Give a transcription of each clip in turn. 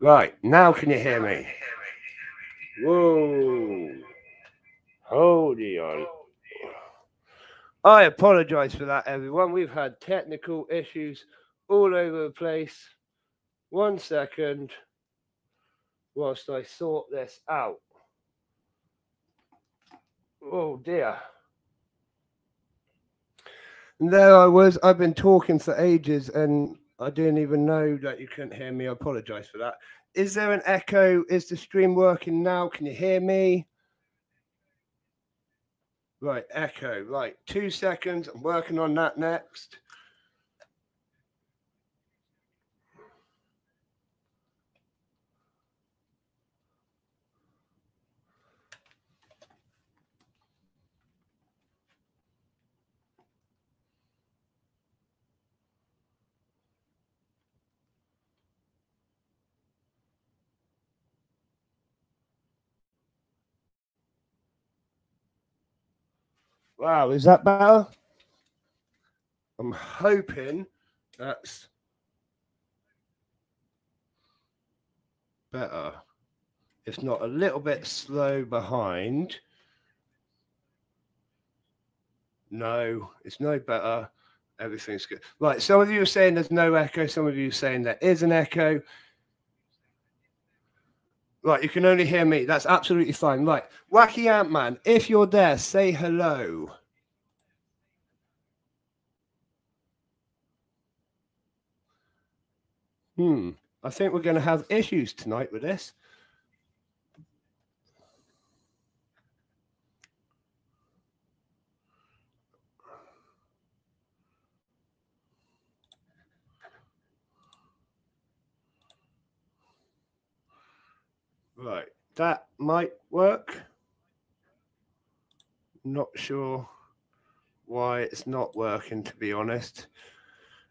Right, now can you hear me? Whoa. Hold on. I apologize for that, everyone. We've had technical issues all over the place. One second whilst I sort this out. Oh dear. And there I was. I've been talking for ages and I didn't even know that you couldn't hear me. I apologize for that. Is there an echo? Is the stream working now? Can you hear me? Right, echo. Right, two seconds. I'm working on that next. Wow, is that better? I'm hoping that's better. It's not a little bit slow behind. No, it's no better. Everything's good. Right. Some of you are saying there's no echo. Some of you are saying there is an echo. Right, you can only hear me. That's absolutely fine. Right, Wacky Ant Man, if you're there, say hello. Hmm, I think we're going to have issues tonight with this. Right, that might work. Not sure why it's not working, to be honest.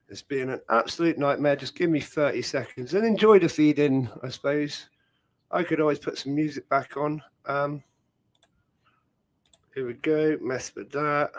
It's been an absolute nightmare. Just give me 30 seconds and enjoy the feed in, I suppose. I could always put some music back on. Um, here we go. Mess with that.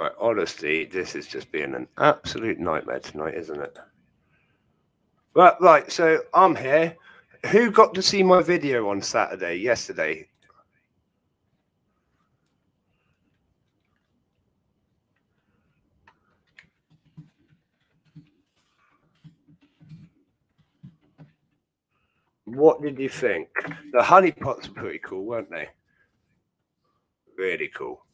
Right, honestly, this is just being an absolute nightmare tonight, isn't it? Right, right. So I'm here. Who got to see my video on Saturday, yesterday? What did you think? The honeypots were pretty cool, weren't they? Really cool.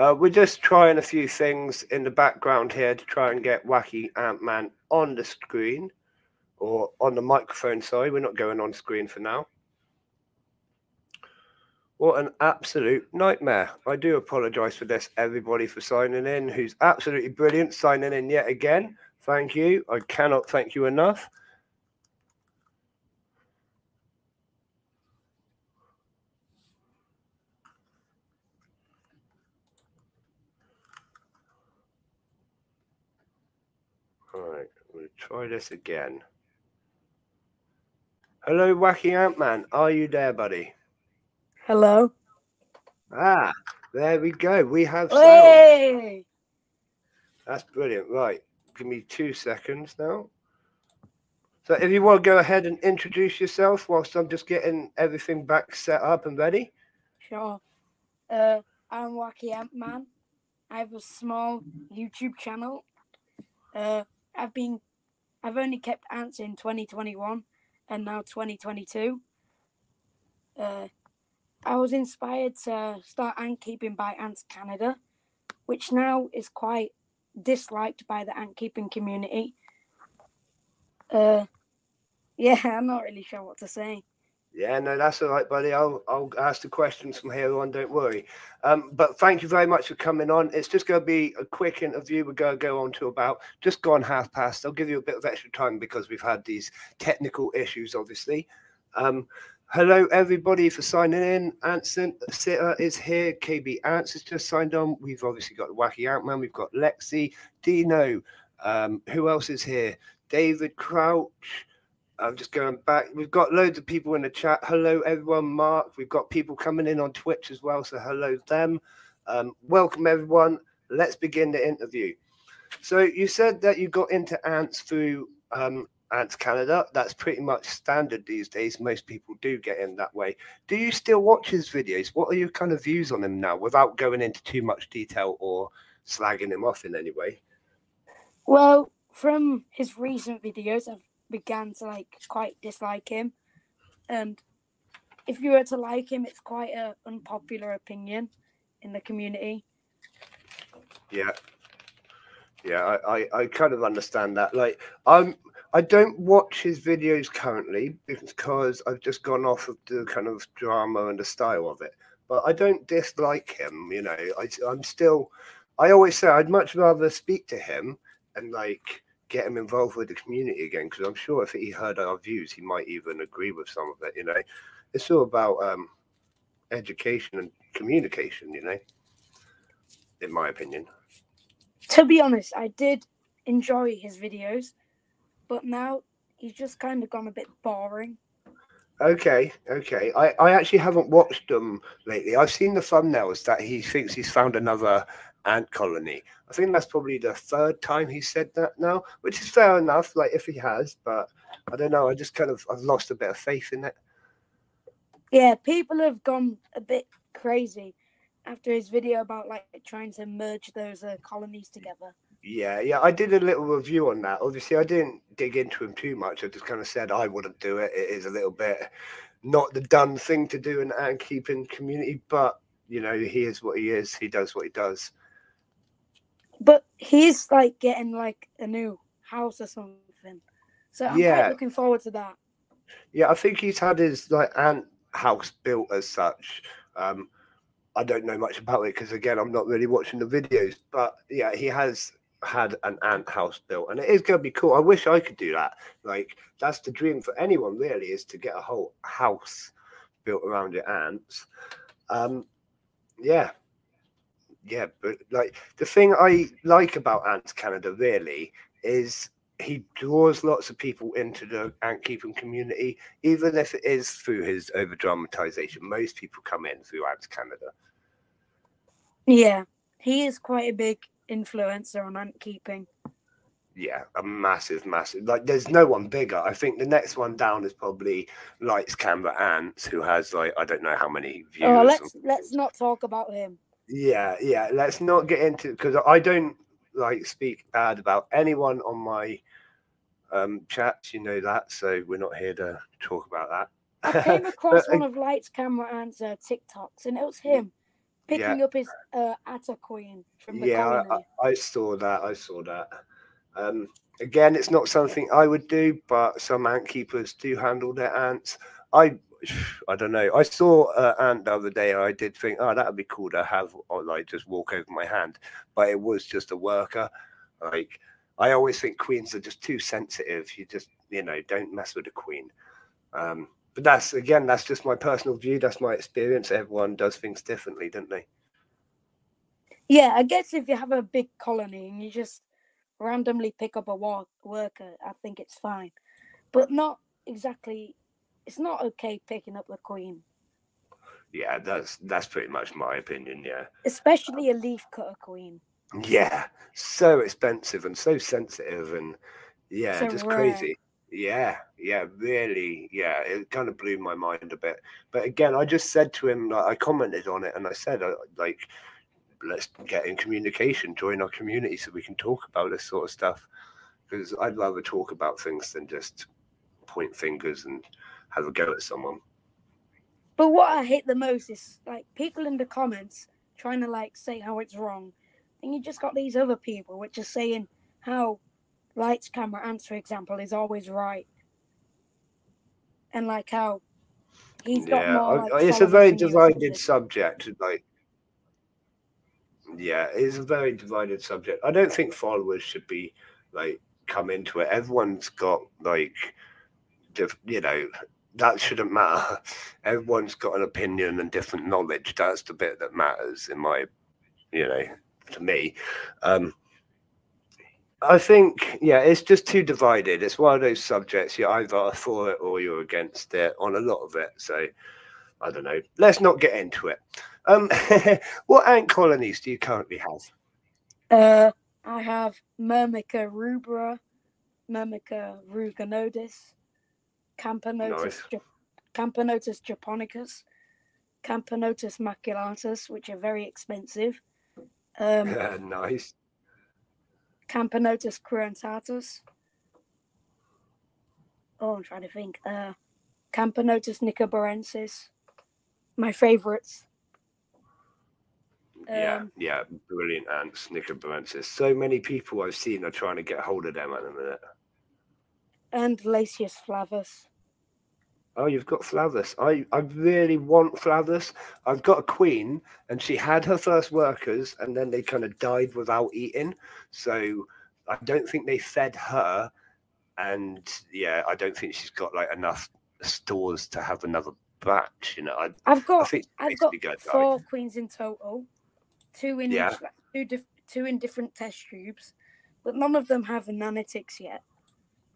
Uh, we're just trying a few things in the background here to try and get Wacky Ant Man on the screen or on the microphone. Sorry, we're not going on screen for now. What an absolute nightmare. I do apologize for this, everybody, for signing in, who's absolutely brilliant, signing in yet again. Thank you. I cannot thank you enough. Try this again. Hello, Wacky Ant Man. Are you there, buddy? Hello. Ah, there we go. We have sound. Hey! That's brilliant. Right. Give me two seconds now. So if you want to go ahead and introduce yourself whilst I'm just getting everything back set up and ready. Sure. Uh, I'm Wacky Ant Man. I have a small YouTube channel. Uh, I've been I've only kept ants in 2021 and now 2022. Uh, I was inspired to start ant keeping by Ants Canada which now is quite disliked by the ant keeping community. Uh, yeah, I'm not really sure what to say. Yeah, no, that's all right, buddy. I'll I'll ask the questions from here on. Don't worry. Um, but thank you very much for coming on. It's just going to be a quick interview. We're going to go on to about just gone half past. I'll give you a bit of extra time because we've had these technical issues, obviously. Um, hello, everybody, for signing in. Anson Sitter is here. KB Ants has just signed on. We've obviously got Wacky Ant Man. We've got Lexi, Dino. Um, who else is here? David Crouch. I'm just going back. We've got loads of people in the chat. Hello, everyone. Mark. We've got people coming in on Twitch as well. So, hello, them. Um, welcome, everyone. Let's begin the interview. So, you said that you got into ants through um, Ants Canada. That's pretty much standard these days. Most people do get in that way. Do you still watch his videos? What are your kind of views on him now without going into too much detail or slagging him off in any way? Well, from his recent videos, I've began to like quite dislike him. And if you were to like him, it's quite an unpopular opinion in the community. Yeah. Yeah, I, I, I kind of understand that. Like I'm I don't watch his videos currently because I've just gone off of the kind of drama and the style of it. But I don't dislike him, you know. I I'm still I always say I'd much rather speak to him and like get him involved with the community again because I'm sure if he heard our views, he might even agree with some of it. You know, it's all about um, education and communication. You know, in my opinion. To be honest, I did enjoy his videos, but now he's just kind of gone a bit boring. Okay, okay. I, I actually haven't watched them lately. I've seen the thumbnails that he thinks he's found another ant colony. I think that's probably the third time he said that now, which is fair enough. Like if he has, but I don't know. I just kind of I've lost a bit of faith in it. Yeah, people have gone a bit crazy after his video about like trying to merge those uh, colonies together. Yeah, yeah, I did a little review on that. Obviously, I didn't dig into him too much. I just kind of said I wouldn't do it. It is a little bit not the done thing to do in ant keeping community, but you know, he is what he is. He does what he does. But he's like getting like a new house or something. So I'm Yeah. quite looking forward to that. Yeah, I think he's had his like ant house built as such. Um, I don't know much about it because again, I'm not really watching the videos. But yeah, he has had an ant house built, and it is going to be cool. I wish I could do that. Like that's the dream for anyone, really, is to get a whole house built around your ants. Um, yeah, yeah, but like the thing I like about Ants Canada really is he draws lots of people into the ant keeping community, even if it is through his over dramatization. Most people come in through Ants Canada. Yeah, he is quite a big influencer on ant keeping. Yeah, a massive, massive. Like, there's no one bigger. I think the next one down is probably Lights Camera Ants, who has like I don't know how many oh, views. Oh, let's let's not talk about him. Yeah, yeah. Let's not get into because I don't like speak bad about anyone on my um chats. You know that, so we're not here to talk about that. I came across But, uh, one of Lights Camera Ant's uh, TikToks, and it was him picking up his uh, Atta queen from the yeah, I. I, I saw that. I saw that. Um, again, it's not something I would do, but some ant keepers do handle their ants. I, I don't know. I saw an ant the other day, and I did think, oh, that would be cool to have, or like just walk over my hand. But it was just a worker. Like I always think queens are just too sensitive. You just, you know, don't mess with a queen. Um, but that's again, that's just my personal view. That's my experience. Everyone does things differently, don't they? Yeah, I guess if you have a big colony and you just randomly pick up a worker, I think it's fine. But not exactly. It's not okay picking up the queen, Yeah, that's that's pretty much my opinion. Yeah. especially a leaf cutter queen. Yeah, so expensive and so sensitive and yeah, So just rare. crazy. Yeah, yeah, really. Yeah, it kind of blew my mind a bit. But again, I just said to him, like, I commented on it and I said, uh, like, let's get in communication, join our community so we can talk about this sort of stuff. Because I'd rather talk about things than just point fingers and have a go at someone. But what I hate the most is like people in the comments trying to like say how it's wrong And you just got these other people which are saying how lights, camera, ants, for example, is always right, and like how he's got Yeah, more. Like, it's a very than you or divided subject. Like, yeah, it's a very divided subject. I don't think followers should be like come into it. Everyone's got like, diff- you know, that shouldn't matter. Everyone's got an opinion and different knowledge. That's the bit that matters, in my, you know, to me. Um, I think, yeah, it's just too divided. It's one of those subjects you're either for it or you're against it on a lot of it. So I don't know. Let's not get into it. Um, what ant colonies do you currently have? Uh, I have Myrmica rubra, Myrmica ruginodis, Camponotus, Nice. japonicus, Camponotus maculatus, which are very expensive. Um, nice. Camponotus cruentatus. Oh, I'm trying to think. Uh, Camponotus nicobarensis. My favorites. yeah, Um, yeah, brilliant ants, Nicobarensis. So many people I've seen are trying to get hold of them at the minute. and Lasius flavus. Oh, you've got Flavus. I, I really want Flavus. I've got a queen, and she had her first workers, and then they kind of died without eating. So I don't think they fed her, and yeah, I don't think she's got like enough stores to have another batch. You know, I, I've I got think I've got go die. four queens in total, two in Yeah. each, two dif- two in different test tubes, but none of them have nanitics yet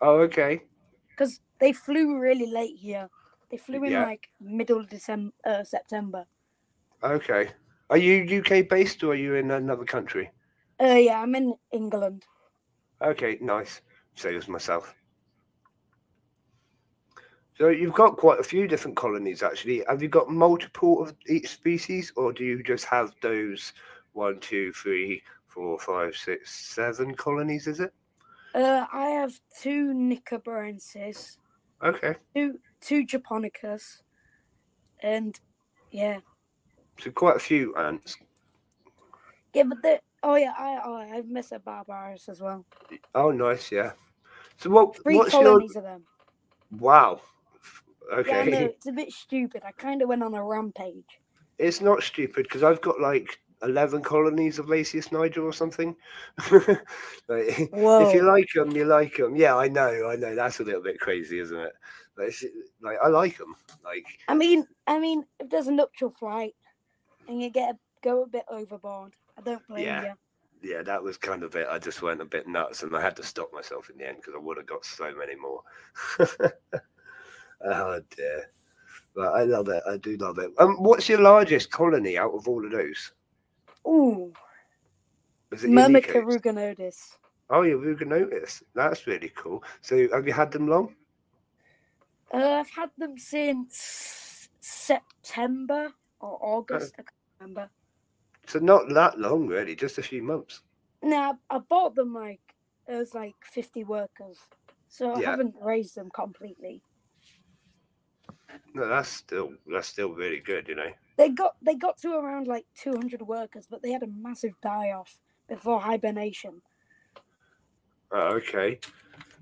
Oh, okay. because they flew really late here. They flew in Yeah. like middle December, uh, September. Okay. Are you UK based or are you in another country? Uh, yeah, I'm in England. Okay, nice. Same as myself. So you've got quite a few different colonies actually. Have you got multiple of each species, or do you just have those one, two, three, four, five, six, seven colonies? Is it? Uh, I have two Nicobarensis, Okay. two two Japonicus, and yeah, So quite a few ants. yeah, but the oh yeah, I oh, I have Messor barbarus as well. Oh, nice. Yeah. So what? Three what's your? colonies of them. Wow. Okay. Yeah, know it's a bit stupid. I kind of went on a rampage. It's not stupid because I've got like eleven colonies of Lasius niger or something. like, If you like them, you like them. Yeah, I know, I know. That's a little bit crazy, isn't it? But like I like them. Like I mean, I mean, if there's a nuptial flight and you get a, go a bit overboard, I don't blame Yeah. you. yeah, that was kind of it. I just went a bit nuts, and I had to stop myself in the end because I would have got so many more. oh dear. But I love it. I do love it. Um, what's your largest colony out of all of those? Ooh, Was it Myrmica Unicos? ruginodis. Oh, you're Ruginodis. That's really cool. So, have you had them long? Uh, I've had them since September or August. I can't remember. So, not that long, really. Just a few months. Now I bought them like it was like 50 workers, so I Yeah. haven't raised them completely. No, that's still that's still really good. You know. They got they got to around like 200 workers, but they had a massive die off before hibernation. Oh, okay.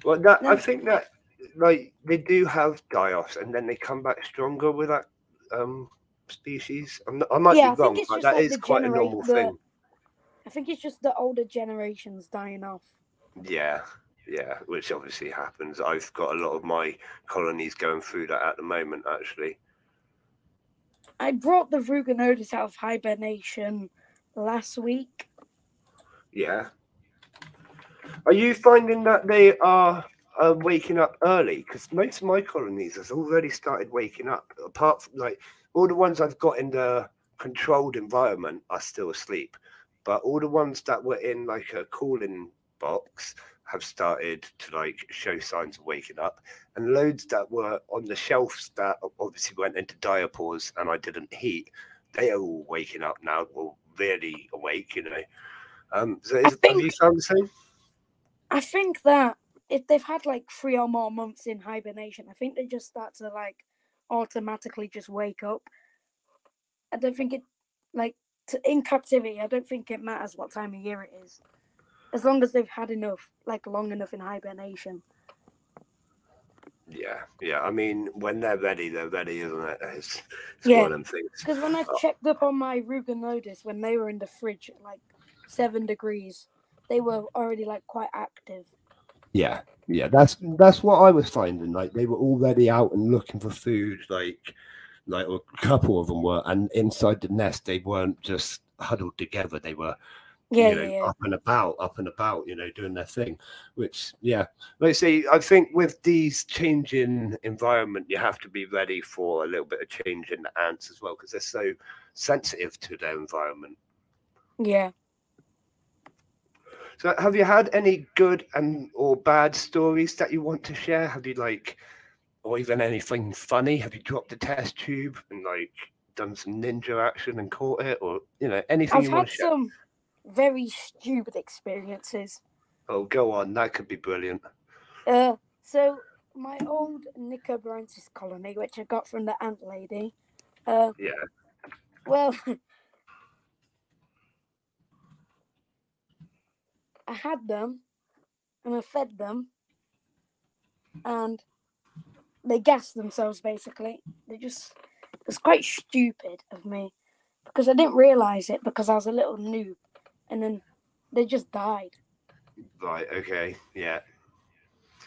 Well, that I think that like they do have die-offs, and then they come back stronger with that um species. I'm not, I might Yeah, be wrong, but just that like is quite a normal the- thing. I think it's just the older generations dying off. Yeah, yeah, which obviously happens. I've got a lot of my colonies going through that at the moment, actually. I brought the Ruginodis out of hibernation last week. Yeah. Are you finding that they are uh, waking up early? Because most of my colonies has already started waking up. Apart from like all the ones I've got in the controlled environment are still asleep, but all the ones that were in like a cooling box have started to like show signs of waking up, and loads that were on the shelves that obviously went into diapause and I didn't heat, they are all waking up now, or really awake, you know. Um, so is, have think- you found the same? I think that if they've had like three or more months in hibernation, I think they just start to like automatically just wake up. I don't think it like to, in captivity, I don't think it matters what time of year it is, as long as they've had enough, like long enough in hibernation. Yeah, yeah. I mean, when they're ready, they're ready, isn't it? It's, it's Yeah. one of them things. Because when I Oh. checked up on my Ruginodis when they were in the fridge at like seven degrees, they were already like quite active. Yeah, yeah. That's that's what I was finding. Like they were already out and looking for food. Like, like a couple of them were, and inside the nest, they weren't just huddled together. They were Yeah, you know, yeah, yeah. up and about, up and about, you know, doing their thing. Which, yeah, I say, I think with these changing environment, you have to be ready for a little bit of change in the ants as well, because they're so sensitive to their environment. Yeah. So, have you had any good and or bad stories that you want to share? Have you like, or even anything funny? Have you dropped a test tube and like done some ninja action and caught it, or you know, anything I've you had want to share? some very stupid experiences. Oh, go on, that could be brilliant. Uh, so my old Nicobarensis colony, which I got from the ant lady. Uh, Yeah. well, I had them, and I fed them, and they gassed themselves. Basically, they just it was quite stupid of me because I didn't realize it because I was a little noob, and then they just died. Right. Okay. Yeah.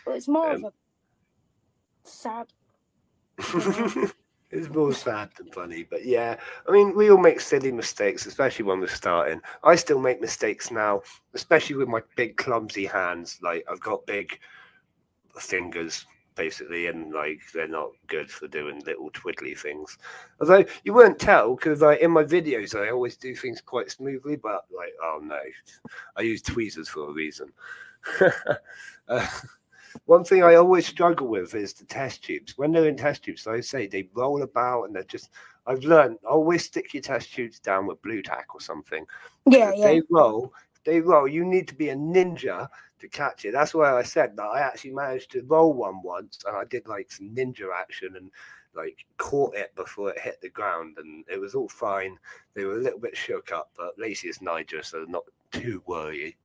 But it's more Um, of a sad. it's more sad than funny, but yeah. I mean, we all make silly mistakes, especially when we're starting. I still make mistakes now, especially with my big clumsy hands. Like I've got big fingers, basically, and like they're not good for doing little twiddly things. Although you won't tell because like in my videos, I always do things quite smoothly. But like, oh no, I use tweezers for a reason. uh, one thing I always struggle with is the test tubes. When they're in test tubes, like I say, they roll about and they're just. I've learned always stick your test tubes down with blue tack or something. Yeah, yeah. They roll. They roll. You need to be a ninja to catch it. That's why I said that I actually managed to roll one once, and I did like some ninja action and like caught it before it hit the ground, and it was all fine. They were a little bit shook up, but Lasius niger, so they're not too worried.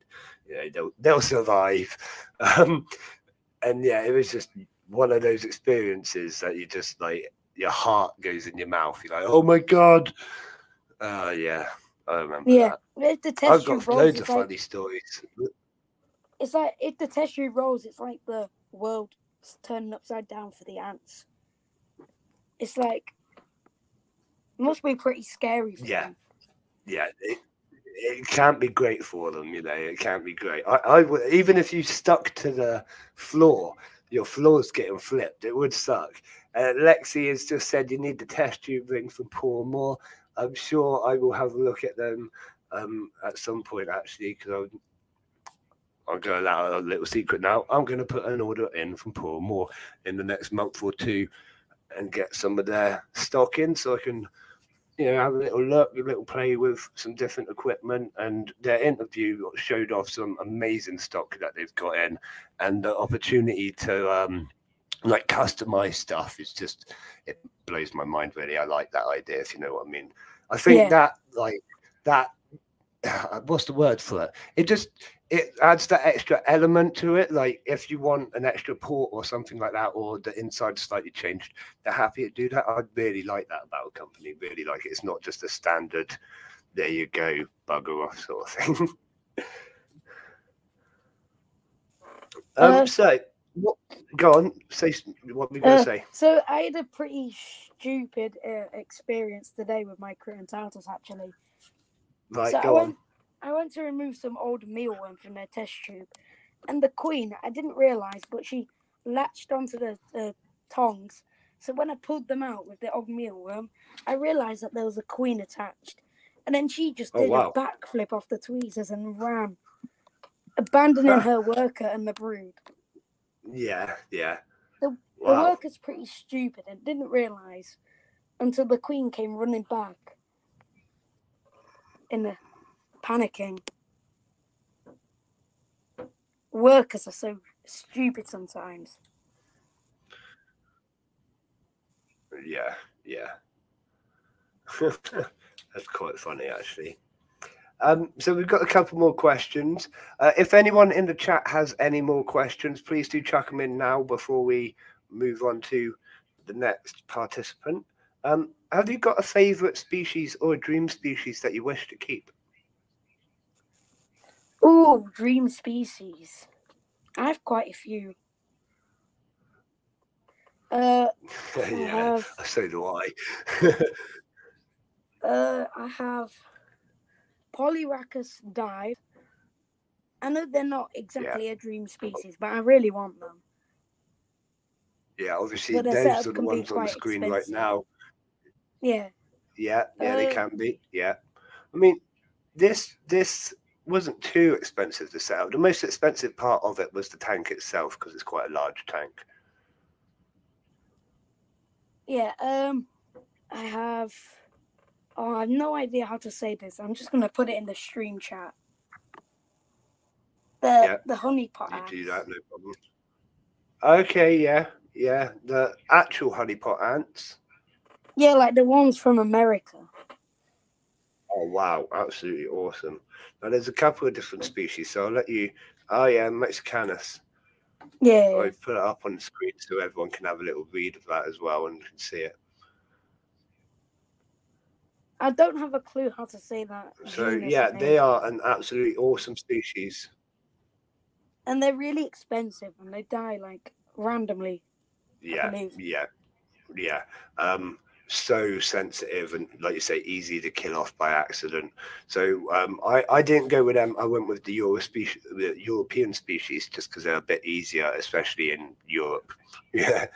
You know, they'll they'll survive. Um, and yeah, it was just one of those experiences that you just like your heart goes in your mouth. You're like, oh my god. Uh, yeah, I remember Yeah, that. the test I've got loads of like, funny stories. It's like if the test tube rolls, it's like the world turning upside down for the ants. It's like it must be pretty scary. For Yeah. them. Yeah, it, it can't be great for them, you know. It can't be great. I, I would even if you stuck to the floor, your floor's getting flipped. It would suck. Uh, Lexi has just said you need the test tube rings from Paul Moore. I'm sure I will have a look at them um, at some point actually because I'm. Going to allow a little secret now. I'm going to put an order in from Paul Moore in the next month or two and get some of their stock in so I can you know, have a little look, a little play with some different equipment. And their interview showed off some amazing stock that they've got in, and the opportunity to um, like customize stuff is just it blows my mind. Really, I like that idea. If you know what I mean, I think Yeah. that like that. What's the word for it? It just it adds that extra element to it. Like if you want an extra port or something like that, or the inside slightly changed, they're happy to do that. I'd really like that about a company. Really like it. It's not just a standard. There you go, bugger off sort of thing. um. Uh, so, what? Go on. Say what we gonna Uh, say. So I had a pretty stupid uh, experience today with my Cruentatus actually. Right. so I go on. went, I went to remove some old mealworm from their test tube, and the queen I didn't realize, but she latched onto the uh, tongs. So when I pulled them out with the old mealworm, I realized that there was a queen attached, and then she just Oh, did wow. a backflip off the tweezers and ran, abandoning her worker and the brood. Yeah. Yeah. The- The wow. worker's pretty stupid and didn't realize until the queen came running back in panicking. Workers are so stupid sometimes. Yeah. Yeah. That's quite funny, actually. Um, so we've got a couple more questions. Uh, if anyone in the chat has any more questions, please do chuck them in now before we move on to the next participant. Um, have you got a favorite species or a dream species that you wish to keep? Oh, dream species. I have quite a few. Uh, yeah, have- so do I. uh, I have Polyrhachis dive. I know they're not exactly a dream species, but I really want them. yeah, obviously those are the ones on the screen right now. Yeah. Yeah, yeah, they Uh, can be. Yeah, I mean, this this wasn't too expensive to sell. The most expensive part of it was the tank itself because it's quite a large tank. Yeah, um, I have. Oh, I have no idea how to say this. I'm just gonna put it in the stream chat. The Yeah. the honeypot. You do that, no problem. Okay, yeah, yeah. The actual honeypot ants. Yeah, like the ones from America. Oh wow, absolutely awesome. Now there's a couple of different species, so I'll let you. Oh yeah, Mexicanus. Yeah. I've put it up on the screen so everyone can have a little read of that as well and can see it. I don't have a clue how to say that. So yeah, they are an absolutely awesome species. and they're really expensive, and they die like randomly. Yeah, yeah, yeah. Um, so sensitive and, like you say, easy to kill off by accident. So um, I, I didn't go with them. I went with the Euro species, the European species, just because they're a bit easier, especially in Europe. Yeah,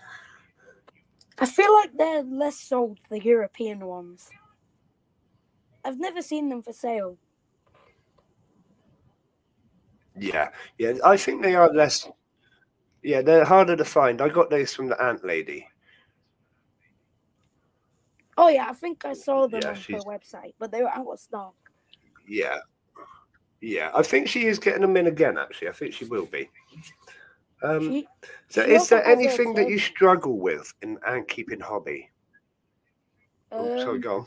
I feel like they're less sold, the European ones. I've never seen them for sale. yeah, yeah. I think they are less. Yeah, they're harder to find. I got those from the ant lady. Oh yeah, I think I saw them Yeah, on her website, but they were out of stock. Yeah, yeah. I think she is getting them in again. Actually, I think she will be. Um, She, So, She is there anything that you struggle with in ant keeping hobby? Oh, sorry, um, go on.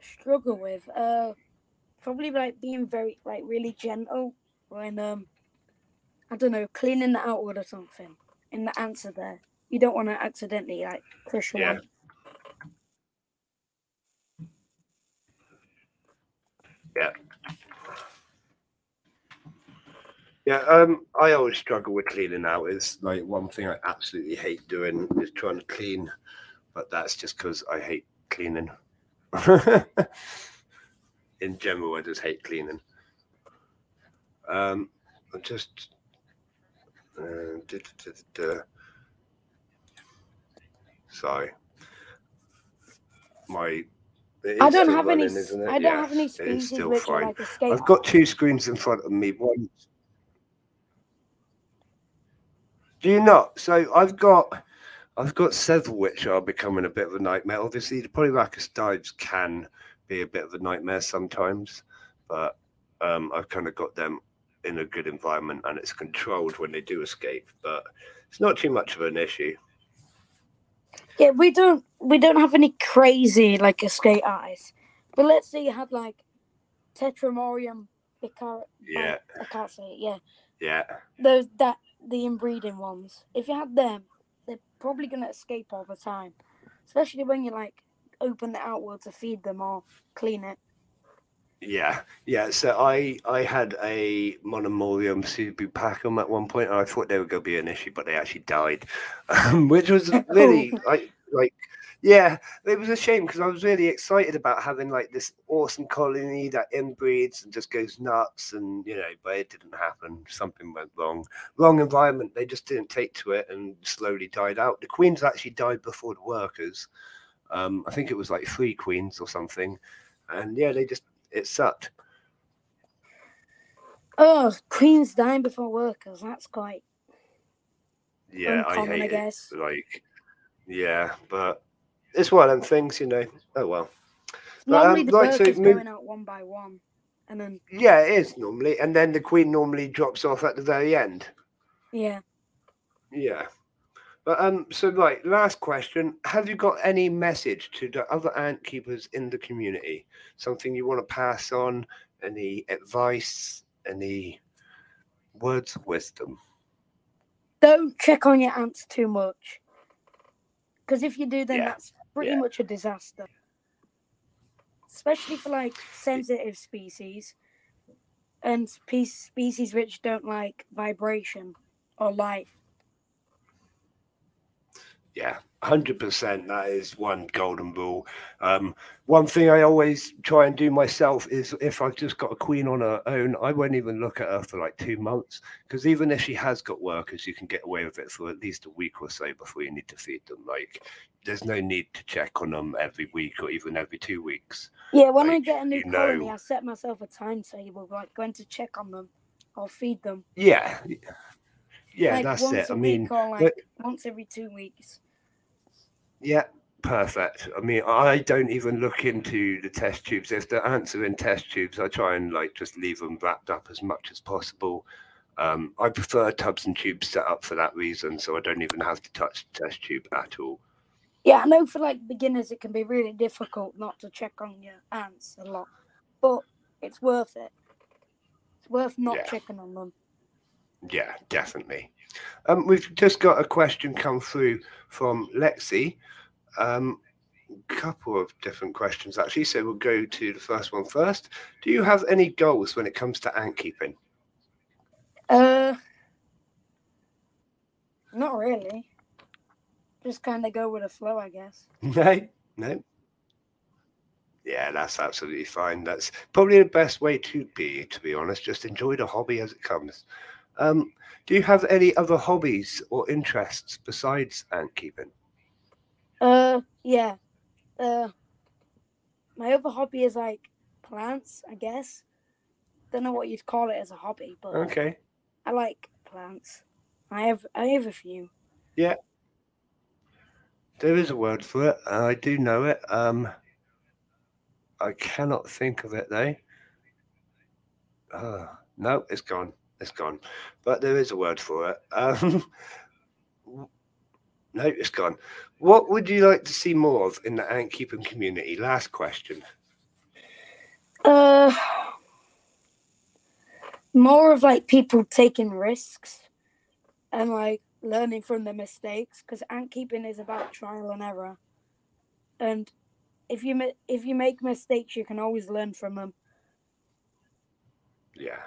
struggle with uh probably like being very like really gentle when um I don't know cleaning the outworld or something in the answer there. You don't want to accidentally like crush Yeah. one. Yeah, um, I always struggle with cleaning out. Is like one thing I absolutely hate doing is trying to clean, but that's just because I hate cleaning. in general, I just hate cleaning. Um, I'm just. Uh, duh, duh, duh, Sorry. My. I don't have any. running, it? I don't Yeah, have any still which fine. are like. I've got two screens in front of me. One. Do you not? So I've got, I've got several which are becoming a bit of a nightmare. Obviously, the Polyrhachis dives can be a bit of a nightmare sometimes, but um, I've kind of got them in a good environment and it's controlled when they do escape. But it's not too much of an issue. Yeah, we don't we don't have any crazy like escape artists. But let's say you had like Tetramorium picar Yeah, I can't say it, yeah. yeah, Those that the inbreeding ones. If you had them, they're probably gonna escape all the time. Especially when you like open it outworld to feed them or clean it. Yeah, yeah. So I I had a Monomorium subopacum at one point, and I thought they were going to be an issue, but they actually died, um, which was really like like yeah, it was a shame because I was really excited about having like this awesome colony that inbreeds and just goes nuts, and you know, but it didn't happen. Something went wrong. Wrong environment. They just didn't take to it and slowly died out. The queens actually died before the workers. Um, I think it was like three queens or something, and yeah, they just it sucked. Oh, queens dying before workers. That's quite Yeah, I uncommon, I, hate it. guess. Like, yeah, but it's one of them things, you know. Oh well. But, Normally um, the so workers move- going out one by one. And then Yeah, it is normally, and then the queen normally drops off at the very end. yeah. Yeah. But um, so like last question: Have you got any message to the other ant keepers in the community? Something you want to pass on? Any advice? Any words of wisdom? Don't check on your ants too much. Because if you do, then Yeah, that's pretty yeah. much a disaster. Especially for like sensitive species and species which don't like vibration or light. Yeah, hundred percent. That is one golden rule. Um, one thing I always try and do myself is if I've just got a queen on her own, I won't even look at her for like two months because even if she has got workers, you can get away with it for at least a week or so before you need to feed them. Like, there's no need to check on them every week or even every two weeks. Yeah, when I get a new colony, know- I set myself a timetable, like when to check on them or feed them. Yeah, yeah, like that's it. I mean, or but- once every two weeks. Yeah, perfect. I mean, I don't even look into the test tubes. If the ants are in test tubes, I try and like just leave them wrapped up as much as possible. Um, I prefer tubs and tubes set up for that reason, so I don't even have to touch the test tube at all. Yeah, I know for like beginners it can be really difficult not to check on your ants a lot, but it's worth it. It's worth not Yeah. checking on them. Yeah, definitely. Um, we've just got a question come through from Lexi. Um, couple of different questions actually. So we'll go to the first one first. Do you have any goals when it comes to ant keeping? Uh, not really. Just kind of go with the flow, I guess. No, no. Yeah, that's absolutely fine. That's probably the best way to be, to be honest. Just enjoy the hobby as it comes. Um, do you have any other hobbies or interests besides ant keeping? Uh, yeah. Uh, my other hobby is like plants, I guess. Don't know what you'd call it as a hobby, but Okay. I like plants. I have I have a few. Yeah. There is a word for it. I do know it. Um, I cannot think of it though. Uh, no, it's gone. It's gone. But there is a word for it. Um, no, it's gone. What would you like to see more of in the ant keeping community? Last question. Uh, more of like people taking risks and like learning from their mistakes because ant keeping is about trial and error. And if you if you make mistakes, you can always learn from them. Yeah.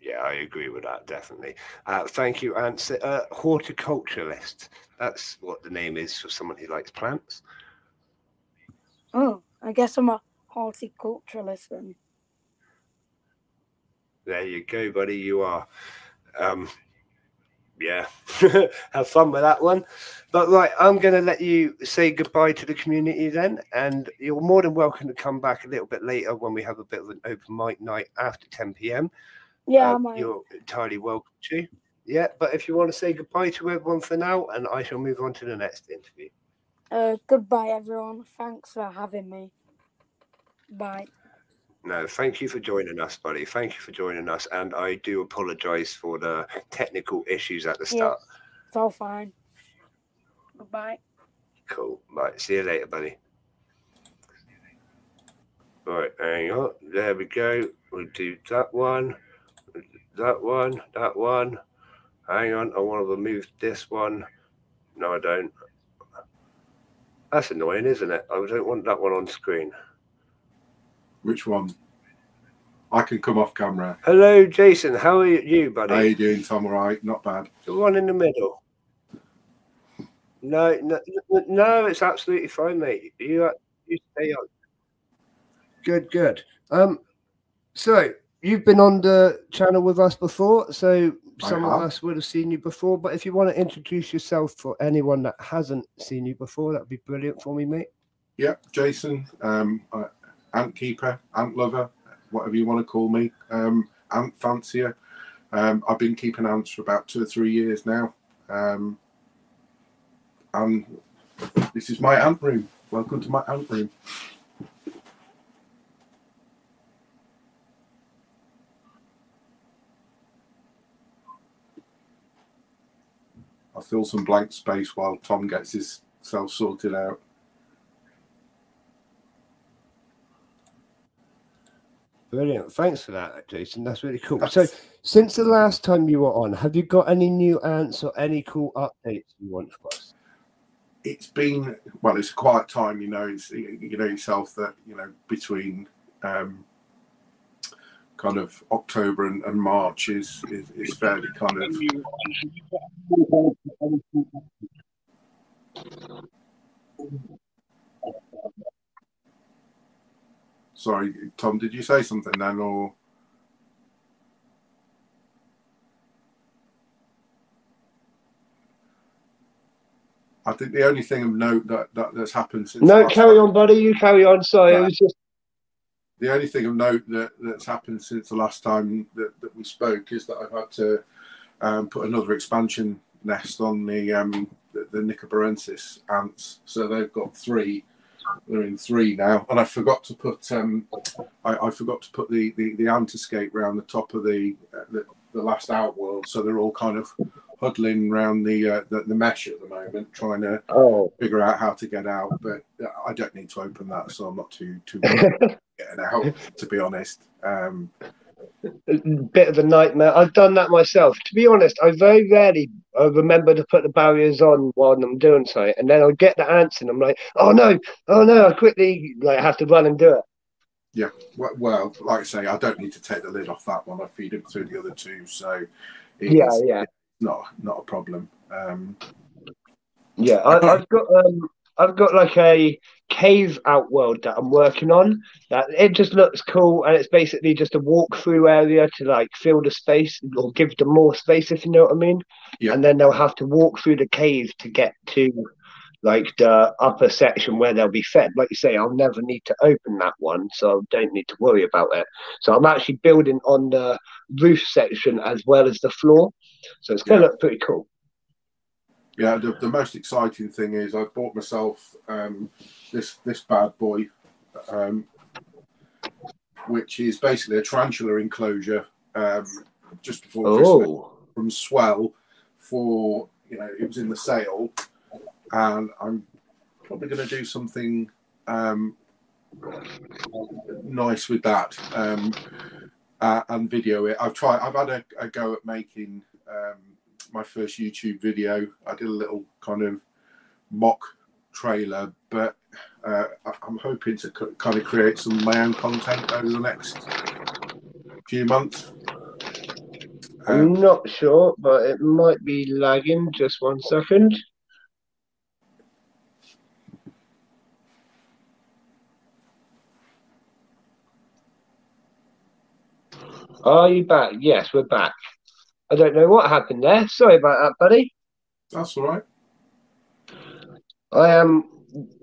Yeah, I agree with that, definitely. Uh, thank you, Ant. Uh, horticulturalist. That's what the name is for someone who likes plants. Oh, I guess I'm a horticulturalist then. There you go, buddy. You are. Um, yeah, have fun with that one. But right, I'm going to let you say goodbye to the community then, and you're more than welcome to come back a little bit later when we have a bit of an open mic night after 10 p.m. Yeah, Uh, might. you're entirely welcome to. Yeah, but if you want to say goodbye to everyone for now, and I shall move on to the next interview. Uh, goodbye, everyone. Thanks for having me. Bye. No, thank you for joining us, buddy. Thank you for joining us, and I do apologise for the technical issues at the Yeah. start. It's all fine. Goodbye. Cool. Right. See you later, buddy. Right. Hang on. There we go. We'll do that one. That one. That one. Hang on. I want to remove this one. No, I don't. That's annoying, isn't it? I don't want that one on screen. Which one? I can come off camera. Hello, Jason. How are you, buddy? How you doing, Tom? All right, not bad. The one in the middle. No, no, no, it's absolutely fine, mate. You, you stay on. Good, good. Um, so you've been on the channel with us before, so some of us would have seen you before. But if you want to introduce yourself for anyone that hasn't seen you before, that'd be brilliant for me, mate. Yeah, Jason, um, uh, ant keeper, ant lover, whatever you want to call me, um, ant fancier. Um, I've been keeping ants for about two or three years now. Um, and this is my ant room. Welcome to my ant room. I'll fill some blank space while Tom gets his self sorted out. Brilliant. Thanks for that, Jason. That's really cool. So, since the last time you were on, have you got any new ants or any cool updates you want for us? It's been well. It's a quiet time, you know. It's you know yourself that you know between um, kind of October and, and March is, is is fairly kind of. Sorry, Tom. Did you say something then, or? I think the only thing of note that, that that's happened since. No, carry time- on, buddy. You carry on. Sorry, it Right. was just the only thing of note that, that's happened since the last time that, that we spoke is that I've had to um, put another expansion nest on the um, the, the Nicobarensis ants. So they've got three. They're in three now, and I forgot to put um, I, I forgot to put the the, the ant escape round the top of the, uh, the the last outworld. So they're all kind of huddling around the, uh, the the mesh at the moment, trying to oh, figure out how to get out. But uh, I don't need to open that, so I'm not too too getting out. To be honest, um, bit of a nightmare. I've done that myself. To be honest, I very rarely I remember to put the barriers on while I'm doing something, and then I'll get the ants, and I'm like, oh no, oh no! I quickly like have to run and do it. Yeah, well, like I say, I don't need to take the lid off that one. I feed it through the other two, so it's Yeah, yeah, not not a problem. Um, yeah. I, I've got um, I've got like a cave outworld that I'm working on. That it just looks cool, and it's basically just a walk-through area to like fill the space or give them more space, if you know what I mean. Yeah. And then they'll have to walk through the cave to get to like the upper section where they'll be fed. Like you say, I'll never need to open that one, so I don't need to worry about it. So I'm actually building on the roof section as well as the floor. So it's gonna Yeah. look pretty cool. yeah, the, the most exciting thing is I bought myself um, this this bad boy, um, which is basically a tarantula enclosure um, just before Christmas. Oh. from Swell for you know it was in the sale, and I'm probably going to do something um, nice with that um, uh, and video it. I've tried. I've had a, a go at making um, my first YouTube video. I did a little kind of mock trailer, but uh, I'm hoping to c- kind of create some of my own content over the next few months. I'm not sure, but it might be lagging. Just one second. Are you back? Yes, we're back. I don't know what happened there. Sorry about that, buddy. that's all right. I am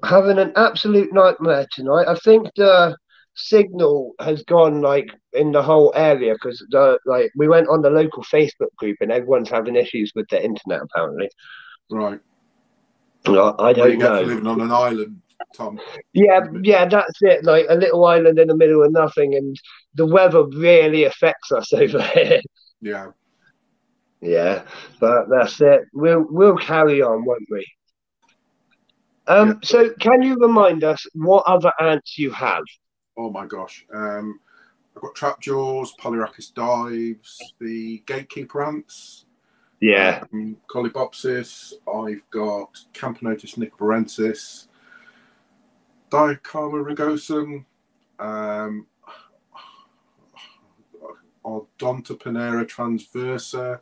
having an absolute nightmare tonight. I think the signal has gone like in the whole area because the like we went on the local Facebook group and everyone's having issues with the internet apparently. Right. I you don't for know. living on an island, Tom? Yeah, yeah, that's it. Like a little island in the middle of nothing, and the weather really affects us over here. Yeah. Yeah, but that's it. We'll we'll carry on, won't we? Um. Yeah. So, can you remind us what other ants you have? Oh my gosh. Um, I've got trapjaws, Polyrhachis dives, the gatekeeper ants, um, Colobopsis. I've got Camponotus nicobarensis, Diacamma rugosum, um, Odontoponera transversa,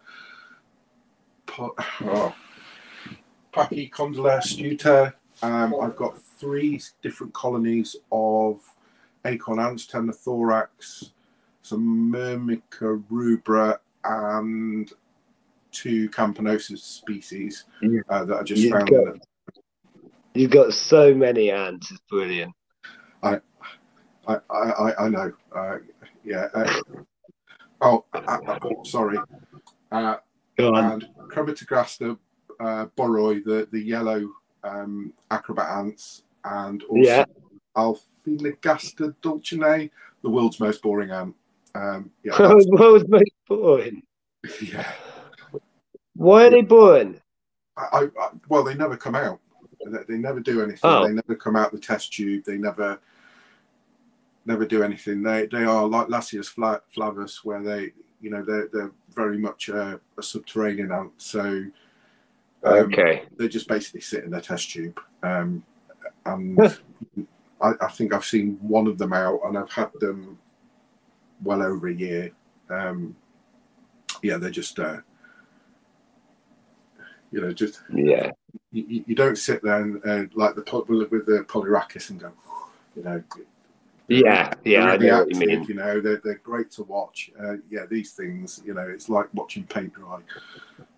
po- oh, astuta. Um, I've got three different colonies of acorn ants, Temnothorax, some Myrmica rubra, and two Camponotus species uh, that I just You found. You've got so many ants. It's brilliant. I, I, I, I know. Uh, yeah. Uh, oh, uh, uh, sorry. Uh, Go on. and Crematogaster uh, boroi, the, the yellow um, acrobat ants, and also Yeah. Aphaenogaster dulcinea, the world's most boring ant. Um, yeah, World's most boring. yeah. Why are they boring? I, I, well, they never come out. They, they never do anything. Oh. They never come out the test tube. They never never do anything. They they are like fla- flavus, where they you know they're they're very much a, a subterranean ant. So um, Okay. they just basically sit in their test tube. Um, and I, I think I've seen one of them out, and I've had them well over a year. Um, yeah, they're just, uh, you know, just Yeah. you, you- you don't sit there and uh, like the with the polyrhachis and go, you know, Yeah. Yeah. I really know what you active, mean. You know, they're, they're great to watch. Uh, yeah, these things, you know, it's like watching paint dry.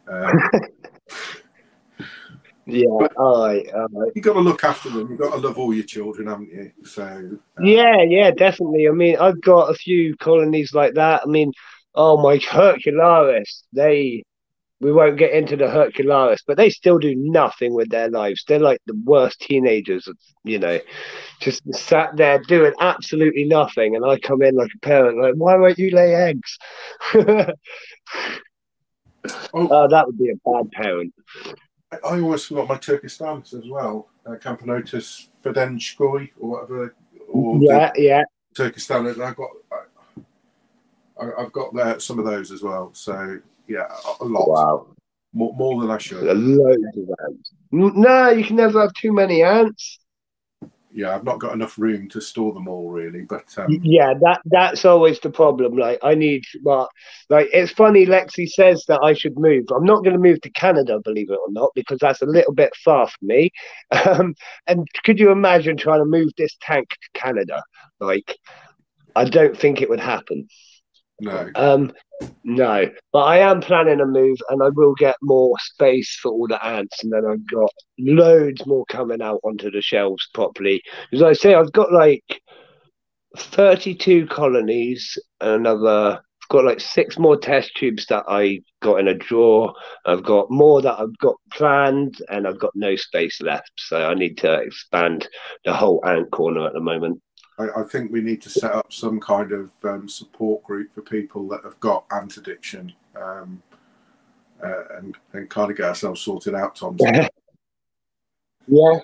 Um, Yeah. All right. All right. you got to look after them. You've got to love all your children, haven't you? So uh, Yeah, yeah, definitely. I mean, I've got a few colonies like that. I mean, oh my Hercularis, they we won't get into the Hercularis, but they still do nothing with their lives. They're like the worst teenagers, you know, just sat there doing absolutely nothing. And I come in like a parent, like, why won't you lay eggs? Oh. oh, that would be a bad parent. I, I always forgot my Turkistanis as well. Uh, Camponotus Fedtschenkoi or whatever. Or Yeah, yeah. the Turkistanis. I've got. I, I've got there some of those as well. So yeah, a, lot. Wow. More, more than I should. Loads of ants. No, you can never have too many ants. Yeah, I've not got enough room to store them all really. But um, Yeah, that that's always the problem. Like I need, well, like it's funny. Lexi says that I should move. I'm not going to move to Canada, believe it or not, because that's a little bit far for me. Um, and could you imagine trying to move this tank to Canada? Like, I don't think it would happen. no. Um, no, but I am planning a move, and I will get more space for all the ants, and then I've got loads more coming out onto the shelves properly. As I say, I've got like thirty-two colonies, and another. I've got like six more test tubes that I got in a drawer. I've got more that I've got planned, and I've got no space left. So I need to expand the whole ant corner at the moment. I, I think we need to set up some kind of um, support group for people that have got ant addiction um, uh, and, and kind of get ourselves sorted out, Tom. Yeah,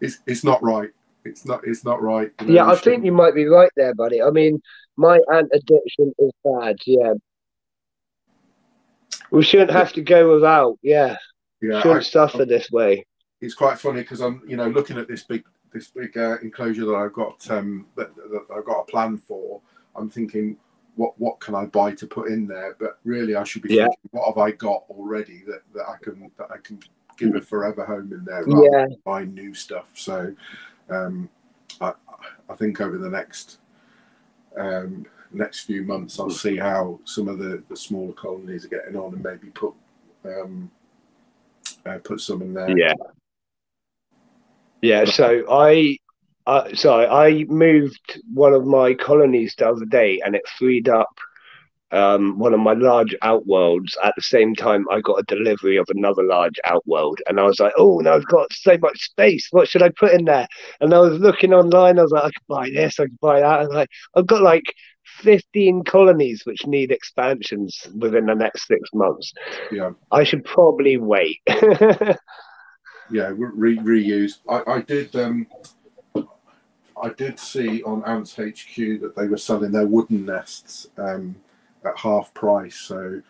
It's, it's not right. It's not. It's not right. You know, Yeah, I think shouldn't- you might be right there, buddy. I mean, my ant addiction is bad. Yeah, we shouldn't have to go without. Yeah, Yeah, shouldn't I- suffer this way. it's quite funny because I'm, you know, looking at this big, this big uh, enclosure that I've got, um, that, that I've got a plan for. I'm thinking, what, what can I buy to put in there? But really, I should be Yeah. thinking, what have I got already that, that I can, that I can give a forever home in there, rather Yeah, than buy new stuff. So, um, I, I think over the next, um, next few months, I'll see how some of the, the smaller colonies are getting on, and maybe put, um, uh, put some in there. yeah, yeah. So I, uh, sorry, I moved one of my colonies the other day, and it freed up um, one of my large outworlds. At the same time, I got a delivery of another large outworld, and I was like, "Oh, now I've got so much space. What should I put in there?" And I was looking online. I was like, "I could buy this. I could buy that." And like, I've got like. 15 colonies which need expansions within the next six months. Yeah. I should probably wait. yeah re- reuse I, I did um i did see on ants hq that they were selling their wooden nests um at half price so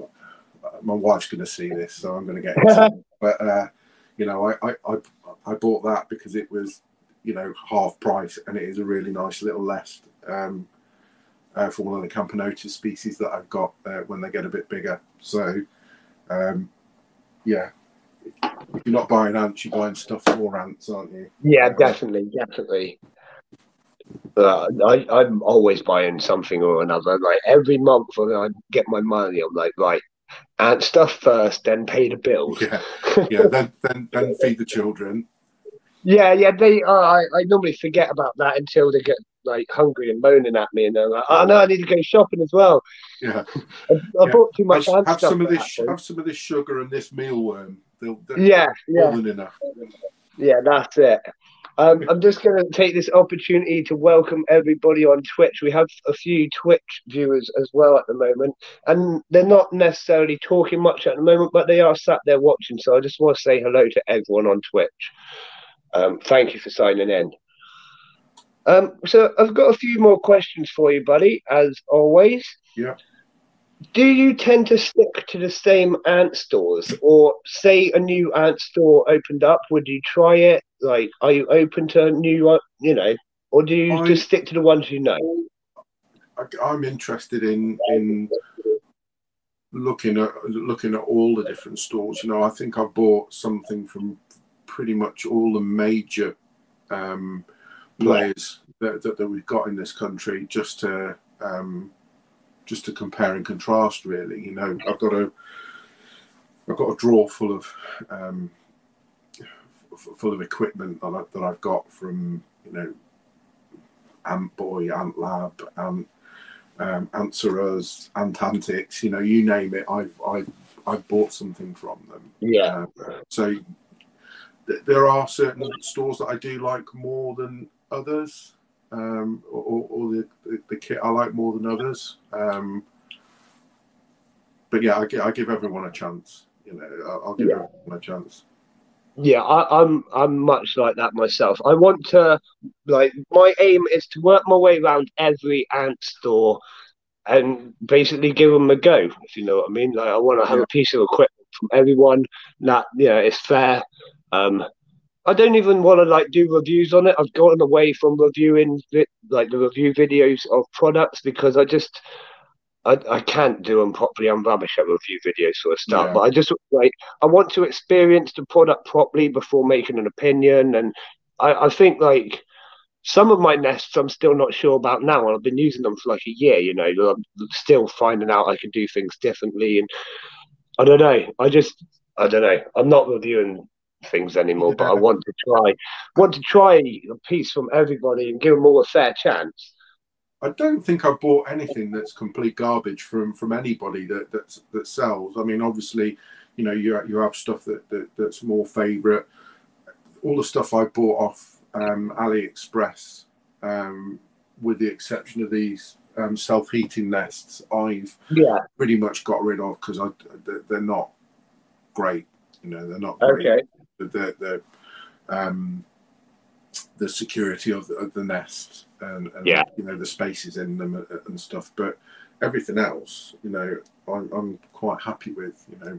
uh, my wife's going to see this so i'm going to get it but uh you know I, I i i bought that because it was you know half price and it is a really nice little nest um uh, for one of the camponotus species that i've got uh, when they get a bit bigger. So um yeah if you're not buying ants, you're buying stuff for ants, aren't you? Yeah, definitely, definitely. Uh, I, I'm always buying something or another. Like every month when I get my money, I'm like, right, and stuff first, then pay the bills. Yeah, yeah. Then, then, then feed the children. Yeah, yeah. They, uh, I, I normally forget about that until they get like hungry and moaning at me, and they're like, oh no, I need to go shopping as well. Yeah, I, I Yeah. bought too much have, ant have stuff some of this. Have some of this sugar and this mealworm. They'll, they'll Yeah, yeah, enough. yeah. That's it. Um, I'm just going to take this opportunity to welcome everybody on Twitch. We have a few Twitch viewers as well at the moment, and they're not necessarily talking much at the moment, but they are sat there watching. So I just want to say hello to everyone on Twitch. Um, thank you for signing in. Um, so I've got a few more questions for you, buddy, as always. Yeah. Do you tend to stick to the same ant stores, or say a new ant store opened up? Would you try it? Like, are you open to new, uh, you know, or do you I- just stick to the ones you know? I, I'm interested in in looking at looking at all the different stores. You know, I think I bought something from pretty much all the major um, players that, that, that we've got in this country, just to um, just to compare and contrast. Really, you know, I've got a I've got a drawer full of um, full of equipment that, I, that I've got from you know Ant Boy, Ant Lab, Ant um, Answer Us, Ant Antics, you know, you name it, I've I've I've bought something from them. Yeah, Uh, so th- there are certain stores that I do like more than others, um, or, or, the, the, the kit I like more than others. Um, but yeah, I, gi- I give everyone a chance. You know, I'll, I'll give Yeah. everyone a chance. yeah, I, I'm I'm much like that myself. I want to, like, my aim is to work my way around every ant store and basically give them a go. If you know what I mean. Like, I want to have Yeah. a piece of equipment from everyone that you know is fair. Um, I don't even want to like do reviews on it. I've gotten away from reviewing vi- like the review videos of products because I just I, I can't do them properly. I'm rubbish at review videos for a start, Yeah. but I just like I want to experience the product properly before making an opinion. And I, I think like some of my nests I'm still not sure about now, and I've been using them for like a year. You know, I'm still finding out I can do things differently, and I don't know. I just I don't know. I'm not reviewing things anymore, but I want to try want to try a piece from everybody and give them all a fair chance. I don't think I've bought anything that's complete garbage from from anybody that that's, that sells. I mean, obviously, you know, you you have stuff that, that that's more favourite. All the stuff I bought off um, AliExpress, um, with the exception of these um, self heating nests, I've Yeah. pretty much got rid of because I they're, they're not great. You know, they're not great Okay. The the, um the security of the, of the nest and, and Yeah. you know the spaces in them and, and stuff but everything else you know I'm, I'm quite happy with you know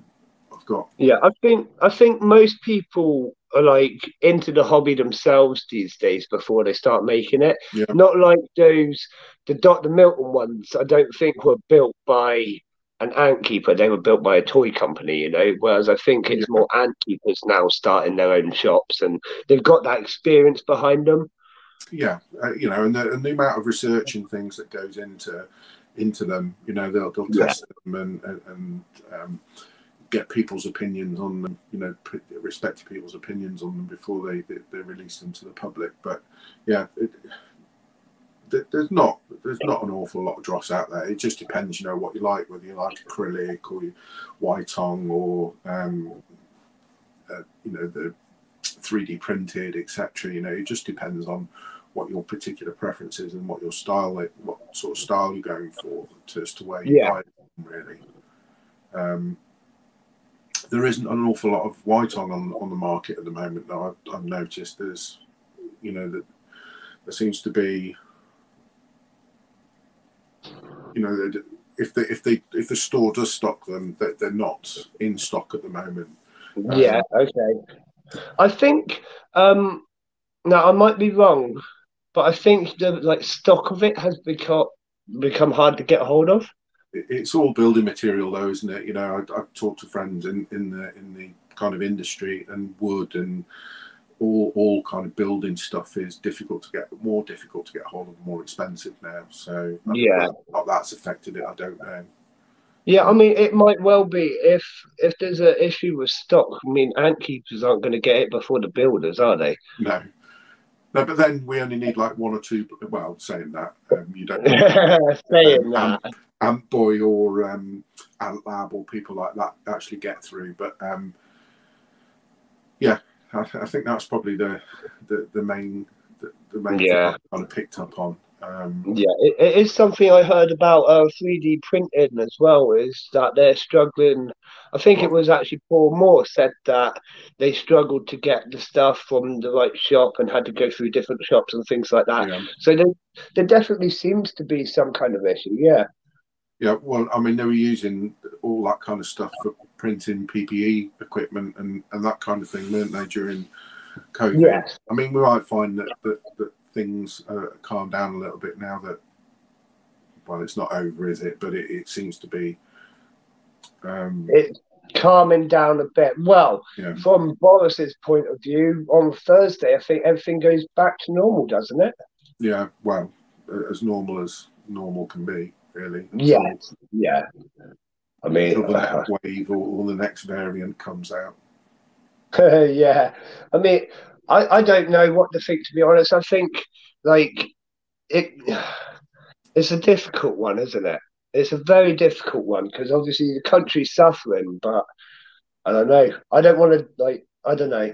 i've got Yeah, I think I think most people are like into the hobby themselves these days before they start making it. Yeah. Not like those the Dr. Milton ones. I don't think were built by an ant keeper. They were built by a toy company, you know. Whereas I think it's more ant keepers now starting their own shops and they've got that experience behind them. yeah uh, you know and the, and the amount of research and things that goes into into them you know they'll, they'll Yeah. test them and and, um, get people's opinions on them you know respect people's opinions on them before they, they they release them to the public but yeah it, there's not there's not an awful lot of dross out there. It just depends, you know, what you like, whether you like acrylic or you- Ytong or um, uh, you know the 3D printed, etc. You know, it just depends on what your particular preference is and what your style, like, what sort of style you're going for, to, as to where you Yeah. buy them, really. Um, there isn't an awful lot of Ytong on, on the market at the moment. Though I've, I've noticed there's, you know, that there seems to be you know, if they if they if the store does stock them, that they're not in stock at the moment. Yeah, okay. I think um now I might be wrong, but I think the like stock of it has become become hard to get hold of. It's all building material, though, isn't it? You know, I, I've talked to friends in, in the in the kind of industry and wood and all all kind of building stuff is difficult to get more difficult to get hold of, more expensive now. So I Yeah. that's affected it. I don't know. Yeah, I mean it might well be if if there's an issue with stock. I mean, ant keepers aren't going to get it before the builders, are they? No. No, but then we only need like one or two. Well, saying that, um, you don't. Saying Um, that, Ant Boy or um, Ant Lab or people like that actually get through. But um, yeah, I, I think that's probably the the, the main the, the main Yeah. thing I kind of picked up on. Um, Yeah, it, it is something I heard about uh, 3D printing as well. Is that they're struggling? I think it was actually Paul Moore said that they struggled to get the stuff from the right shop and had to go through different shops and things like that. yeah. So there, there definitely seems to be some kind of issue. Yeah, Yeah, well, I mean, they were using all that kind of stuff for printing PPE equipment and, and that kind of thing, weren't they, during COVID? yes, I mean, we might find that, that, that things uh, calm down a little bit now that, well, it's not over, is it? But it, it seems to be. Um, it's calming down a bit. Well, yeah, from Boris's point of view, on Thursday, I think everything goes back to normal, doesn't it? yeah, well, as normal as normal can be, really. Yeah, yeah. I mean, Until the next wave or, or the next variant comes out. yeah, I mean, I, I don't know what to think to be honest. I think like it, it's a difficult one, isn't it? It's a very difficult one because obviously the country's suffering, but I don't know. I don't want to like. I don't know.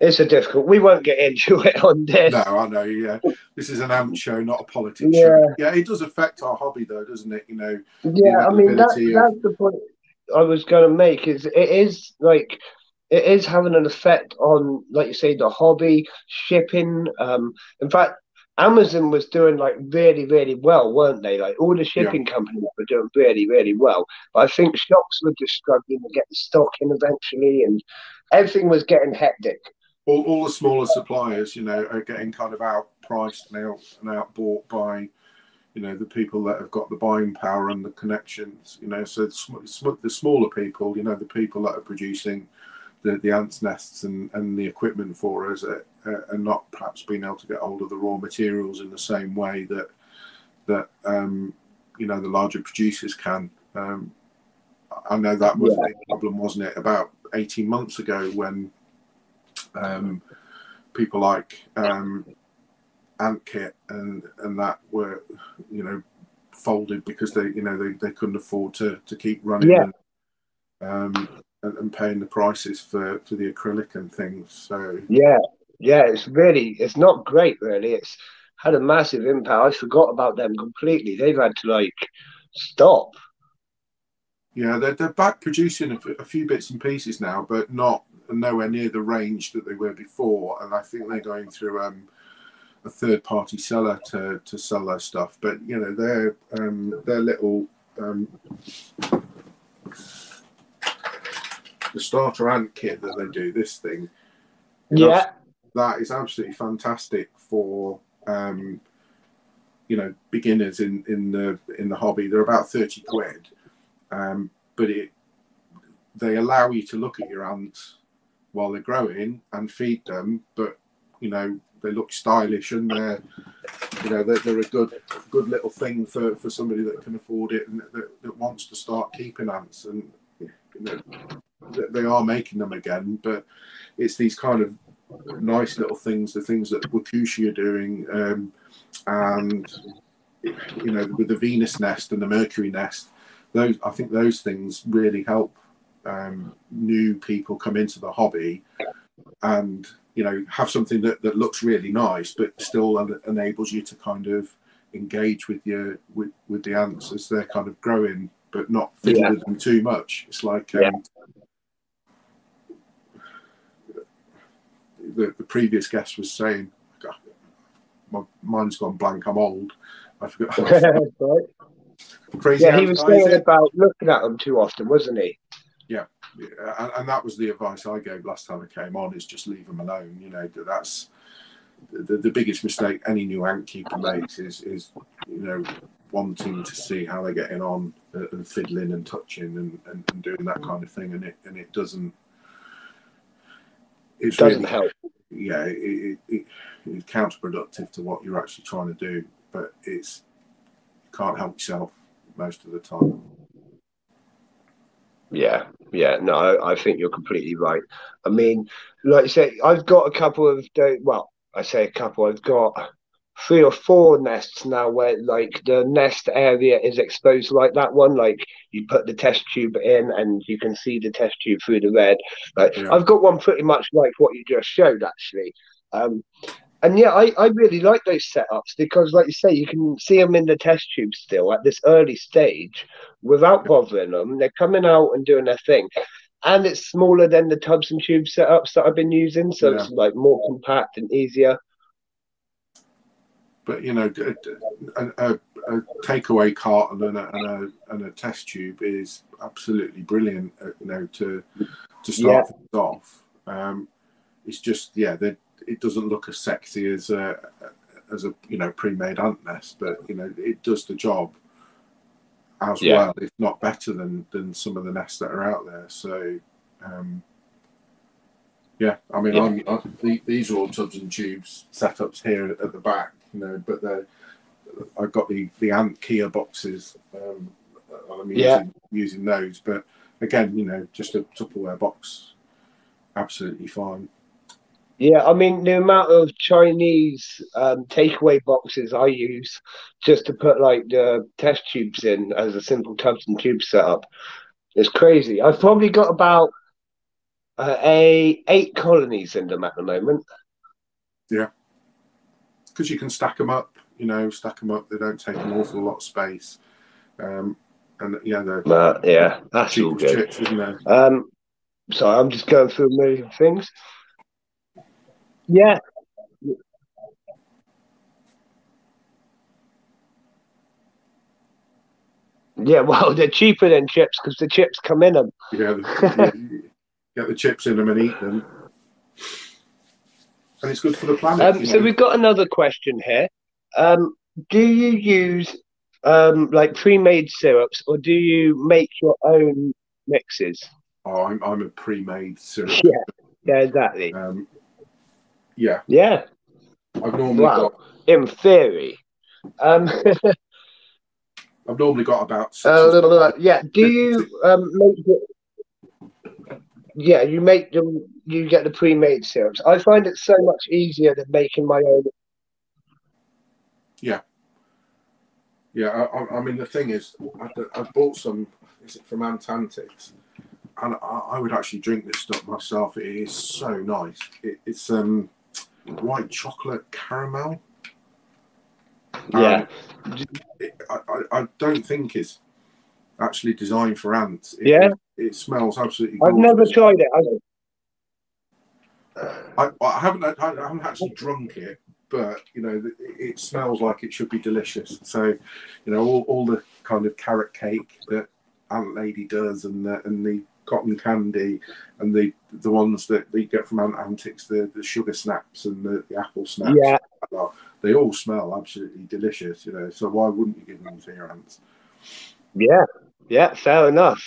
It's a difficult. We won't get into it on this. No, I know. Yeah, this is an amp show, not a politics Yeah. show. Yeah, it does affect our hobby, though, doesn't it? You know, Yeah, I mean that's of- that's the point I was going to make. Is it is like it is having an effect on, like you say, the hobby shipping. Um, in fact, Amazon was doing like really, really well, weren't they? Like all the shipping companies were doing really, really well. But I think shops were just struggling to get the stock in eventually, and everything was getting hectic. All, all the smaller suppliers, you know, are getting kind of outpriced and out and outbought by, you know, the people that have got the buying power and the connections. You know, so the, sm- sm- the smaller people, you know, the people that are producing the, the ants nests and, and the equipment for us are, are not perhaps being able to get hold of the raw materials in the same way that that um, you know the larger producers can. Um, I know that was a big problem, wasn't it, about eighteen months ago when um, people like um, Antkit and and that were you know folded because they you know they, they couldn't afford to to keep running Yeah. and, um, and, and paying the prices for for the acrylic and things. So Yeah, yeah, it's really it's not great really. It's had a massive impact. I forgot about them completely. They've had to like stop. yeah, they're they're back producing a, f- a few bits and pieces now, but not nowhere near the range that they were before. And I think they're going through um, a third party seller to to sell their stuff. But you know, their um, their little um, the starter ant kit that they do this thing Yeah, that is absolutely fantastic for um, you know beginners in in the in the hobby. They're about thirty quid, um, but it they allow you to look at your ants while they're growing and feed them, but you know they look stylish and they're you know they're, they're a good good little thing for for somebody that can afford it and that, that wants to start keeping ants and you know they are making them again. But it's these kind of nice little things the things that wakushi are doing um, and you know with the venus nest and the mercury nest those i think those things really help um, new people come into the hobby and you know have something that, that looks really nice but still en- enables you to kind of engage with your with, with the ants as they're kind of growing but not fiddle Yeah. with them too much it's like um, Yeah. the, the previous guest was saying God, my mind's gone blank i'm old i forgot right. crazy Yeah, he was saying about looking at them too often, wasn't he? And, and that was the advice I gave last time I came on: is just leave them alone. You know, that's the, the biggest mistake any new ant keeper makes is is you know wanting to see how they're getting on and fiddling and touching and, and, and doing that kind of thing, and it and it doesn't. It's Doesn't really, help. yeah, it, it, it, it's counterproductive to what you're actually trying to do, but it's you can't help yourself most of the time. Yeah, yeah, no, I, I think you're completely right. I mean, like you say, I've got a couple of, well, I say a couple, I've got three or four nests now where like the nest area is exposed like that one like you put the test tube in and you can see the test tube through the red like Yeah. i've got one pretty much like what you just showed actually um and yeah I, I really like those setups because like you say you can see them in the test tube still at this early stage without bothering them they're coming out and doing their thing. And it's smaller than the tubs and tube setups that i've been using so it's like more compact and easier. But you know, a takeaway carton and a, and a and a test tube is absolutely brilliant. uh, You know, to to start things off. Um, it's just yeah, that it doesn't look as sexy as a as a you know pre-made ant nest, but you know it does the job as Yeah. well, if not better than than some of the nests that are out there. So. Um, yeah, I mean, Yeah. I'm, I, the, these are all tubs and tubes setups here at the back, you know, but they're, I've got the, the Ant Kia boxes. Um, I'm using, Yeah. using those, but again, you know, just a Tupperware box, absolutely fine. Yeah, I mean the amount of Chinese um, takeaway boxes I use just to put like the test tubes in as a simple tubs and tube setup is crazy. I've probably got about uh, a eight colonies in them at the moment. Yeah, because you can stack them up, you know, stack them up. They don't take an awful lot of space. Um, and yeah, they're yeah, that's all good. chips? Um, so I'm just going through a million things. Yeah, yeah. Well, they're cheaper than chips because the chips come in them. Yeah, the, get the chips in them and eat them. And it's good for the planet. Um, so know. we've got another question here. Um, do you use um, like pre-made syrups, or do you make your own mixes? oh, I'm, I'm a pre-made syrup. Yeah, yeah, exactly. Um, yeah, Yeah, I've normally Wow. got in theory. Um, I've normally got about six uh, yeah. Do you um, make it? Yeah, you make them. You get the pre-made syrups. I find it so much easier than making my own. Yeah, Yeah, I, I mean the thing is, I, I bought some. Is it from Antantics? And I, I would actually drink this stuff myself. It is so nice. It, it's um white chocolate caramel. Yeah, Um, I, I, I don't think it's actually designed for ants. It, Yeah? it, it smells absolutely. I've never tried it. I, I, I haven't. I haven't actually drunk it, but you know, it, it smells like it should be delicious. So, you know, all, all the kind of carrot cake that Ant Lady does, and the and the cotton candy, and the the ones that, that you get from Antics, the, the sugar snaps and the, the apple snaps. yeah, they all smell absolutely delicious. You know, so why wouldn't you give them to your ants? Yeah, yeah, fair enough.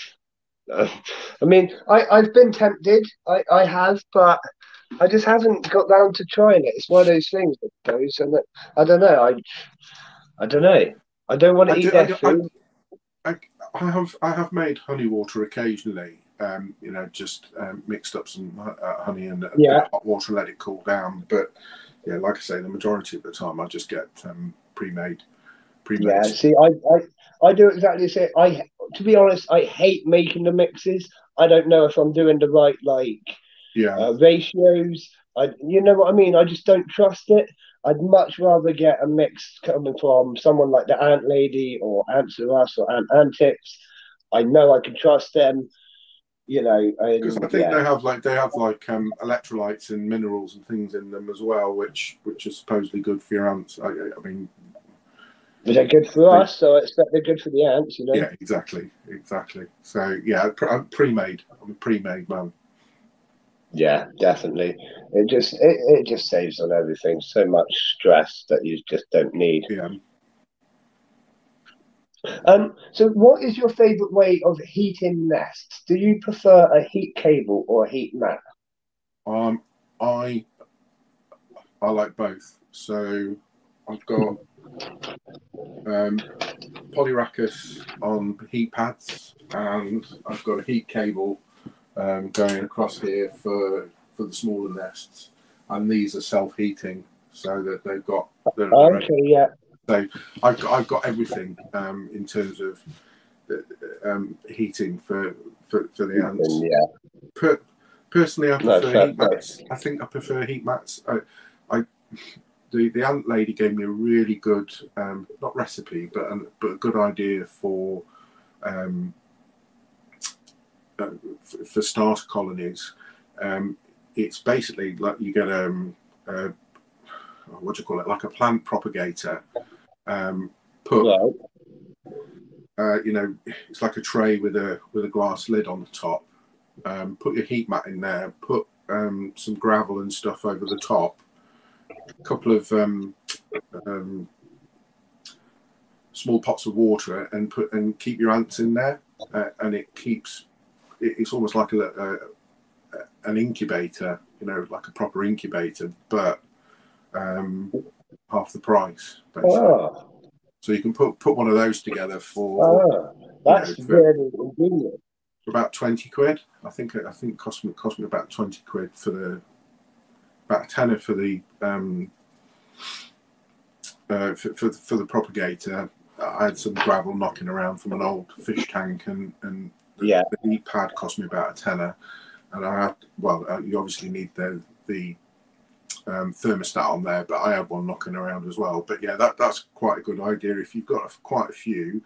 Uh, I mean, I, I've been tempted, I, I have, but I just haven't got round to trying it. It's one of those things, I suppose, and that, I don't know. I, I don't know. I don't want to I eat do- I their do- food. I have I have made honey water occasionally. Um, you know, just um, mixed up some uh, honey and Yeah. hot water, and let it cool down. But yeah, like I say, the majority of the time I just get um, pre-made. Pre-made. Yeah, see, I, I, I do exactly the same. I, to be honest, I hate making the mixes. I don't know if I'm doing the right like yeah, uh, ratios. I, you know what I mean? I just don't trust it. I'd much rather get a mix coming from someone like the Ant Lady or Ants of Us or Ant Antics. I know I can trust them. You know, because I think yeah. they have like they have like um, electrolytes and minerals and things in them as well, which which are supposedly good for your ants. I, I mean, they're good for us, so I expect they're good for the ants. You know. yeah, exactly, exactly. So yeah, pre- I'm pre-made. I'm a pre-made man. Yeah, definitely. It just it, it just saves on everything. So much stress that you just don't need. Yeah. Um, so what is your favourite way of heating nests? Do you prefer a heat cable or a heat mat? Um, I I like both. So I've got um, Polyrhachis on heat pads, and I've got a heat cable um, going across here for for the smaller nests, and these are self-heating. so that they've got. Okay, yeah. So I've got, I've got everything um, in terms of uh, um, heating for, for, for the ants. Yeah. Per, personally, I prefer fair heat mats. I think I prefer heat mats. I, I the, the ant lady gave me a really good, um, not recipe, but an, but a good idea for um, uh, for, for starter colonies. Um, it's basically like you get um, uh, what do you call it, like a plant propagator. Um, put Right. uh, you know, it's like a tray with a with a glass lid on the top. Um, put your heat mat in there. Put um, some gravel and stuff over the top. A couple of um, um, small pots of water, and put and keep your ants in there. Uh, and it keeps. It, it's almost like a, a, an incubator, you know, like a proper incubator, but um, half the price. Basically. Ah, So you can put put one of those together for ah, that's Yeah, very convenient. for about twenty quid. I think I think it cost me cost me about twenty quid for the about a tenner for the um uh, for, for for the propagator. I had some gravel knocking around from an old fish tank, and and the, Yeah. the heat pad cost me about a tenner. And I had well, uh, you obviously need the the um, thermostat on there, but I had one knocking around as well. But yeah, that that's quite a good idea. If you've got a, quite a few,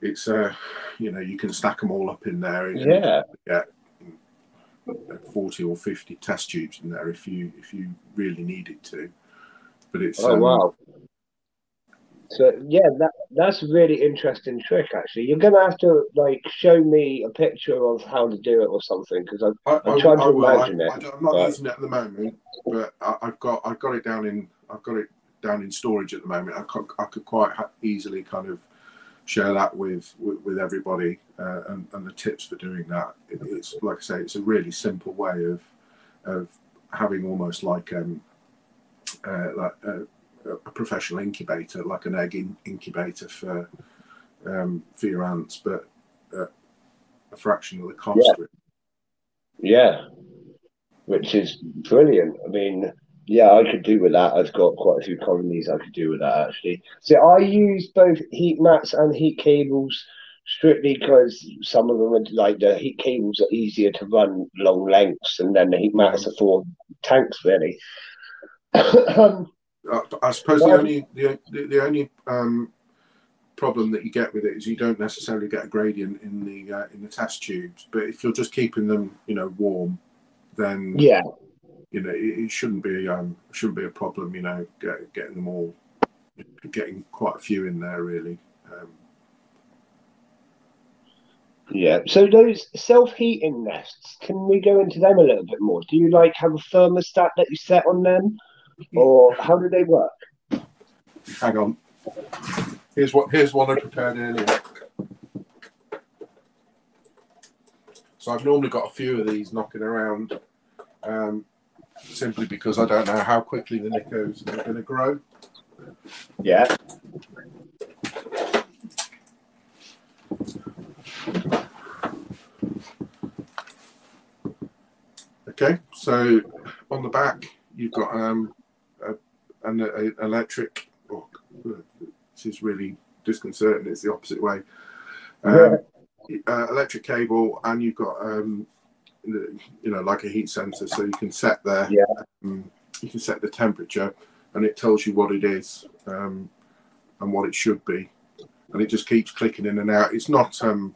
it's uh, you know, you can stack them all up in there. and Yeah. get forty or fifty test tubes in there if you if you really needed to. But it's Oh um, wow. So yeah, that that's a really interesting trick. Actually, you're gonna have to like show me a picture of how to do it or something because I, I'm I, trying to I will. I imagine it. I, am not but- using it at the moment, but I, I've got I've got it down in I've got it down in storage at the moment. I could, I could quite ha- easily kind of share that with with, with everybody uh, and, and the tips for doing that. It, it's like I say, it's a really simple way of of having almost like um uh, like a, a professional incubator, like an egg in, incubator for um, for your ants, but uh, a fraction of the cost. Yeah. yeah, which is brilliant. I mean, yeah, I could do with that. I've got quite a few colonies I could do with that actually. So I use both heat mats and heat cables strictly because some of them are like the heat cables are easier to run long lengths, and then the heat mats are for tanks really. um, I, I suppose the only the, the, the only um, problem that you get with it is you don't necessarily get a gradient in the uh, in the test tubes. But if you're just keeping them, you know, warm, then yeah, you know it, it shouldn't be um shouldn't be a problem. You know, get, getting them all, getting quite a few in there really. Um, yeah. So those self-heating nests, can we go into them a little bit more? Do you like have a thermostat that you set on them, or how do they work? hang on. Here's what here's one I prepared earlier. So I've normally got a few of these knocking around, um, simply because I don't know how quickly the Nikos are going to grow. Yeah. Okay, so on the back you've got um, a, an a, electric. Oh, this is really disconcerting. It's the opposite way. Um, uh, electric cable, and you've got um, you know like a heat sensor, so you can set there. Yeah. Um, you can set the temperature, and it tells you what it is um, and what it should be, and it just keeps clicking in and out. It's not um,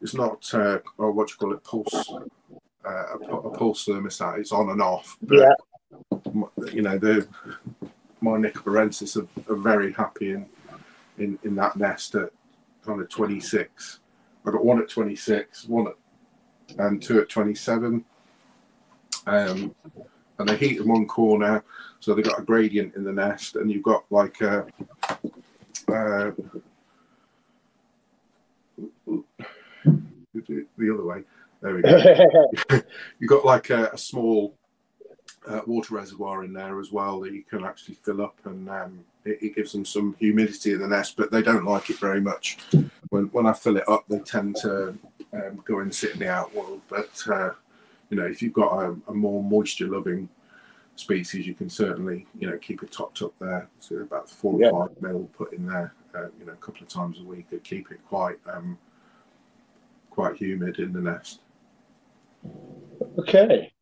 it's not uh, or what you call it pulse uh, a, a pulse thermostat. It's on and off. But, Yeah. You know the my Nicobarensis are, are very happy in, in in that nest at kind of 26. I got one at 26, one at and two at 27. Um, and they heat in one corner, so they've got a gradient in the nest, and you've got like a. Uh, the other way. There we go. You've got like a, a small uh, water reservoir in there as well that you can actually fill up, and um, it, it gives them some humidity in the nest. But they don't like it very much. When when I fill it up, they tend to um, go and sit in the outworld. But uh, you know, if you've got a, a more moisture-loving species, you can certainly you know keep it topped up there. So about four Yeah. or five mil put in there, uh, you know, a couple of times a week to keep it quite um, quite humid in the nest. Okay.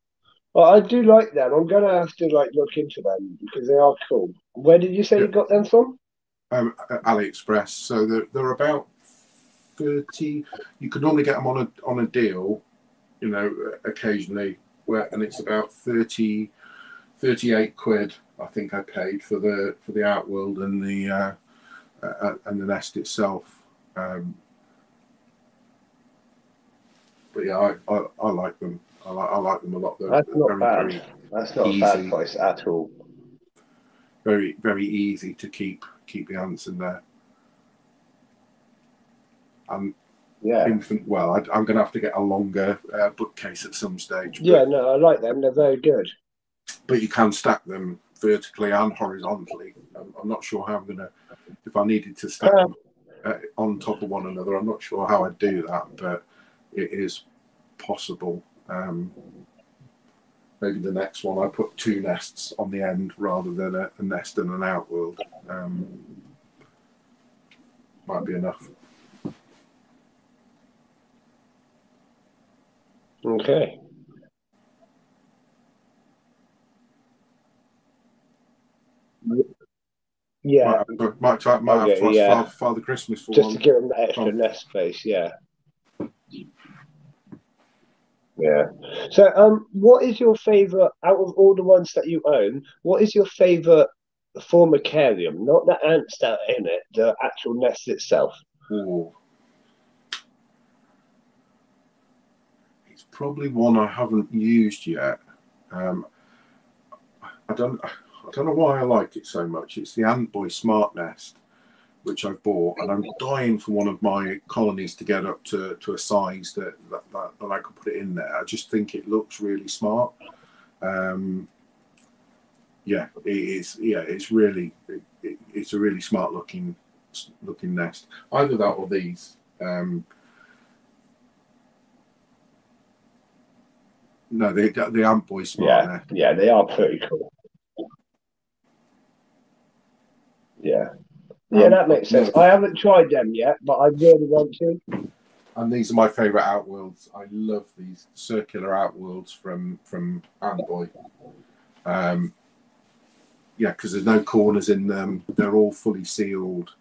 Well, I do like them. I'm gonna have to like look into them because they are cool. Where did you say you got them from? um, AliExpress. So they're, they're about thirty. You could normally get them on a on a deal, you know, occasionally, where and it's about 30, 38 quid. I think I paid for the for the Outworld and the uh, uh, and the nest itself. Um, but yeah, I, I, I like them. I like, I like them a lot. They're, That's they're not very, bad. very That's not a bad Easy. price at all. very very easy to keep keep the ants in there. And Yeah. infant. Well, I, I'm going to have to get a longer uh, bookcase at some stage. But, Yeah, no, I like them. They're very good. but you can stack them vertically and horizontally. I'm, I'm not sure how I'm going to. If I needed to stack them uh, on top of one another, I'm not sure how I'd do that, but it is possible. Um, maybe the next one I put two nests on the end rather than a, a nest and an outworld. Um, might be enough. Okay. Yeah, Might, have- might, might have Okay, to ask yeah. Father, Father Christmas for just one. to give them that extra Oh. nest space. Yeah. Yeah. So, um, what is your favorite out of all the ones that you own? What is your favorite formicarium? Not the ants that are in it, the actual nest itself. Ooh. It's probably one I haven't used yet. Um, I don't. I don't know why I like it so much. It's the Ant Boy Smart Nest, which I've bought, and I'm dying for one of my colonies to get up to, to a size that, that, that, that I could put it in there. I just think it looks really smart. Um, yeah, it is. Yeah, it's really. It, it, it's a really smart looking looking nest. Either that or these. Um, no, the the Ant Boy Smart Yeah, Nest. yeah, they are pretty cool. Yeah. Yeah, Um, that makes sense. I haven't tried them yet, but I really want to. And these are my favourite outworlds. I love these circular outworlds from from Antboy. Um, yeah, because there's no corners in them. They're all fully sealed,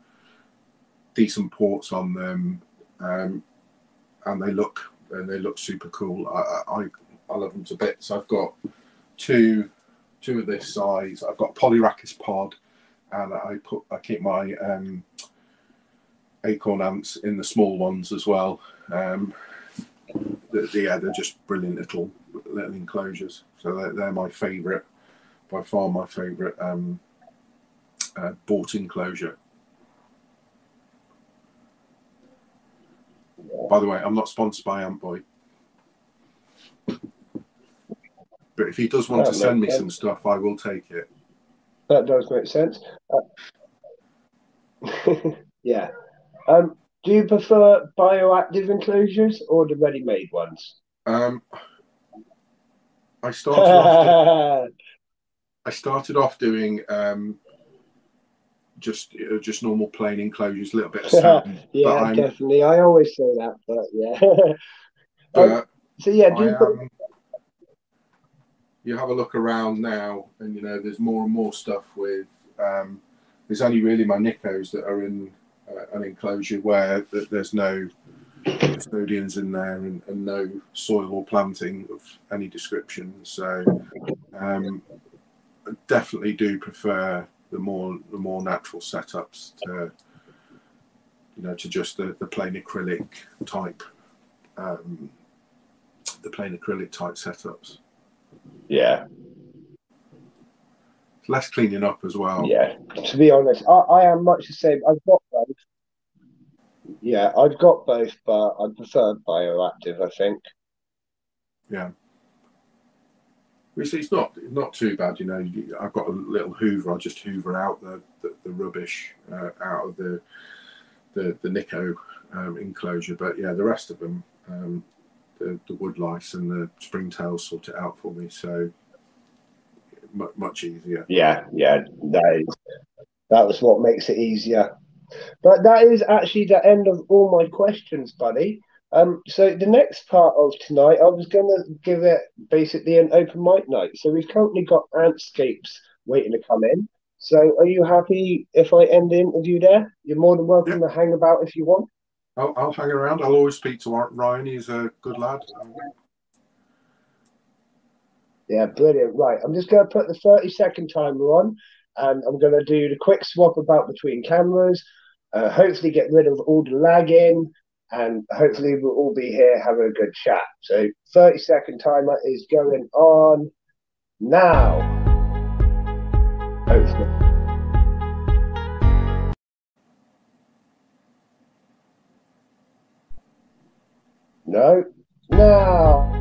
decent ports on them, um, and they look and they look super cool. I, I I love them to bits. I've got two two of this size. I've got Polyrhachis pod, and I put I keep my um, acorn ants in the small ones as well. Um, the, the- yeah, they're just brilliant little little enclosures. So they're, they're my favourite, by far my favourite um, uh, bought enclosure. By the way, I'm not sponsored by Antboy. But if he does want That to send me some stuff, I will take it. That does make sense. Uh, yeah. Um, do you prefer bioactive enclosures or the ready-made ones? Um, I started off. I started off doing um, just uh, just normal plain enclosures, a little bit of sand. yeah, definitely. I always say that, but yeah. But so yeah, do I you am, you have a look around now, and you know there's more and more stuff with. Um, there's only really my Nikos that are in uh, an enclosure where th- there's no custodians in there and, and no soil or planting of any description. So um, I definitely do prefer the more the more natural setups to you know to just the, the plain acrylic type um, the plain acrylic type setups. Yeah, It's less cleaning up as well. yeah. To be honest, I, I am much the same. I've got both. Yeah, I've got both, but I prefer bioactive. I think. Which it's not not too bad, you know. I've got a little Hoover. I just Hoover out the the, the rubbish uh, out of the the the Nico um, enclosure. But yeah, the rest of them, um, the the wood lice and the springtails sort it out for me. So mu much easier. Yeah, yeah, that is that was what makes it easier. But that is actually the end of all my questions, buddy. Um, so the next part of tonight, I was going to give it basically an open mic night. So we've currently got Antscapes waiting to come in. So are you happy if I end the interview there? You're more than welcome to hang about if you want. I'll, I'll hang around. I'll always speak to Ryan. He's a good lad. Yeah, brilliant. Right, I'm just going to put the 30 second timer on and I'm going to do the quick swap about between cameras, uh, hopefully get rid of all the lagging, and hopefully we'll all be here having a good chat. So 30 second timer is going on now. Hopefully. No, now.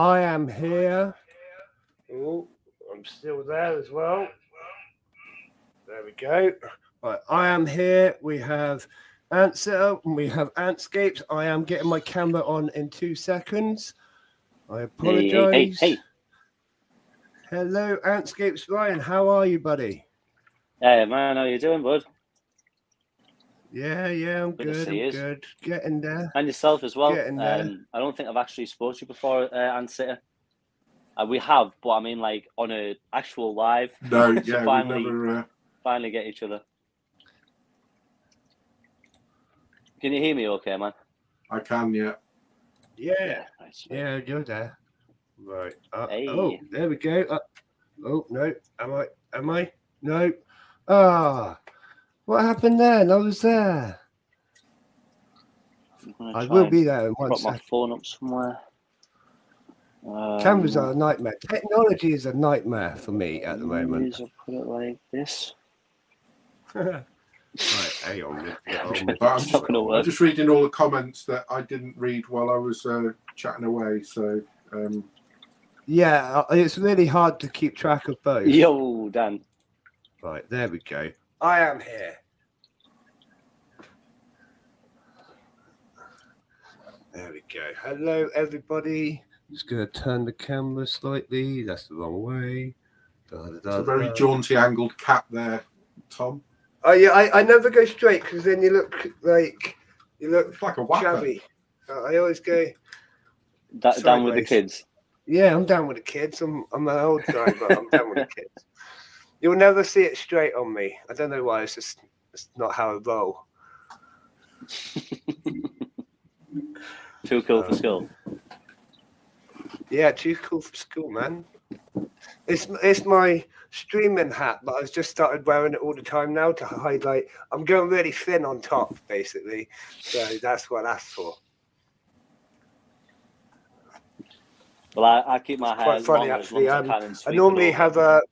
I am here. Oh, I'm still there as well. There we go. Right, I am here. We have Answer and we have Antscapes. I am getting my camera on in two seconds. I apologize. Hey, hey, hey. Hello, Antscapes. Ryan, how are you, buddy? Hey, man, how you doing, bud? Yeah, yeah, I'm Good good. I'm good. Getting there. And yourself as well. Getting there. Um, I don't think I've actually spoke to you before, uh, Ansiter. Uh, we have, but I mean, like on a actual live. No, So yeah, finally- never. Uh, Finally, get each other. Can you hear me? Okay, man. I can, yeah. Yeah, Right, sweet. yeah, you're there. Right. Uh, Hey. Oh, there we go. Oh no, am I? Am I? No. Ah, what happened then? I was there. I'm gonna I try will be there in one Prop my second. phone up somewhere. Um, Cameras are a nightmare. Technology is a nightmare for me at the moment. I'll put it like this. right, hang on. a get on with- But I'm It's just, not gonna I'm work. just reading all the comments that I didn't read while I was uh, chatting away. So, um, Yeah, uh, it's really hard to keep track of both. Yo, Dan. Right, there we go. I am here. There we go. Hello, everybody. Just going to turn the camera slightly. That's the wrong way. Da, da, it's a very da. jaunty angled cap there, Tom. Oh yeah, I, I never go straight because then you look like you look It's like a whapper. shabby. Uh, I always go. Da- Dan with the kids. Yeah, I'm down with the kids. I'm I'm an old guy, but I'm down with the kids. You'll never see it straight on me. I don't know why. It's just it's not how I roll. Too cool for Um, school. Yeah, too cool for school, man. It's it's my streaming hat, but I've just started wearing it all the time now to highlight. I'm going really thin on top, basically. So that's what that's for. Well, I, I keep my It's hair quite funny, long actually. Um, I I normally have a.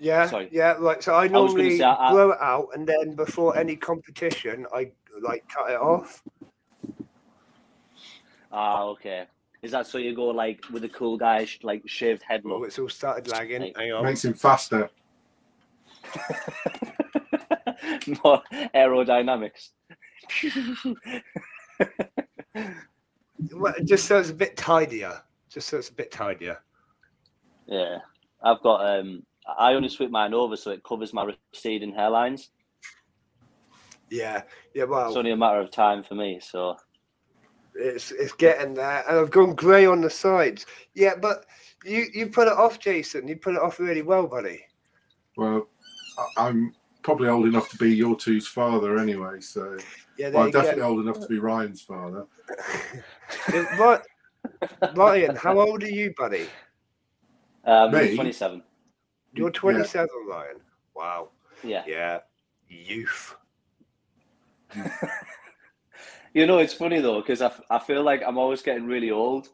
Yeah, Sorry. yeah, right. So I normally say, I- I- blow it out, and then before any competition, I like cut it off. Ah, okay. Is that so you go like with the cool guy, sh- like shaved head Oh, look? it's all started lagging. Right. Hang on. Makes him faster. More aerodynamics. Well, just so it's a bit tidier. Just so it's a bit tidier. yeah, I've got. um I only sweep mine over so it covers my receding hairlines. Yeah, yeah. Well, It's only a matter of time for me. So It's it's getting there, and I've gone grey on the sides. Yeah, but you you put it off, Jason. You put it off really well, buddy. Well, I- I'm probably old enough to be your two's father anyway. So, Yeah, well, I'm you go. definitely old enough to be Ryan's father. Yeah, Right, Ryan, how old are you, buddy? um, Me? twenty-seven. You're 27, Ryan. Wow. Yeah. Yeah, youth. You know, it's funny though because I, f- I feel like I'm always getting really old.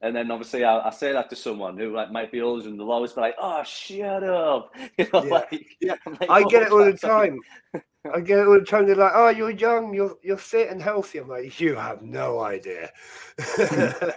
And then obviously I, I say that to someone who like might be older and they'll always be like, "Oh, shut up!" You know, Yeah, like, yeah. Like, I get "Oh, it all the time. I get it all the time. They're like, "Oh, you're young. You're you're fit and healthy." I'm like, "You have no idea."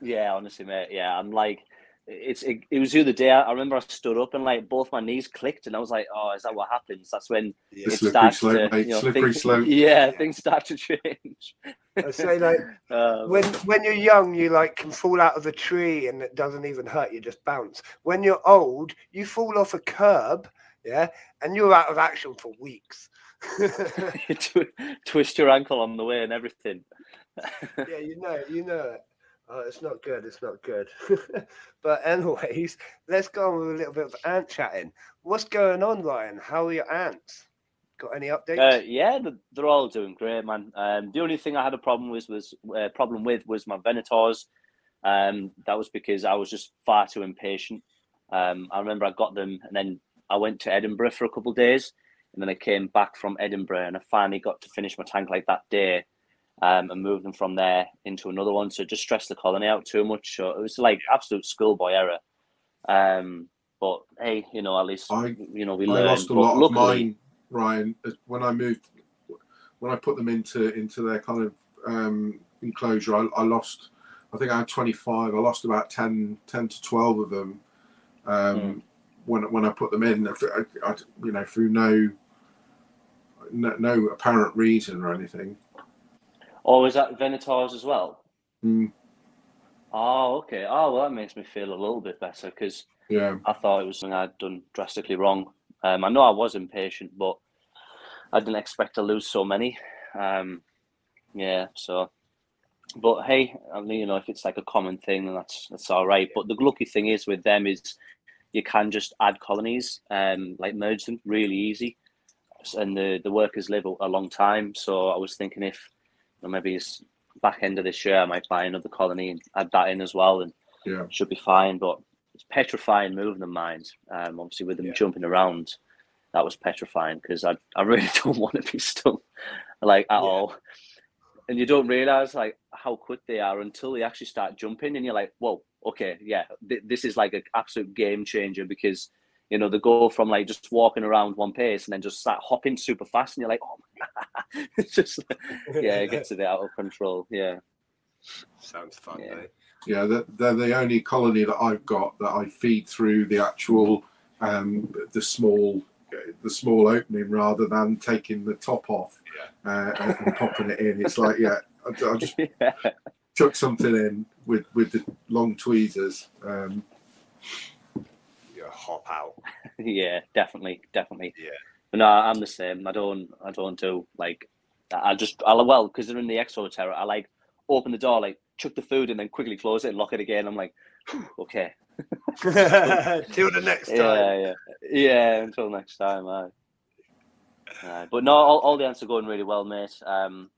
Yeah, honestly, mate. Yeah, I'm like, it's it, it was the other day. I remember I stood up and like both my knees clicked, and I was like, "Oh, is that what happens?" That's when Yeah. The it slippery starts slope, to, mate, you know, slippery things, slope. Yeah, things start to change. I say like Um, when when you're young, you like can fall out of a tree and it doesn't even hurt. You just bounce. When you're old, you fall off a curb, yeah, and you're out of action for weeks. you tw- twist your ankle on the way and everything. yeah, you know, you know it. Oh, it's not good. It's not good. but anyways, let's go on with a little bit of ant chatting. What's going on, Ryan? How are your ants? Got any updates? Uh, yeah, they're all doing great, man. Um, the only thing I had a problem with was uh, problem with was my Venators. Um, that was because I was just far too impatient. Um, I remember I got them, and then I went to Edinburgh for a couple of days, and then I came back from Edinburgh, and I finally got to finish my tank like that day, um, and move them from there into another one. So just stressed the colony out too much. So it was like absolute schoolboy error. Um, but hey, you know, at least I- you know we I learned. lost a lot of mine, Ryan, when I moved. When I put them into into their kind of um, enclosure, I, I lost. I think I had 25. I lost about 10, 10 to 12 of them um, Hmm. when when I put them in. I, I, you know, through no, no no apparent reason or anything. Oh, is that Venators as well? Mm, Oh, okay. Oh, well, that makes me feel a little bit better because yeah, I thought it was something I'd done drastically wrong. Um, I know I was impatient, but I didn't expect to lose so many. Um, yeah, so. But hey, I mean, you know, if it's like a common thing, then that's that's all right. But the lucky thing is with them is you can just add colonies, um, like merge them really easy, and the the workers live a, a long time. So I was thinking if know, maybe it's back end of this year, I might buy another colony and add that in as well, and yeah. should be fine. But it's petrifying moving them, mind. Um, obviously with them Yeah. jumping around, that was petrifying because I I really don't want to be stung, like at Yeah. all. And you don't realize like how quick they are until they actually start jumping, and you're like, whoa, okay, yeah, th- this is like an absolute game changer because. You know, they go from like just walking around one pace and then just start hopping super fast, and you're like, oh my god, it's just yeah, it gets a bit out of control. Yeah, Sounds fun, Yeah. mate. Yeah, they're, they're the only colony that I've got that I feed through the actual um, the small the small opening rather than taking the top off uh, and, and popping it in. It's like yeah, I, I just yeah. chuck something in with with the long tweezers. Um, You hop out. yeah, definitely, definitely. Yeah. But no, I'm the same. I don't, I don't do like, I just, I well, because they're in the Exo Terra. I like open the door, like chuck the food, and then quickly close it and lock it again. I'm like, okay, Till the next time. yeah, yeah, yeah. Until next time, aye. Aye. but no, all, all the ants are going really well, mate. Um,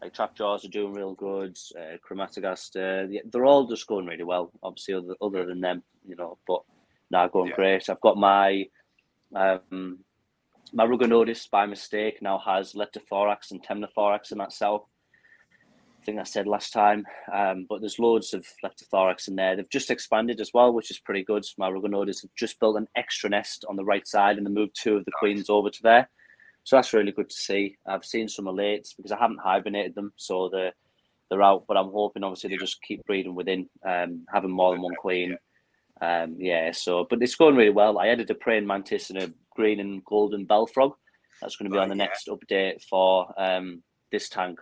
like trap jaws are doing real good. Uh, Crematogast, uh, they're all just going really well. Obviously, other, other than them, you know. But now going Yeah. great. I've got my um, my Ruginodis by mistake now has Leptothorax and Temnothorax in that cell. I think I said last time, um, but there's loads of Leptothorax in there. They've just expanded as well, which is pretty good. My Ruginodis have just built an extra nest on the right side and they moved two of the Nice. queens over to there. So that's really good to see. I've seen some alates because I haven't hibernated them, so they're they're out. But I'm hoping obviously they just keep breeding within, um, having more than one queen. Um, yeah. So, but it's going really well. I added a praying mantis and a green and golden bell frog. That's going to be Oh, on the yeah. next update for um, this tank.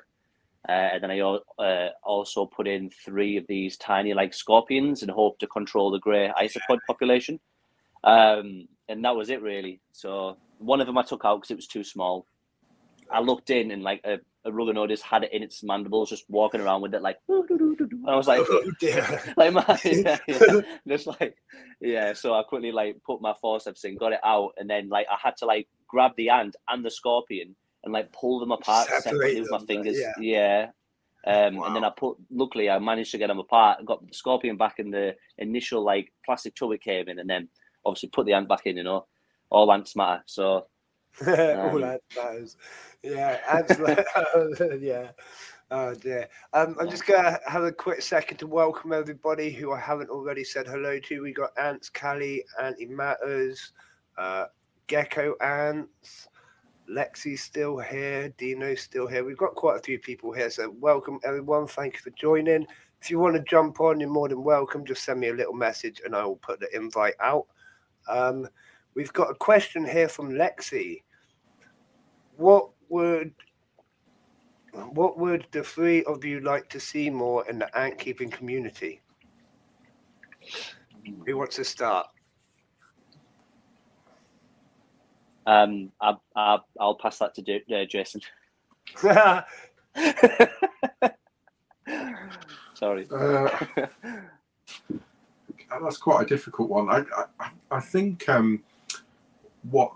Uh, and then I uh, also put in three of these tiny like scorpions and hope to control the grey isopod population. Um, and that was it really. So one of them I took out because it was too small. I looked in and like a, a Ruginodis had it in its mandibles, just walking around with it like. And I was like, oh like my yeah, yeah. just like yeah so i quickly like put my forceps in got it out and then like i had to like grab the ant and the scorpion and like pull them apart Separate separately with my fingers yeah. yeah, um and then i put luckily i managed to get them apart got the scorpion back in the initial like plastic tub it came in and then obviously put the ant back in you know all ants matter so All Um. Yeah, ants, yeah. Oh dear. Um, I'm just gonna have a quick second to welcome everybody who I haven't already said hello to. We got Ants, Callie, Anti Matters, uh, Gecko Ants, Lexi's still here, Dino's still here. We've got quite a few people here, so welcome everyone. Thank you for joining. If you want to jump on, you're more than welcome. Just send me a little message and I will put the invite out. Um, we've got a question here from Lexi. What would what would the three of you like to see more in the ant keeping community? Who wants to start? Um, I, I, I'll pass that to uh, Jason. Sorry. Uh, that's quite a difficult one. I I, I think um, what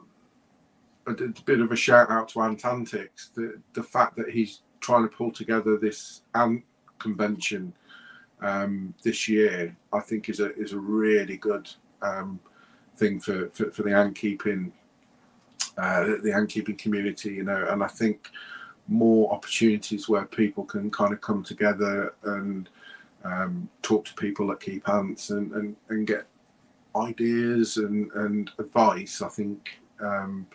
a, bit of a shout out to Ant Antics, the the fact that he's trying to pull together this ant convention um, this year, I think is a is a really good um, thing for, for, for the ant keeping uh, the ant keeping community, you know, and I think more opportunities where people can kind of come together and um, talk to people that keep ants and, and, and get ideas and, and advice, I think um,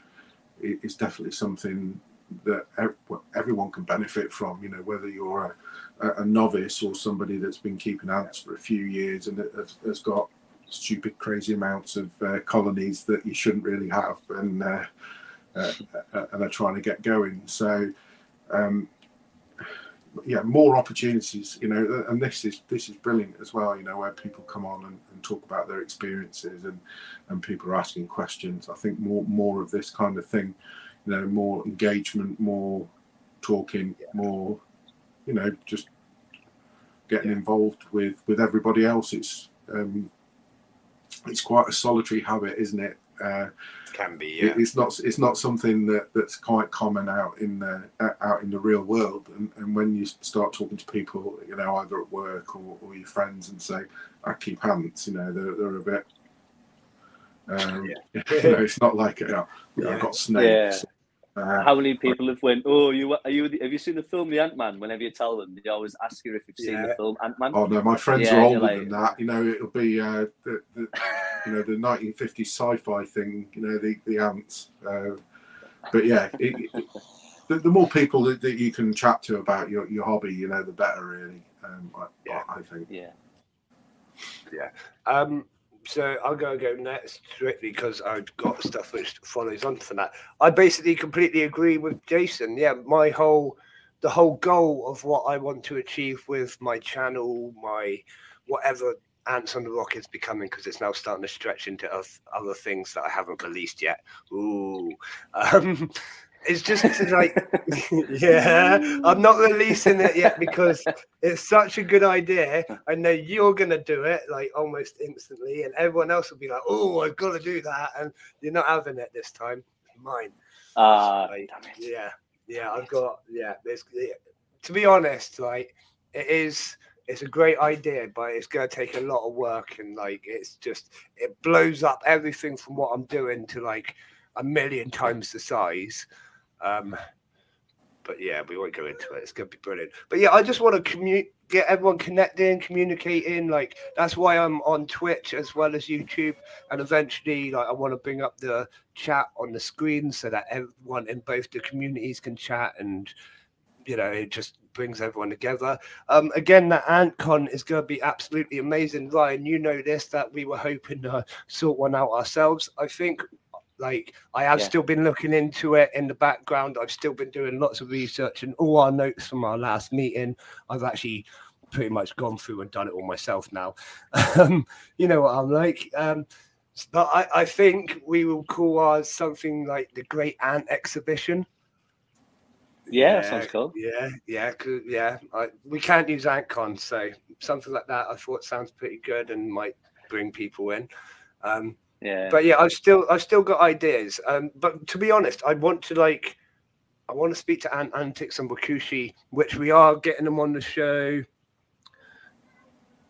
is definitely something that everyone can benefit from. You know, whether you're a, a novice or somebody that's been keeping ants for a few years and has, got stupid, crazy amounts of uh, colonies that you shouldn't really have, and uh, uh, uh and are trying to get going. So, um, yeah, more opportunities. You know, and this is this is brilliant as well. You know, where people come on and, and talk about their experiences and and people are asking questions. I think more more of this kind of thing you know more engagement more talking yeah. more you know just getting yeah. involved with with everybody else it's um it's quite a solitary habit isn't it uh can be yeah. it's not it's not something that that's quite common out in the out in the real world and, and when you start talking to people you know either at work or, or your friends and say i keep ants you know they're, they're a bit um, yeah. you know, it's not like you know, yeah. I've got snakes. Uh, How many people have went? Oh, you are you? Have you seen the film The Ant Man? Whenever you tell them, they always ask you if you've seen the film Ant Man. Oh no, my friends yeah, are older like, than that. You know, it'll be uh, the, the you know the 1950s sci-fi thing. You know, the the ants. Uh, but yeah, it, it, the, the, more people that, that, you can chat to about your, your hobby, you know, the better. Really, um, I, yeah. I, I think. Yeah. Yeah. Um, so I'm going to go next strictly because I've got stuff which follows on from that. I basically completely agree with Jason. Yeah, my whole, the whole goal of what I want to achieve with my channel, my whatever Ants on the Rock is becoming, because it's now starting to stretch into other things that I haven't released yet. Ooh. Um, it's just like, yeah, I'm not releasing it yet because it's such a good idea. I know you're gonna do it like almost instantly, and everyone else will be like, "Oh, I've got to do that," and you're not having it this time. Mine. Uh, like, yeah, yeah, I've got yeah. There's yeah. to be honest, like it is. It's a great idea, but it's going to take a lot of work, and like it's just it blows up everything from what I'm doing to like a million times the size. Um, but yeah, we won't go into it. It's gonna be brilliant. But yeah, I just want to commu- get everyone connecting, communicating. Like that's why I'm on Twitch as well as YouTube, and eventually, like I want to bring up the chat on the screen so that everyone in both the communities can chat, and you know, it just brings everyone together. Um, again, that AntCon is going to be absolutely amazing. Ryan, you know this that we were hoping to sort one out ourselves. I think like I have yeah. still been looking into it in the background. I've still been doing lots of research and all our notes from our last meeting. I've actually pretty much gone through and done it all myself now. Um, you know what I'm like. Um, but I, I think we will call ours something like the Great Ant Exhibition. Yeah, yeah sounds cool. Yeah, yeah, yeah. I, we can't use AntCon, so something like that I thought sounds pretty good and might bring people in. Um, yeah. But yeah, I've still I've still got ideas. Um, but to be honest, I want to like I want to speak to Ant Antics and Wakushi, which we are getting them on the show.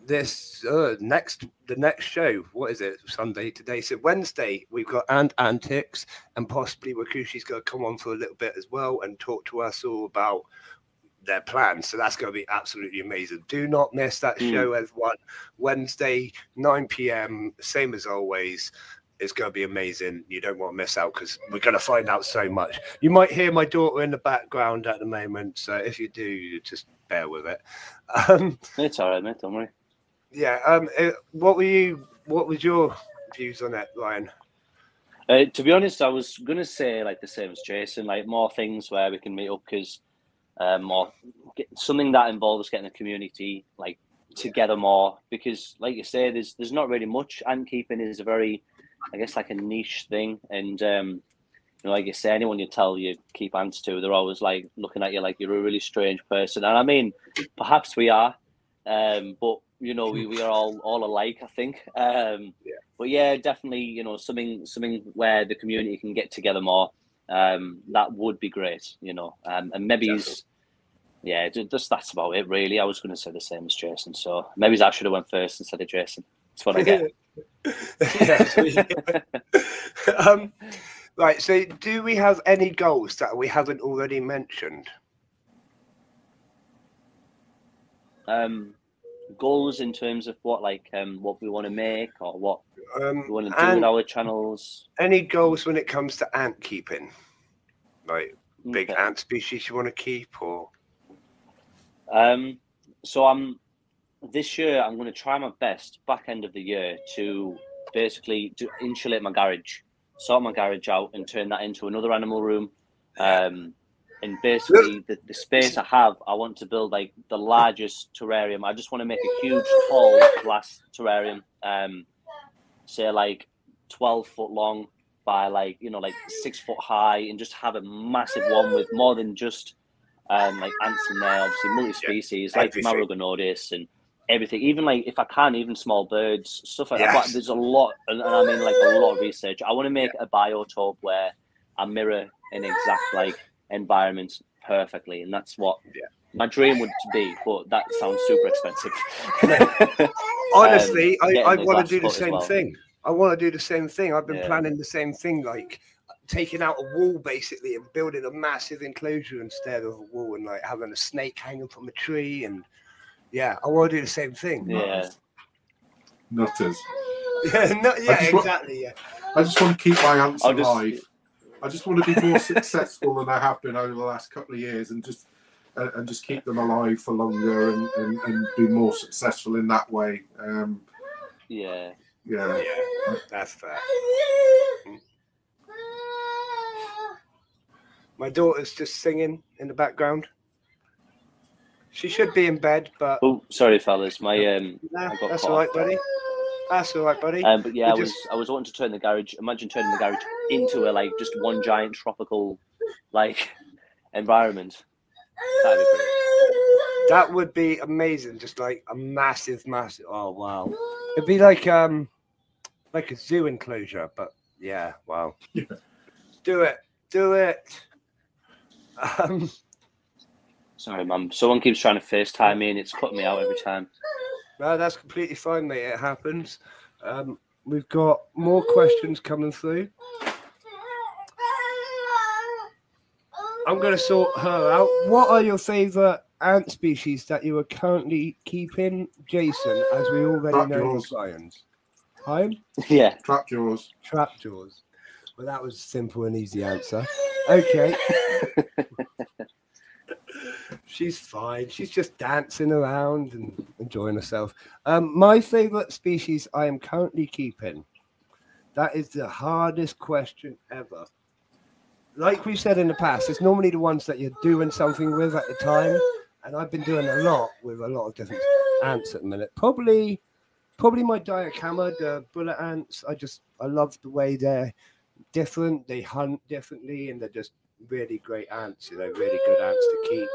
This uh, next the next show, what is it? Sunday today. So Wednesday we've got Ant Antics and possibly Wakushi's gonna come on for a little bit as well and talk to us all about their plans. So that's going to be absolutely amazing. Do not miss that Mm. show, everyone. Wednesday, 9 p.m., same as always. It's going to be amazing. You don't want to miss out because we're going to find out so much. You might hear my daughter in the background at the moment. So if you do, you just bear with it. Um, It's all right, mate. Don't worry. yeah. Um, uh, what were you, what was your views on it, Ryan? Uh, to be honest, I was gonna say like the same as Jason, like more things where we can meet up because um, more get, something that involves getting the community like together more because, like you say, there's there's not really much. Ant keeping is a very, I guess, like a niche thing, and um, you know, like you say, anyone you tell you keep ants to, they're always like looking at you like you're a really strange person, and I mean, perhaps we are, um, but you know, we, we are all all alike, I think. Um, Yeah. but yeah, definitely, you know, something something where the community can get together more. Um, that would be great, you know. Um, and maybe he's, yeah, ju- just that's about it, really. I was going to say the same as Jason, so maybe I should have went first instead of Jason. That's what I get. Um, right. So, do we have any goals that we haven't already mentioned? um, goals in terms of what, like, um, what we want to make or what Um, we want to do with our channels. any goals when it comes to ant keeping? Like big Okay. ant species you want to keep, or Um, so I'm this year. I'm going to try my best back end of the year to basically to insulate my garage, sort my garage out, and turn that into another animal room. Um, and basically, the, the space I have, I want to build like the largest terrarium. I just want to make a huge, tall glass terrarium. Um, say like twelve foot long by like you know like six foot high, and just have a massive one with more than just um, like ants in there, obviously multi-species like everything. Marrogonodis and everything. Even like if I can, even small birds, stuff like that. Yes. But there's a lot, and and I mean like a lot of research. I want to make a biotope where I mirror an exact like environment perfectly, and that's what Yeah. my dream would be. But that sounds super expensive. honestly, Um, I, I want to do the same well. thing. I want to do the same thing. I've been Yeah. planning the same thing, like taking out a wall basically and building a massive enclosure instead of a wall, and like having a snake hanging from a tree. And yeah, I want to do the same thing. yeah. Nutters. Yeah, no, yeah, just wa- exactly. Yeah. I just want to keep my ants I'll just- alive. I just want to be more successful than I have been over the last couple of years, and just uh, and just keep them alive for longer and, and, and be more successful in that way. Um, Yeah. yeah. Yeah, that's fair. My daughter's just singing in the background. She should be in bed, but Oh, sorry, fellas. My um, nah, I got that's all right, buddy. That's all right, buddy. Um, but yeah, I We was just- I was wanting to turn the garage. Imagine turning the garage into a like just one giant tropical like environment. That'd be. That would be amazing. Just like a massive, massive. Oh wow! It'd be like um, like a zoo enclosure, but yeah, wow. Yeah. Do it, do it. Um, Sorry, mum. Someone keeps trying to FaceTime me and it's cutting me out every time. No, that's completely fine, mate. It happens. Um, we've got more questions coming through. I'm going to sort her out. What are your favourite ant species that you are currently keeping, Jason? As we already know, Trapjaws. the lions. Home. yeah. Trap jaws. Trapjaws. Well, that was a simple and easy answer. Okay. She's fine. She's just dancing around and enjoying herself. Um, my favorite species I am currently keeping. That is the hardest question ever. Like we said in the past, it's normally the ones that you're doing something with at the time. And I've been doing a lot with a lot of different ants at the minute. Probably probably my Diacamma, the bullet ants. I just I love the way they're different. They hunt differently, and they're just really great ants. You know, really good ants to keep.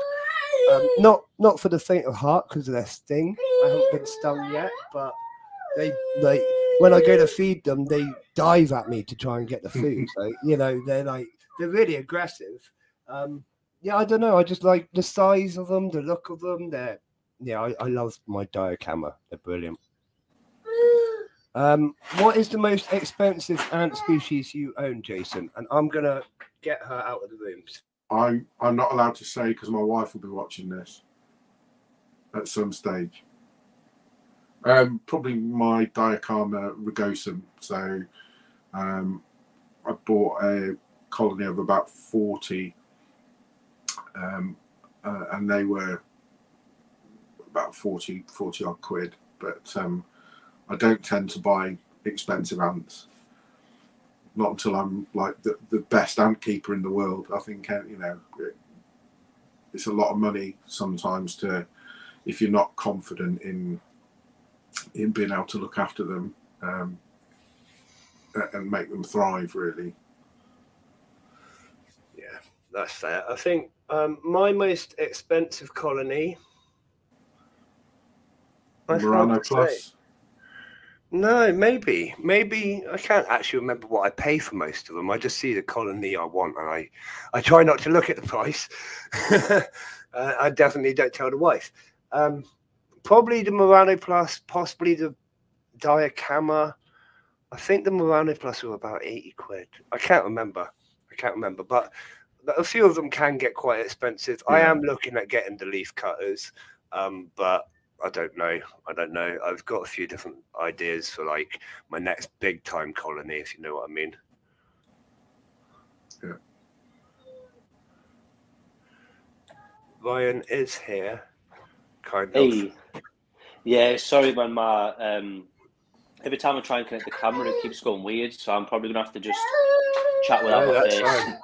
Um, not not for the faint of heart because of their sting. I haven't been stung yet, but they like when I go to feed them, they dive at me to try and get the food. so you know, they're like they're really aggressive. Um, yeah, I don't know. I just like the size of them, the look of them. They're yeah, I, I love my Diacamma. They're brilliant. Um, what is the most expensive ant species you own, Jason? And I'm gonna get her out of the room. I'm I'm not allowed to say because my wife will be watching this at some stage. Um, probably my Diacamma rugosum. So um, I bought a colony of about 40 um, uh, and they were about 40, 40 odd quid. But um, I don't tend to buy expensive ants. Not until I'm like the, the best ant keeper in the world. I think, uh, you know, it's a lot of money sometimes to, if you're not confident in in being able to look after them um, and make them thrive, really. Yeah, that's fair. I think um, my most expensive colony. Murano to say. No, maybe, maybe I can't actually remember what I pay for most of them. I just see the colony I want, and I, I try not to look at the price. uh, I definitely don't tell the wife. Um, probably the Meranoplus, possibly the Diacamma. I think the Meranoplus were about eighty quid. I can't remember. I can't remember, but but a few of them can get quite expensive. I am looking at getting the leaf cutters, um, but I don't know. I don't know. I've got a few different ideas for like my next big time colony, if you know what I mean. Yeah. Ryan is here, kind of. Yeah, sorry, man. My um, every time I try and connect the camera, it keeps going weird. So I'm probably gonna have to just chat without No, my that's face. fine.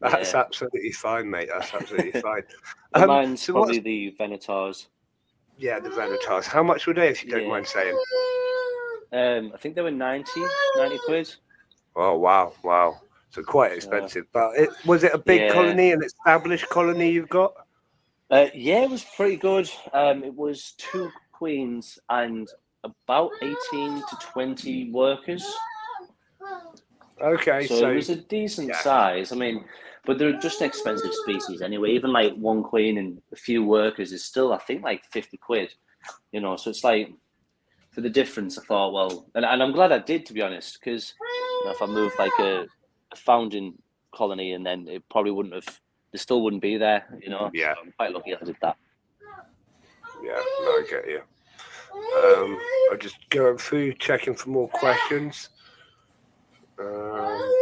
That's Yeah. absolutely fine, mate. That's absolutely fine. And Um, mine's so what's- probably the Venators. Yeah, the Venators. How much were they, if you don't Yeah. mind saying? Um, I think they were 90, 90 quid. Oh wow, wow. So quite expensive. But it was it a big Yeah. colony, an established colony you've got? Uh, yeah, it was pretty good. Um, it was two queens and about 18 to 20 workers. Okay, So, so, it was a decent yeah. size. I mean, but they're just expensive species anyway. Even like one queen and a few workers is still, I think, like 50 quid. You know, so it's like for the difference, I thought, well, and, and I'm glad I did, to be honest, because you know, if I moved like a, a founding colony and then it probably wouldn't have, they still wouldn't be there, you know. Yeah. So I'm quite lucky I did that. yeah, no, I get you. Um, I'm just going through, checking for more questions. Um,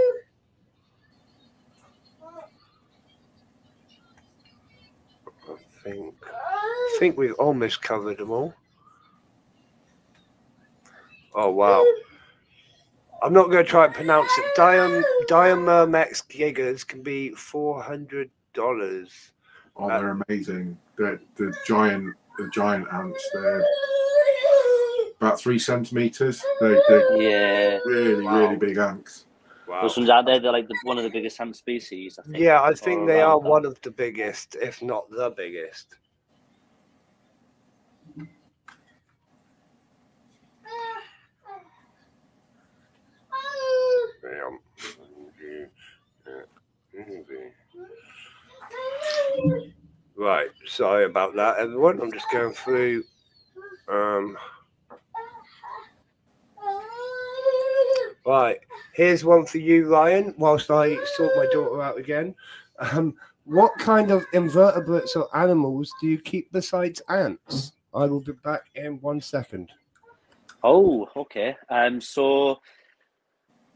I think I think we've almost covered them all. Oh wow! I'm not going to try and pronounce it. Diam Dinomyrmex gigas can be four hundred dollars. Oh, they're amazing. The the giant the giant ants. They're about three centimeters. They, they're Yeah. really Wow. really big ants. Wow. Those ones out there, they're like the, one of the biggest ant species, I think. Yeah, I think or they are that. one of the biggest, if not the biggest. Right, sorry about that, everyone. I'm just going through. Um, right, here's one for you, Ryan. Whilst I sort my daughter out again, um, what kind of invertebrates or animals do you keep besides ants? I will be back in one second. Oh, okay. Um, so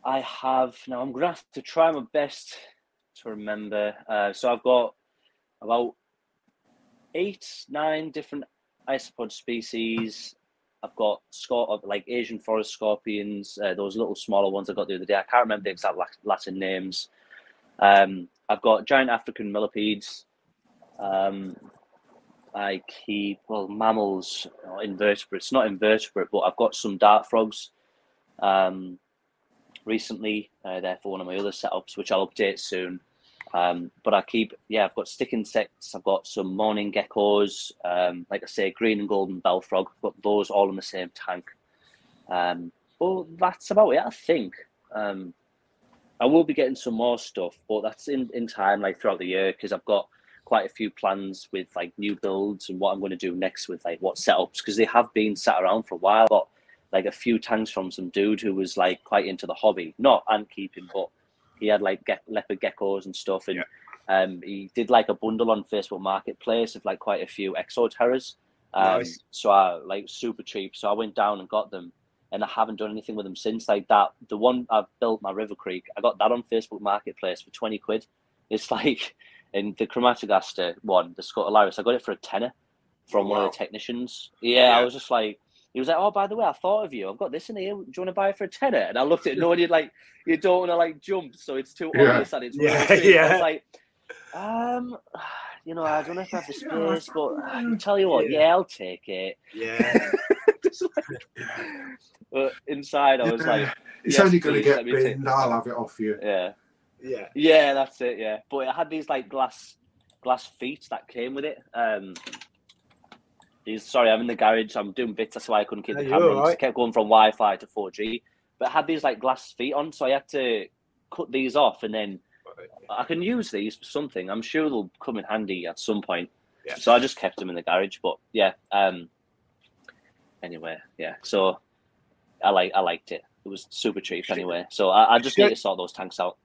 I have now. I'm gonna have to try my best to remember. Uh, so I've got about eight, nine different isopod species. I've got scor- like Asian forest scorpions, uh, those little smaller ones I got the other day. I can't remember the exact Lat- Latin names. Um, I've got giant African millipedes. Um, I keep well mammals, invertebrates, not invertebrate, but I've got some dart frogs. Um, recently, uh, they're for one of my other setups, which I'll update soon. Um, but I keep, yeah, I've got stick insects. I've got some mourning geckos. Um, like I say, green and golden bell frog. Got those all in the same tank. Um, well, that's about it, I think. Um, I will be getting some more stuff, but that's in, in time, like throughout the year, because I've got quite a few plans with like new builds and what I'm going to do next with like what setups, because they have been sat around for a while. Got like a few tanks from some dude who was like quite into the hobby, not ant keeping, but he had like ge- leopard geckos and stuff, and Yeah. Um, he did like a bundle on Facebook Marketplace of like quite a few Exo Terras. Um, Nice. So I like super cheap. So I went down and got them, and I haven't done anything with them since. Like that, the one I've built my River Creek, I got that on Facebook Marketplace for twenty quid. It's like, and the Crematogaster one, the Scutellaris, I got it for a tenner from one of the technicians. Yeah, I was just like, he was like, "Oh, by the way, I thought of you. I've got this in here. Do you want to buy it for a tenner?" And I looked at it, knowing you like you don't want to like jump, so it's too Yeah. obvious and it's Yeah, yeah. was like, um, you know, I don't know if I have the space, but I tell you what, Yeah. yeah, I'll take it. Yeah. Like- but inside, I was like, it's yes, only going to get let me take binned. I'll have it off you. yeah, yeah. yeah, that's it, yeah. But it had these like glass glass feet that came with it. Um, sorry, I'm in the garage. I'm doing bits. That's why I couldn't keep the camera. alright. It kept going from Wi-Fi to 4G, but it had these like glass feet on, so I had to cut these off, and then I can use these for something. I'm sure they'll come in handy at some point. Yeah. So I just kept them in the garage. But yeah. Um. Anyway, yeah. So I like I liked it. It was super cheap anyway. So I, I just need to sort those tanks out.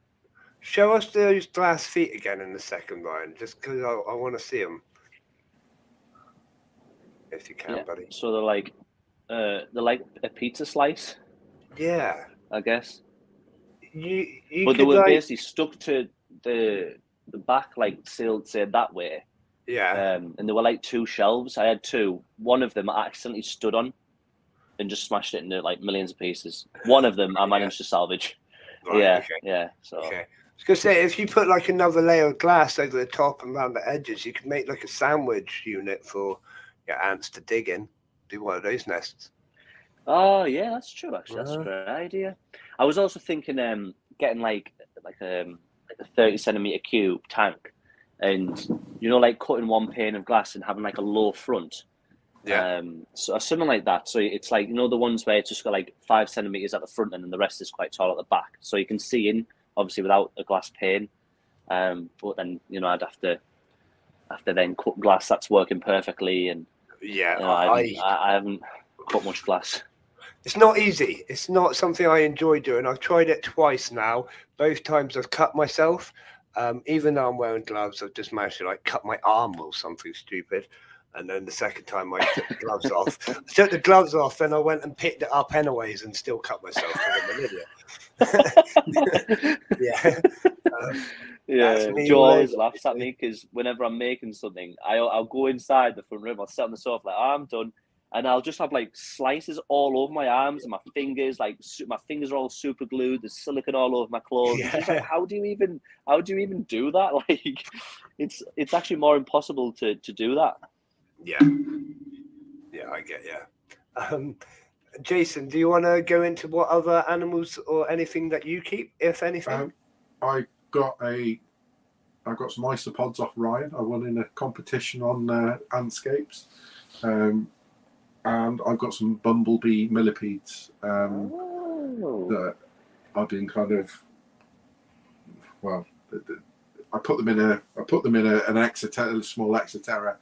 Show us those glass feet again in the second line, just because I, I want to see them. If you can, Yeah. buddy. So they're like, uh, they're like a pizza slice, Yeah. I guess. You, you but they were like, basically stuck to the the back, like sealed, say that way. yeah. Um, and there were like two shelves. I had two. One of them I accidentally stood on, and just smashed it into like millions of pieces. One of them I Yeah. managed to salvage. right, yeah, Okay. yeah. So Okay. I was gonna say if you put like another layer of glass over the top and around the edges, you could make like a sandwich unit for your ants to dig in. Do one of those nests. Oh yeah, that's true. Actually, that's Uh-huh. a great idea. I was also thinking um getting like like um like a thirty centimeter cube tank, and you know like cutting one pane of glass and having like a low front. Yeah. Um, so something like that. So it's like you know the ones where it's just got like five centimeters at the front and then the rest is quite tall at the back, so you can see in obviously without a glass pane. Um, but then you know I'd have to to then cut glass that's working perfectly, and Yeah. you know, I, I, haven't, I, I haven't cut much glass. It's not easy. It's not something I enjoy doing. I've tried it twice now. Both times I've cut myself. Um, even though I'm wearing gloves, I've just managed to like cut my arm or something stupid. And then the second time I took the gloves off, I took the gloves off, and I went and picked it up anyways and still cut myself because I'm an idiot. yeah. Um, Yeah, That's me Joe always laughs at me because whenever I'm making something, I, I'll go inside the front room, I'll sit on the sofa like, "Oh, I'm done. And I'll just have like slices all over my arms and my fingers, like su- my fingers are all super glued. There's silicone all over my clothes. It's just like, how do you even, how do you even do that? Like, it's it's actually more impossible to to do that. yeah. Yeah, I get yeah. Um, Jason, do you want to go into what other animals or anything that you keep, if anything? Um, I got a, I got some isopods off Ryan. I won in a competition on uh, Antscapes, um, and I've got some bumblebee millipedes um, Oh. that I've been kind of, well, th- th- I put them in a, I put them in a, an Exo Terra, a small Exo Terra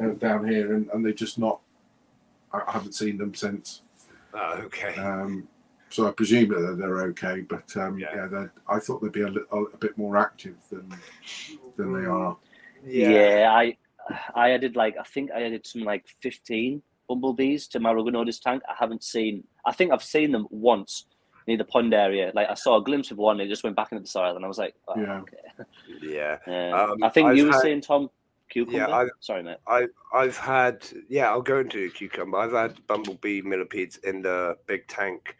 uh, down here, and, and they just not, I I haven't seen them since. Oh, okay. Um, so I presume that they're okay, but um, Yeah. yeah, I thought they'd be a, li- a bit more active than than they are. Yeah. I I added like I think I added some like fifteen bumblebees to my Ruginodis tank. I haven't seen. I think I've seen them once near the pond area. Like I saw a glimpse of one. and It just went back into the soil, and I was like, oh, Yeah. okay. Yeah. Yeah. Um, I think I've you were had- saying Tom cucumber. Yeah, I- Sorry, mate. I I've had yeah, I'll go into cucumber. I've had bumblebee millipedes in the big tank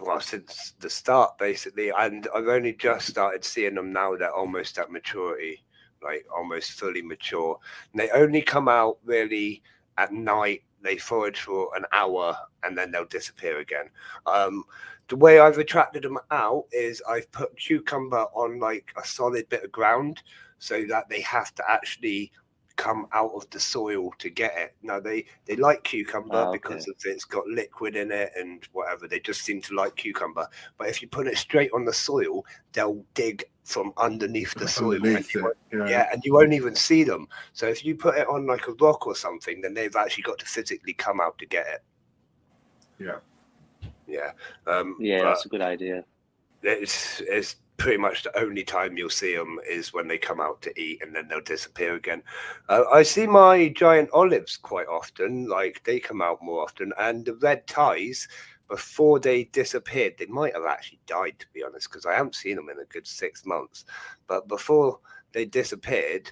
well since the start basically, and I've only just started seeing them now. They're almost at maturity, like almost fully mature. And they only come out really at night. They forage for an hour and then they'll disappear again. Um, the way I've attracted them out is I've put cucumber on like a solid bit of ground so that they have to actually come out of the soil to get it. Now they they like cucumber Ah, okay. because of it's got liquid in it and whatever. They just seem to like cucumber. But if you put it straight on the soil, they'll dig from underneath the soil. and you it, won't- yeah. yeah, and you won't even see them. So if you put it on like a rock or something, then they've actually got to physically come out to get it. Yeah. Yeah. Um, Yeah, that's a good idea. it's it's pretty much the only time you'll see them is when they come out to eat and then they'll disappear again. Uh, I see my giant olives quite often, like they come out more often, and the red ties. Before they disappeared, they might have actually died, to be honest, because I haven't seen them in a good six months. But before they disappeared,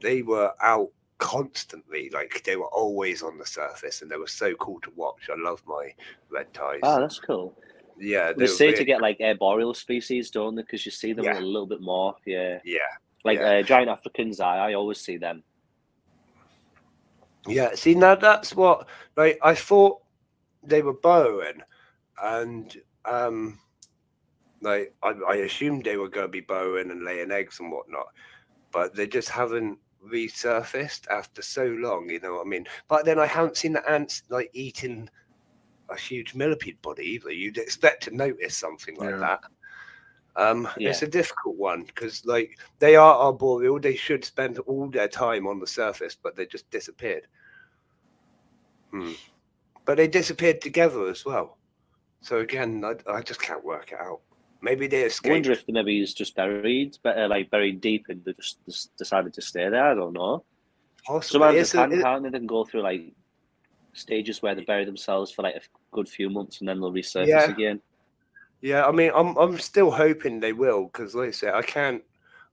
they were out constantly. Like they were always on the surface, and they were so cool to watch. I love my red ties. Oh, that's cool. Yeah, They say to get like arboreal species, don't they? Because you see them Yeah. a little bit more. Yeah, yeah, like Yeah. uh, giant Africans. I I always see them. yeah. See now that's what like I thought they were burrowing, and um, like I, I assumed they were going to be burrowing and laying eggs and whatnot, but they just haven't resurfaced after so long. You know what I mean? But then I haven't seen the ants like eating a huge millipede body either. You'd expect to notice something like Yeah. that. Um, it's a difficult one because like they are arboreal. They should spend all their time on the surface, but they just disappeared. Hmm. But they disappeared together as well. So again, I, I just can't work it out. Maybe they I wonder if maybe he's just buried, better like buried deep, and they just, just decided to stay there. I don't know. Possibly. Sometimes It's they a- can, it- can't they? They can go through like stages where they bury themselves for like a good few months, and then they'll resurface Yeah. again. Yeah, I mean, I'm I'm still hoping they will because, like I said, I can't,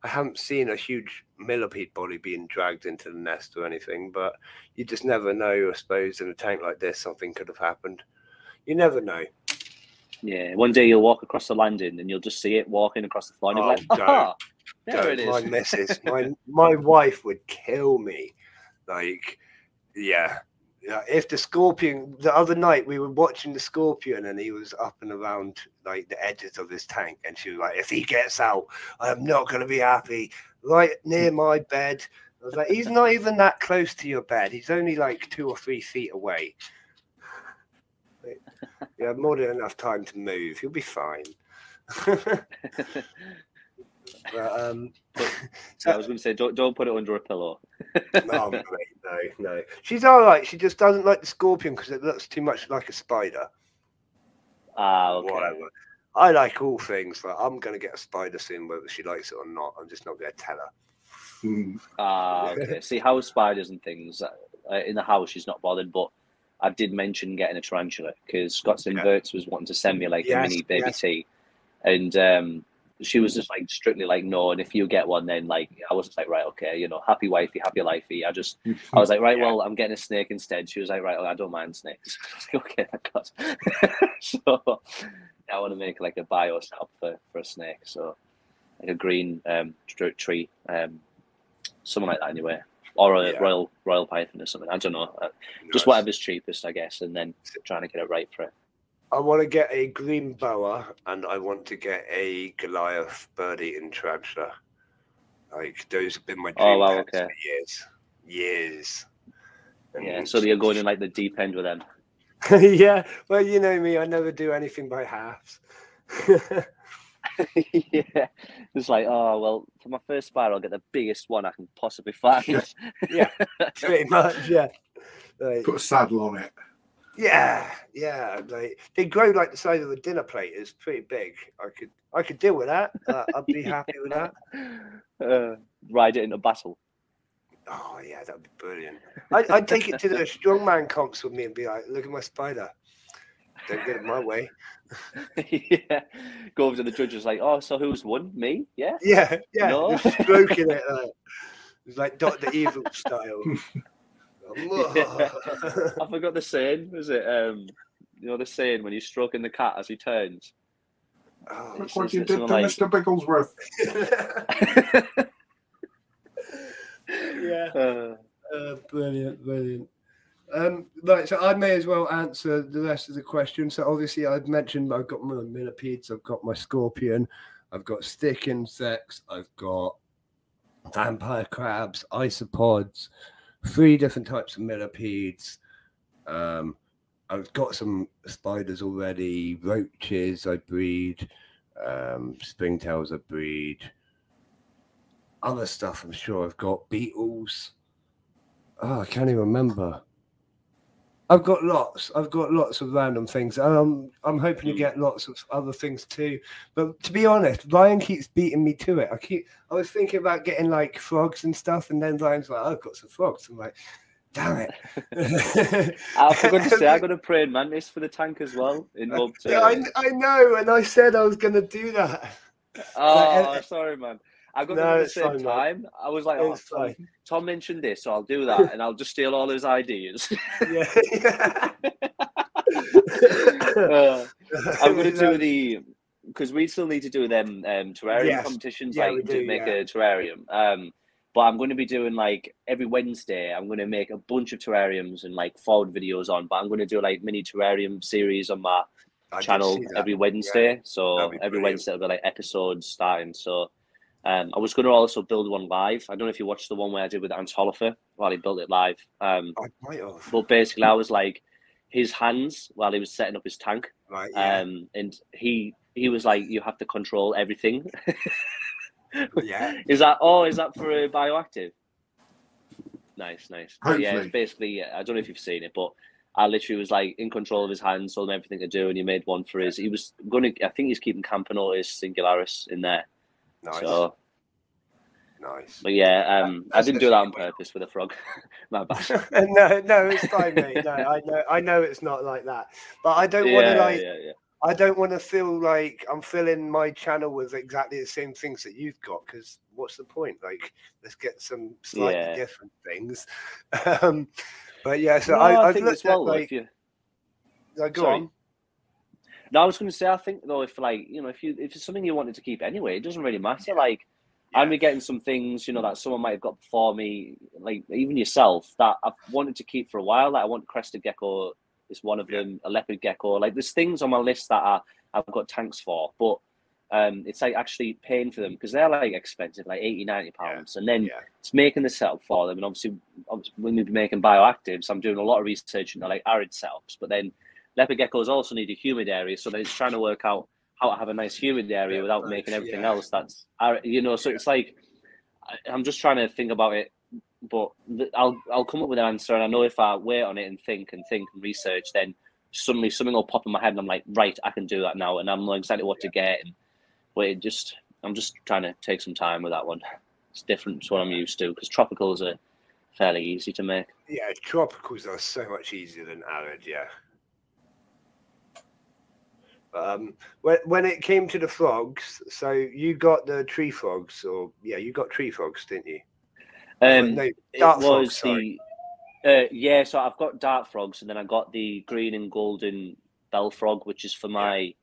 I haven't seen a huge millipede body being dragged into the nest or anything. But you just never know. I suppose in a tank like this, something could have happened. You never know. Yeah. One day you'll walk across the landing, and you'll just see it walking across the floor, and you're Oh, like, don't. "Ah, there it is." My missus, my my wife would kill me. Like, yeah. Yeah, if the scorpion the other night we were watching the scorpion and he was up and around like the edges of his tank and she was like, if he gets out, I'm not gonna be happy. Right near hmm. my bed. I was like, he's not even that close to your bed. He's only like two or three feet away. You have more than enough time to move. You'll be fine. but, um, I was going to say, don't don't put it under a pillow. no, no, no. She's all right. She just doesn't like the scorpion because it looks too much like a spider. Ah, okay. Whatever. I like all things. Like I'm gonna get a spider soon, whether she likes it or not. I'm just not gonna tell her. Ah, okay. See, house spiders and things uh, in the house, she's not bothered. But I did mention getting a tarantula because Scott's Yeah. Inverts was wanting to send me like a mini baby yes. tea, and um, she was just like strictly like no. And if you get one, then like I was just like right, okay, you know, happy wifey, happy lifey. I just I was like right, Yeah. well, I'm getting a snake instead. She was like right, well, I don't mind snakes. I was like, okay, God. so I want to make like a bio setup for for a snake. So like a green um tr- tree um something like that anyway or a Yeah. royal royal python or something i don't know uh, just whatever's cheapest i guess and then trying to get it right for it I want to get a green boa and I want to get a Goliath bird eating tarantula. Like those have been my dream Oh, wow, pets okay. for years, years. yeah so you're going in like the deep end with them yeah. Well, you know me. I never do anything by halves. yeah it's like oh well for my first spider i'll get the biggest one i can possibly find yeah, pretty much. Yeah. Like, Put a saddle on it. Yeah, yeah. Like they grow like the size of a dinner plate. It's pretty big. I could I could deal with that. Uh, I'd be happy with that. uh, ride it into battle Oh yeah, that'd be brilliant. I'd, I'd take it to the strongman comps with me and be like, "Look at my spider. Don't get it my way." yeah go over to the judges like oh so who's won me yeah Yeah, yeah. No. Stroking it. Like, it's like Doctor Evil style. I forgot the saying. Was it um, you know, the saying when you're stroking the cat as he turns? Oh, Look what you did to like- Mr. Bigglesworth. yeah. Uh, Uh, brilliant, brilliant. Um, right, so I may as well answer the rest of the questions. So obviously, I've mentioned I've got my millipedes, I've got my scorpion, I've got stick insects, I've got vampire crabs, isopods, three different types of millipedes. Um, I've got some spiders already, roaches I breed, um, springtails I breed, other stuff I'm sure I've got beetles. Oh, I can't even remember. I've got lots. I've got lots of random things. Um, I'm hoping to Mm. get lots of other things too. But to be honest, Ryan keeps beating me to it. I keep. I was thinking about getting like frogs and stuff, and then Ryan's like, "I've got some frogs." I'm like, "Damn it!" I forgot to say I got a praying mantis for the tank as well in Yeah, I, I know, and I said I was going to do that. Oh, sorry, man. I got No, them at the same fine, man. time. I was like, oh, Tom. Tom mentioned this, so I'll do that, and I'll just steal all his ideas. Yeah. Uh, I'm going to do the because we still need to do them um, terrarium Yes. competitions, Yeah, like we to do, make yeah. a terrarium. Um, but I'm going to be doing like every Wednesday. I'm going to make a bunch of terrariums and like forward videos on. But I'm going to do like mini terrarium series on my I channel every Wednesday. So every brilliant. Wednesday there'll be like episodes starting. So um, I was going to also build one live. I don't know if you watched the one where I did with Ant Holifer while he built it live. Um, I might have. but basically, I was like his hands while he was setting up his tank. Right, yeah. Um, and he he was like, you have to control everything. yeah. Is that oh? Is that for a bioactive? Nice, nice. But yeah, it's basically. yeah, I don't know if you've seen it, but I literally was like in control of his hands, told him everything to do, and he made one for his. He was gonna. I think he's keeping Camponotus singularis in there. Nice. So, nice. but yeah, um, I didn't do that on purpose with a frog. My bad. no, no, it's fine, mate. No, I know, I know it's not like that, but I don't want to like, yeah, yeah. I don't want to feel like I'm filling my channel with exactly the same things that you've got. Because what's the point? Like, let's get some slightly Yeah. different things. um, but yeah, so No, I, I, think as well. like, you, like, go sorry. on. No, I was going to say, I think though, if like you know, if you if it's something you wanted to keep anyway, it doesn't really matter. Like, I'm be getting some things, you know, that someone might have got before me, like even yourself, that I've wanted to keep for a while. Like, I want crested gecko is one of Yeah. them, a leopard gecko. Like, there's things on my list that I, I've got tanks for, but um, it's like actually paying for them because they're like expensive, like 80, 90 Yeah. pounds, and then Yeah. it's making the setup for them. And obviously, obviously when we be making bioactives, I'm doing a lot of research into like arid setups, but then leopard geckos also need a humid area, so it's trying to work out how to have a nice humid area Yeah, without making everything yeah. else that's you know. So it's like I'm just trying to think about it, but I'll I'll come up with an answer, and I know if I wait on it and think and think and research, then suddenly something will pop in my head, and I'm like, right, I can do that now, and I'm knowing exactly what to get. And but it just I'm just trying to take some time with that one. It's different to what I'm used to because tropicals are fairly easy to make. Yeah, tropicals are so much easier than arid. Yeah. Um, when when it came to the frogs, so you got the tree frogs, or yeah, you got tree frogs, didn't you? Um, no, it was frogs. The uh, yeah. So I've got dart frogs, and then I got the green and golden bell frog, which is for my,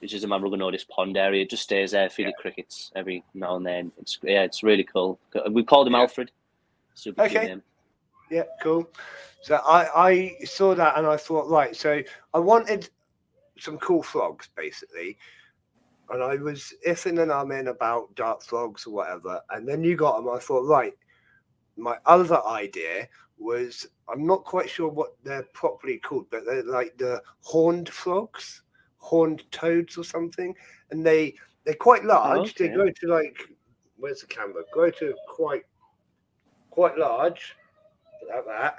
which is in my Ruginodis pond area. It just stays there, feed Yeah. the crickets every now and then. It's yeah, it's really cool. We called him Yeah. Alfred. Super Okay. Yeah, cool. So I I saw that and I thought, right, so I wanted some cool frogs basically. And I was ifing and I'm in about dart frogs or whatever. And then you got them. I thought, right, my other idea was I'm not quite sure what they're properly called, but they're like the horned frogs, horned toads or something. And they they're quite large. They okay. grow to like where's the camera? Grow to quite quite large, like that.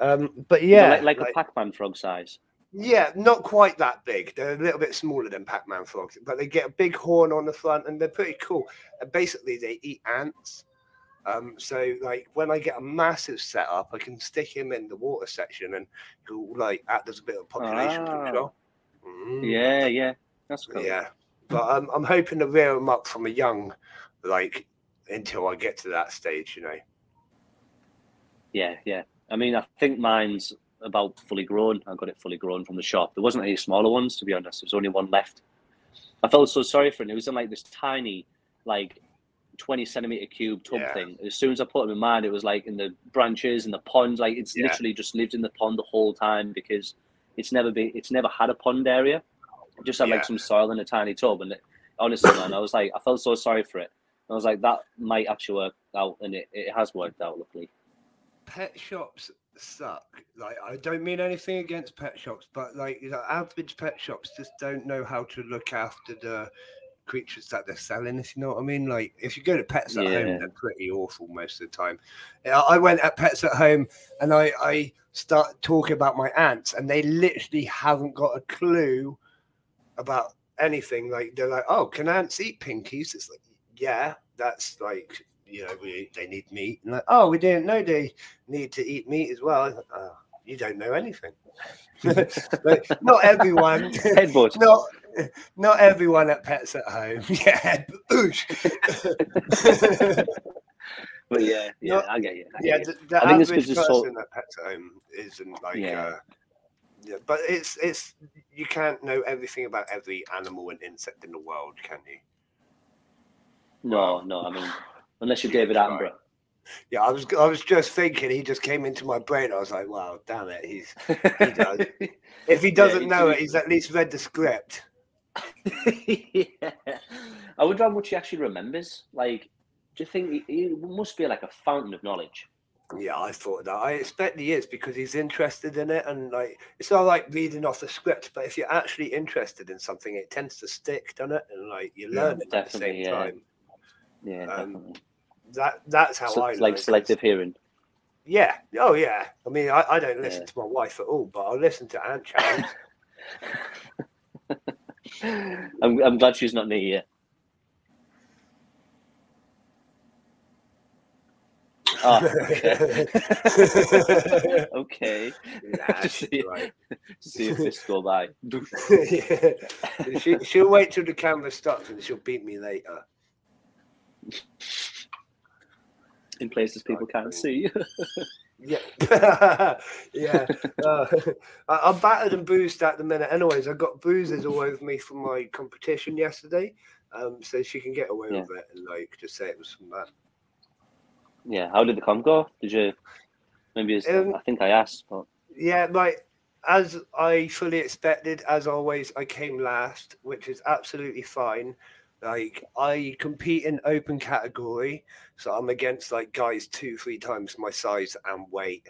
Um, but yeah, like, like, like- a Pac-Man frog size. Yeah, not quite that big. They're a little bit smaller than Pac-Man frogs, but they get a big horn on the front, and they're pretty cool. And basically, they eat ants. Um, so like when I get a massive setup, I can stick him in the water section, and he'll like act as a bit of population Ah. control. Mm. Yeah, yeah, that's cool. yeah. But um, I'm hoping to rear them up from a young, like until I get to that stage, you know. Yeah, yeah. I mean, I think mine's about fully grown. I got it fully grown from the shop. There wasn't any smaller ones, to be honest. There was only one left. I felt so sorry for it. It was in like this tiny, like, 20 centimeter cube tub Yeah. thing. As soon as I put him in mine, it was like in the branches and the pond. Like, it's Yeah. literally just lived in the pond the whole time because it's never been, it's never had a pond area. It just had Yeah. like some soil in a tiny tub. And it, honestly, man, I was like, I felt so sorry for it. I was like, that might actually work out. And it, it has worked out, luckily. pet shops suck. Like I don't mean anything against pet shops, but like you know, average pet shops just don't know how to look after the creatures that they're selling. If you know what I mean. Like if you go to Pets at Yeah. Home, they're pretty awful most of the time. I went at Pets at Home and I I start talking about my ants, and they literally haven't got a clue about anything. Like they're like, "Oh, can ants eat pinkies?" It's like, yeah, that's like you know, we, they need meat. And like, oh, we didn't know they need to eat meat as well. Oh, you don't know anything. like, not everyone. Headbutt. not not everyone at Pets at Home. Yeah. But yeah, yeah, No, I get you. I yeah. you. The, the I think it's average 'cause person it's so- at Pets at Home isn't like. Yeah. Uh, yeah, but it's it's you can't know everything about every animal and insect in the world, can you? No, no. I mean, unless you're David. Attenborough. Yeah, I was I was just thinking. He just came into my brain. I was like, wow, damn it. He's He does. if he doesn't he- know it, he's at least read the script. yeah. I wonder how much he actually remembers. Like, do you think he, he must be like a fountain of knowledge? Yeah, I thought that. I expect he is because he's interested in it, and like it's not like reading off the script. But if you're actually interested in something, it tends to stick, doesn't it? And like you Yeah, learn it at the same yeah. time. Yeah, Um, definitely. That that's how So I learn, selective hearing. Yeah. Oh yeah. I mean, I, I don't listen Yeah. to my wife at all, but I'll listen to Ant. I'm, I'm glad she's not near you. Oh, okay. okay. nah, see- right. See a fist go by. yeah. she, she'll wait till the camera stops and she'll beat me later. In places people can't see. Yeah, yeah. Uh, I, I'm battered and bruised at the minute. Anyways, I got bruises all over me from my competition yesterday, um, so she can get away Yeah. with it and like just say it was from that. yeah. How did the comp go? Did you? Maybe it's, Um, I think I asked, but Yeah, like as I fully expected, as always, I came last, which is absolutely fine. Like I compete in open category, so I'm against like guys two, three times my size and weight,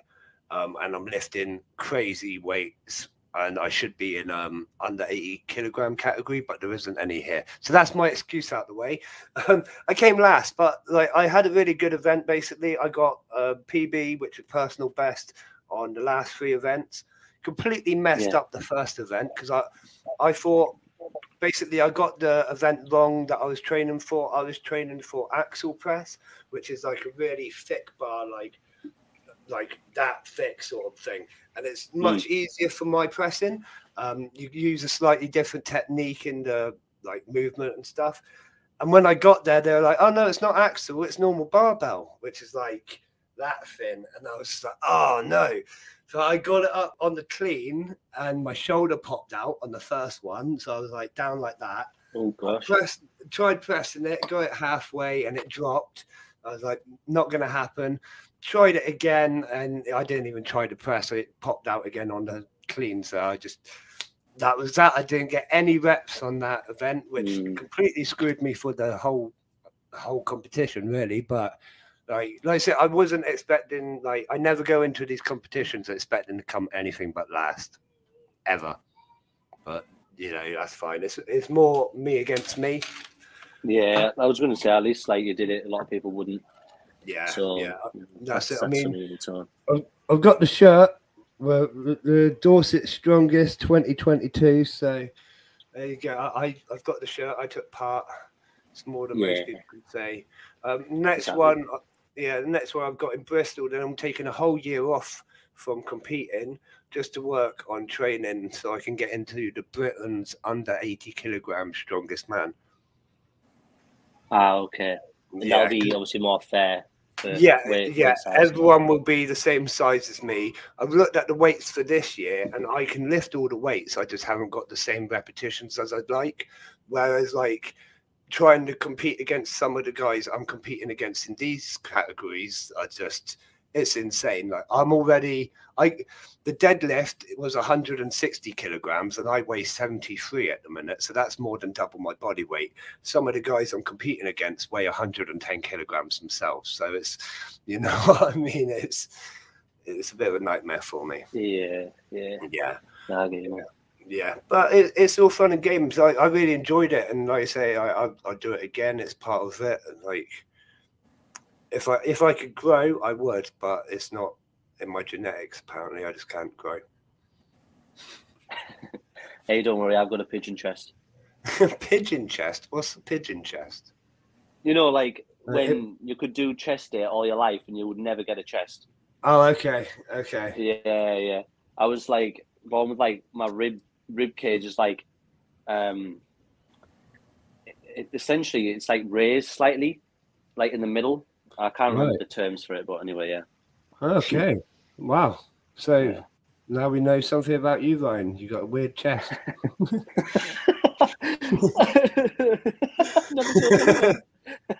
um, and I'm lifting crazy weights, and I should be in um under 80 kilogram category, but there isn't any here. So that's my excuse out the way. Um, I came last, but like I had a really good event. Basically, I got a PB, which is personal best on the last three events. Completely messed Yeah. up the first event because I, I thought basically I got the event wrong that I was training for. I was training for axle press, which is like a really thick bar, like like that thick sort of thing, and it's much easier for my pressing. Um, you use a slightly different technique in the like movement and stuff. And when I got there, they were like, "Oh no, it's not axle, it's normal barbell," which is like that thin. And I was just like, "Oh no." So I got it up on the clean, and my shoulder popped out on the first one. So I was like down like that. oh gosh. Pressed, tried pressing it, got it halfway, and it dropped. I was like, not going to happen. Tried it again, and I didn't even try to press. So it popped out again on the clean. So I just that was that. I didn't get any reps on that event, which Mm. completely screwed me for the whole whole competition, really. But like, like I said, I wasn't expecting. Like, I never go into these competitions expecting to come anything but last, ever. But you know, that's fine. It's it's more me against me. Yeah, I was going to say at least like you did it. A lot of people wouldn't. Yeah, So yeah. That's it. I mean, something to on. I've got the shirt. Well, the, the Dorset Strongest 2022. So there you go. I, I I've got the shirt. I took part. It's more than most people can say. Um, next Exactly. one, yeah, the next one I've got in Bristol. Then I'm taking a whole year off from competing just to work on training so I can get into the Britain's under 80 kilogram strongest man. Ah, okay. Yeah, That'll be obviously more fair. Yeah, weight- yeah. weight. Everyone will be the same size as me. I've looked at the weights for this year, and I can lift all the weights. I just haven't got the same repetitions as I'd like. Whereas, like trying to compete against some of the guys I'm competing against in these categories, are just it's insane. Like I'm already, I the deadlift was 160 kilograms, and I weigh 73 at the minute, so that's more than double my body weight some of the guys I'm competing against weigh 110 kilograms themselves. So it's, you know what I mean? It's it's a bit of a nightmare for me. Yeah, yeah. Yeah, Nah, I get you. Yeah, but it, it's all fun and games. I, I really enjoyed it, and like I say, I I I'd do it again. It's part of it. And like, if I if I could grow, I would, but it's not in my genetics. Apparently, I just can't grow. Hey, don't worry, I've got a pigeon chest. pigeon chest. What's the pigeon chest? You know, like Uh, when you could do chest day all your life and you would never get a chest. Oh, okay, okay. Yeah, yeah. I was like born with like my rib rib cage is like um it, it- essentially it's like raised slightly, like in the middle. I can't remember the terms for it, but anyway, yeah. Okay. Wow. So Yeah. now we know something about you, Ryan. You got a weird chest. Never told anyone.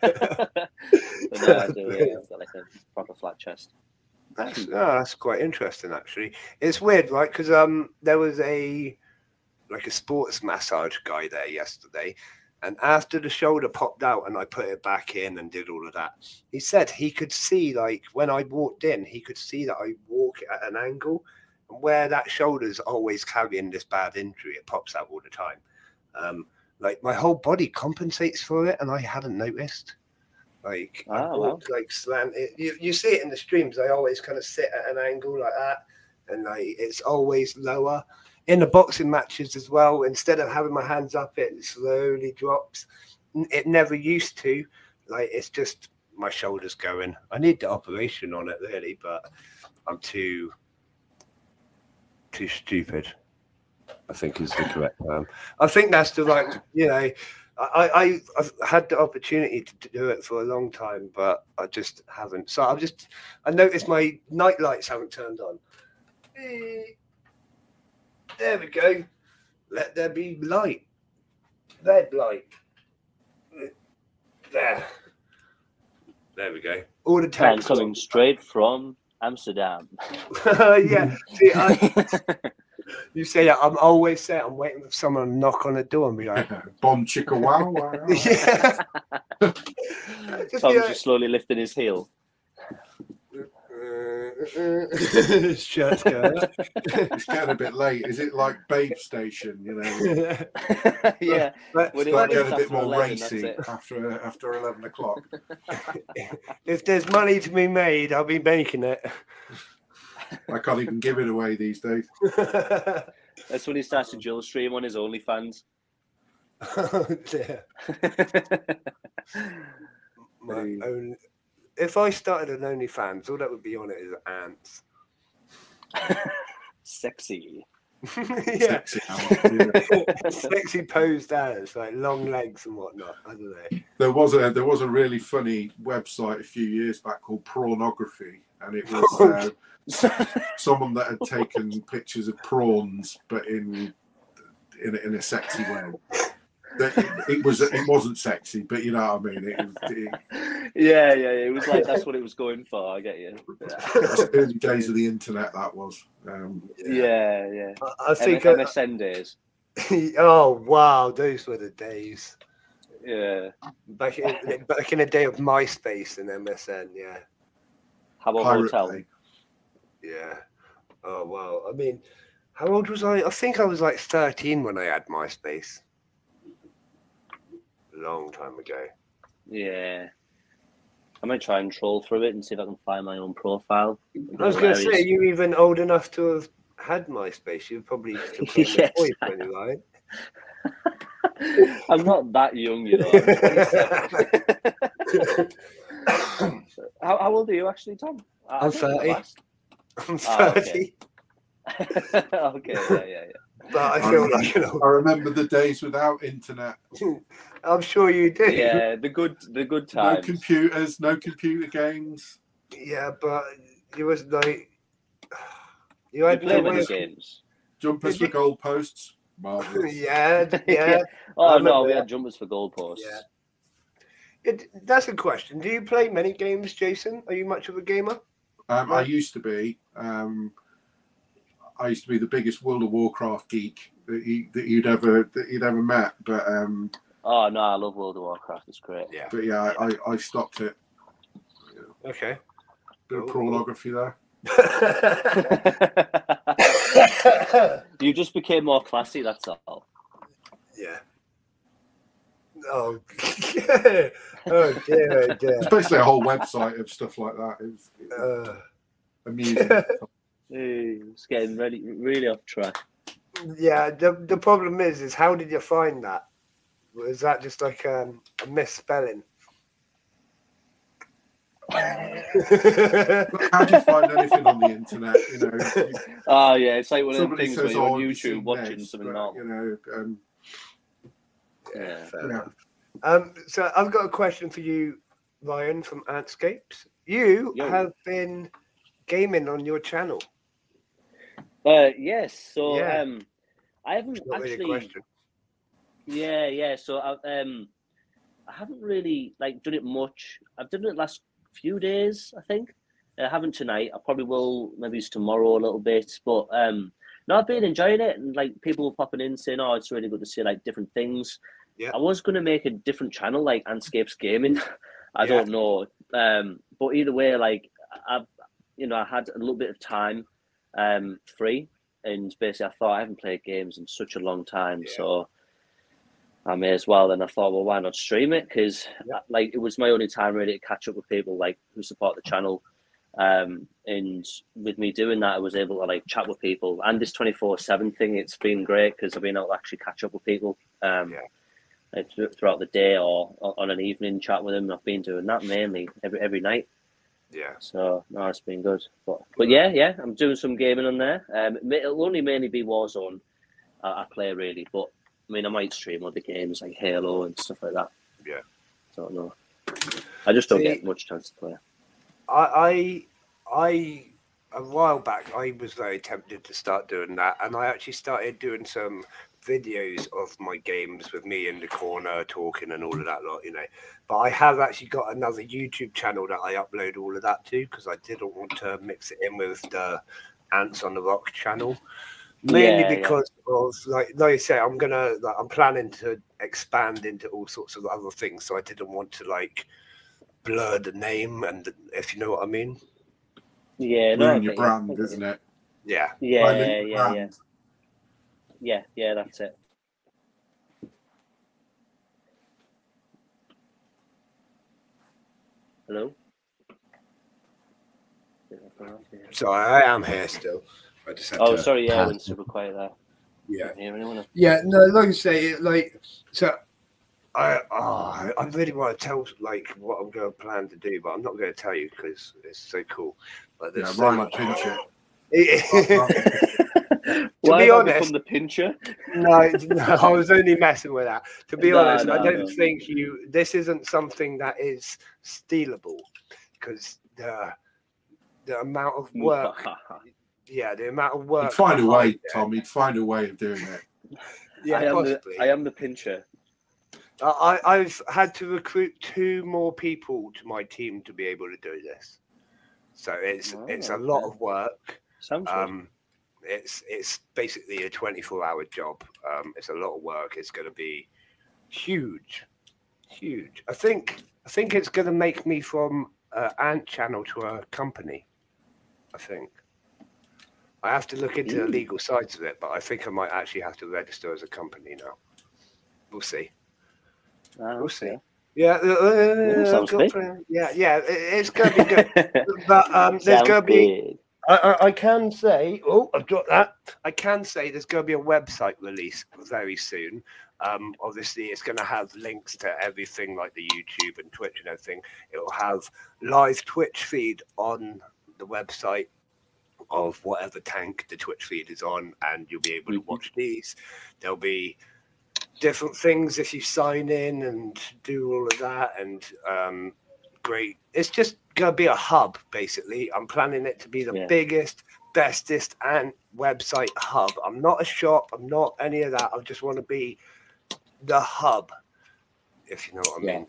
But no, I do, yeah, I've got like a proper flat chest. That's, oh, that's quite interesting, actually. It's weird, right? Because um, there was a like a sports massage guy there yesterday, and after the shoulder popped out and I put it back in and did all of that, he said he could see like when I walked in, he could see that I walk at an angle, and where that shoulder's always carrying this bad injury, it pops out all the time. Um, like my whole body compensates for it, and I hadn't noticed. Like I Ah, wow. walk like slant. It, you, you see it in the streams. I always kind of sit at an angle like that, and like it's always lower. In the boxing matches as well, instead of having my hands up, it slowly drops. It never used to. Like it's just my shoulders going. I need the operation on it really, but I'm too too stupid. I think is the correct term. I think that's the right. You know, I, I I've had the opportunity to do it for a long time, but I just haven't. So I've just I noticed my night lights haven't turned on. There we go. Let there be light. Red light. There. There we go. All the And text. coming straight from Amsterdam. yeah. See, I, you say that. I'm always saying I'm waiting for someone to knock on the door and be like, "Bomb chicka wow wow. yeah. Just Tom's be like, just slowly lifting his heel. Shirt's going up. It's getting a bit late. Is it like Babe Station? You know, yeah. But When it start hits getting a bit more 11, racy after after eleven o'clock. if there's money to be made, I'll be making it. I can't even give it away these days. That's when he starts to dual stream on his OnlyFans. oh dear. My Hey. own. If I started an OnlyFans, all that would be on it is ants. Sexy. yeah. Sexy hour. Sexy posed ants, like long legs and whatnot. I don't know. There was a there was a really funny website a few years back called Prawnography, and it was uh, someone that had taken pictures of prawns, but in in, in a sexy way. That It, it was it wasn't sexy, but you know what I mean. It, it, yeah, yeah, yeah. It was like that's what it was going for. I get you. it's the early days of the internet. That was. Um, Yeah, yeah. I, I think think. MSN days. oh wow, those were the days. Yeah. Back in, back in the day of MySpace and MSN. Yeah. How about Pirate Hotel? Bay. Yeah. Oh wow. I mean, how old was I? I think I was like 13 when I had MySpace. Long time ago. Yeah. I might try and troll through it and see if I can find my own profile. I was going to say, you even old enough to have had MySpace? You're probably Yes. the boys when you're right. I'm not that young, you know. I'm 27. how, how old are you actually, Tom? I'm 30. I'm Ah, 30, okay. okay, yeah, yeah, yeah. But I feel like you know. I remember the days without internet, I'm sure you do. Yeah, the good, the good times. no computers, no computer games. Yeah, but it was like you you had play to games. Jumpers for Did goalposts. Marvelous. yeah, yeah. Yeah. I Oh no, we that. had jumpers for goalposts. Yeah. It, that's a question. Do you play many games, Jason? Are you much of a gamer? Um, I used to be. Um, I used to be the biggest World of Warcraft geek that, you, that you'd ever that you'd ever met. But um, Oh no, I love World of Warcraft. It's great. Yeah. but yeah, I, I stopped it. Okay. Bit of Oh. pornography there. You just became more classy. That's all. yeah. Oh, oh dear, oh dear. It's basically a whole website of stuff like that. It's, it's Uh, amusing. Hey, It's getting really, really off track. yeah, the the problem is, is how did you find that? Was that just like um, a misspelling? How do you find anything on the internet? You know, Oh yeah, it's like one of the things where you're "Oh, on have you YouTube watching this?" something But. You know, um, Yeah. Yeah. Um, so I've got a question for you, Ryan from Antscapes. You Yo. have been gaming on your channel. Uh, yes. So Yeah. um, I haven't actually. Yeah, yeah. So I um, I haven't really like done it much. I've done it last few days, I think. I haven't tonight. I probably will. Maybe it's tomorrow a little bit. But um, no, I've been enjoying it, and like people were popping in saying, "Oh, it's really good to see like different things." Yeah. I was gonna make a different channel, like Antscapes Gaming. I Yeah. don't know, um, but either way, like I've, you know, I had a little bit of time um, free, and basically I thought I haven't played games in such a long time, Yeah. so I may as well. And I thought, well, why not stream it? Because like it was my only time really to catch up with people like who support the channel. Um, and with me doing that, I was able to like chat with people. And this twenty four seven thing, it's been great because I've been able to actually catch up with people. Um, Yeah. throughout the day or, or on an evening chat with them. I've been doing that mainly every every night. Yeah. So no, it's been good. But but yeah, yeah, I'm doing some gaming on there. Um, it may- it'll only mainly be Warzone. I, I play really, but I mean, I might stream other games like Halo and stuff like that. Yeah. Don't know. I just don't See- get much chance to play. I, I, I, a while back, I was very tempted to start doing that, and I actually started doing some videos of my games with me in the corner talking and all of that lot, you know. But I have actually got another YouTube channel that I upload all of that to because I didn't want to mix it in with the Ants on the Rock channel. Mainly Yeah, yeah. because of like like you say, I'm gonna like I'm planning to expand into all sorts of other things, so I didn't want to like blur the name and if you know what I mean. Yeah, no, ruin your get you. I brand, isn't it? Yeah. Yeah, yeah, yeah, yeah, yeah, yeah. That's it. Hello. So I am here still. I just had Oh, to sorry. Yeah, I pause. went super quiet there. Yeah. Can't anyone. Yeah, no, like I say, it, like so. I oh, I really want to tell like what I'm going to plan to do, but I'm not going to tell you because it's so cool. Like Yeah, there's so Ryan much. pinch it. Why be I honest- become the pincher? no, no, I was only messing with that. To be No, honest, I don't no. think you. This isn't something that is stealable because the the amount of work. yeah, the amount of work. He'd find a way, behind it. Tom. He'd find a way of doing it. Yeah, I am the possibly. I am the pincher. I, I- I've had to recruit two more people to my team to be able to do this. So it's it's a Oh, lot okay. of work. Sounds good. Um, it's it's basically a 24 hour job. Um, it's a lot of work. It's going to be huge, huge. I think I think it's going to make me from an ant channel to a company. I think. I have to look into the legal sides of it, but I think I might actually have to register as a company now. We'll see. Ah, we'll see. Yeah, uh, uh, sounds I've got big. plan- yeah, yeah. It's going to be good. but um, there's going to be. I, I, I can say, oh, I've got that. I can say there's going to be a website release very soon. Um, obviously, it's going to have links to everything like the YouTube and Twitch and everything. It will have live Twitch feed on the website of whatever tank the Twitch feed is on, and you'll be able to Mhm. watch these. There'll be different things if you sign in and do all of that, and um, great. It's just going to be a hub, basically. I'm planning it to be the Yeah. biggest, bestest, and website hub. I'm not a shop. I'm not any of that. I just want to be the hub, if you know what I Yeah. mean.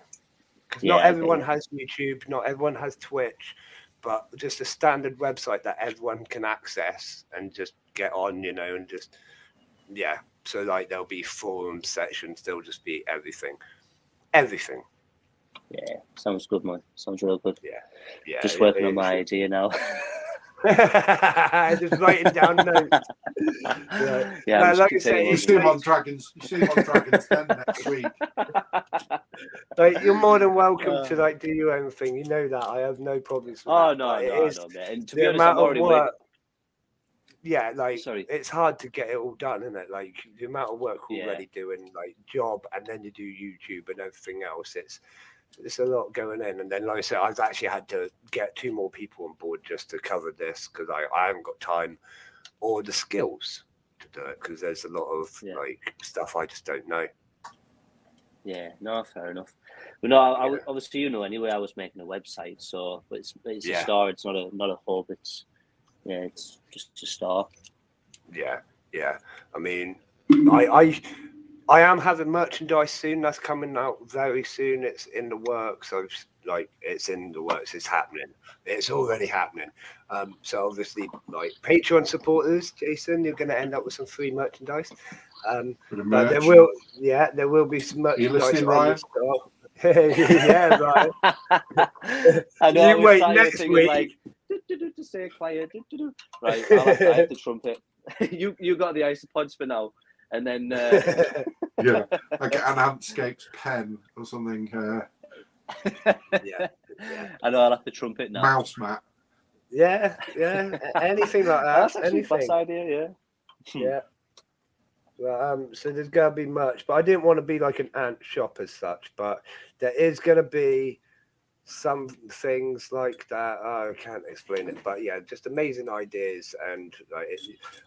Because Yeah, not everyone has YouTube, not everyone has Twitch, but just a standard website that everyone can access and just get on, you know, and just yeah. So like there'll be forum sections. There'll just be everything, everything. Yeah, sounds good, man. Sounds real good. Yeah, yeah. Just it- working on my should- idea now. just writing down notes. Yeah. Yeah, No, like I say, you see him on Dragons. You see him on Dragons Den next week. Like, you're more than welcome Uh. to like do your own thing. You know that I have no problems. With Oh that, no, but no, it is no, mate. And to the be honest, I'm amount of already work. waiting. Yeah, like Sorry. it's hard to get it all done, isn't it? Like the amount of work Yeah. already doing like job, and then you do YouTube and everything else. It's it's a lot going in, and then like I said, I've actually had to get two more people on board just to cover this because I, I haven't got time or the skills to do it because there's a lot of Yeah. like stuff I just don't know. Yeah, no, fair enough. But no, I, I, obviously you know anyway. I was making a website, so but it's it's Yeah. a start. It's not a not a hub. It's yeah, it's just a start. Yeah, yeah. I mean, I, I, I am having merchandise soon. That's coming out very soon. It's in the works. I've like it's in the works. It's happening. It's already happening. Um, so obviously, like Patreon supporters, Jason, you're going to end up with some free merchandise. Um, but there will, yeah, there will be some you merchandise. listening, on the Ryan? yeah, right. I know. You I wait next week. like "Do-do-do, to say quiet. do-do-do." Right, I'll have, I have the trumpet. you you got the isopods for now, and then uh, Yeah, like an Antscapes pen or something. Uh, yeah, yeah, I know I'll have the trumpet now. mouse mat. yeah, yeah. Anything like that. That's actually a anything. best idea. Yeah. Hmm. Yeah. Well, um, so there's gonna be merch, but I didn't want to be like an ant shop as such. But there is gonna be some things like that. Oh, I can't explain it, but yeah, just amazing ideas, and like, it,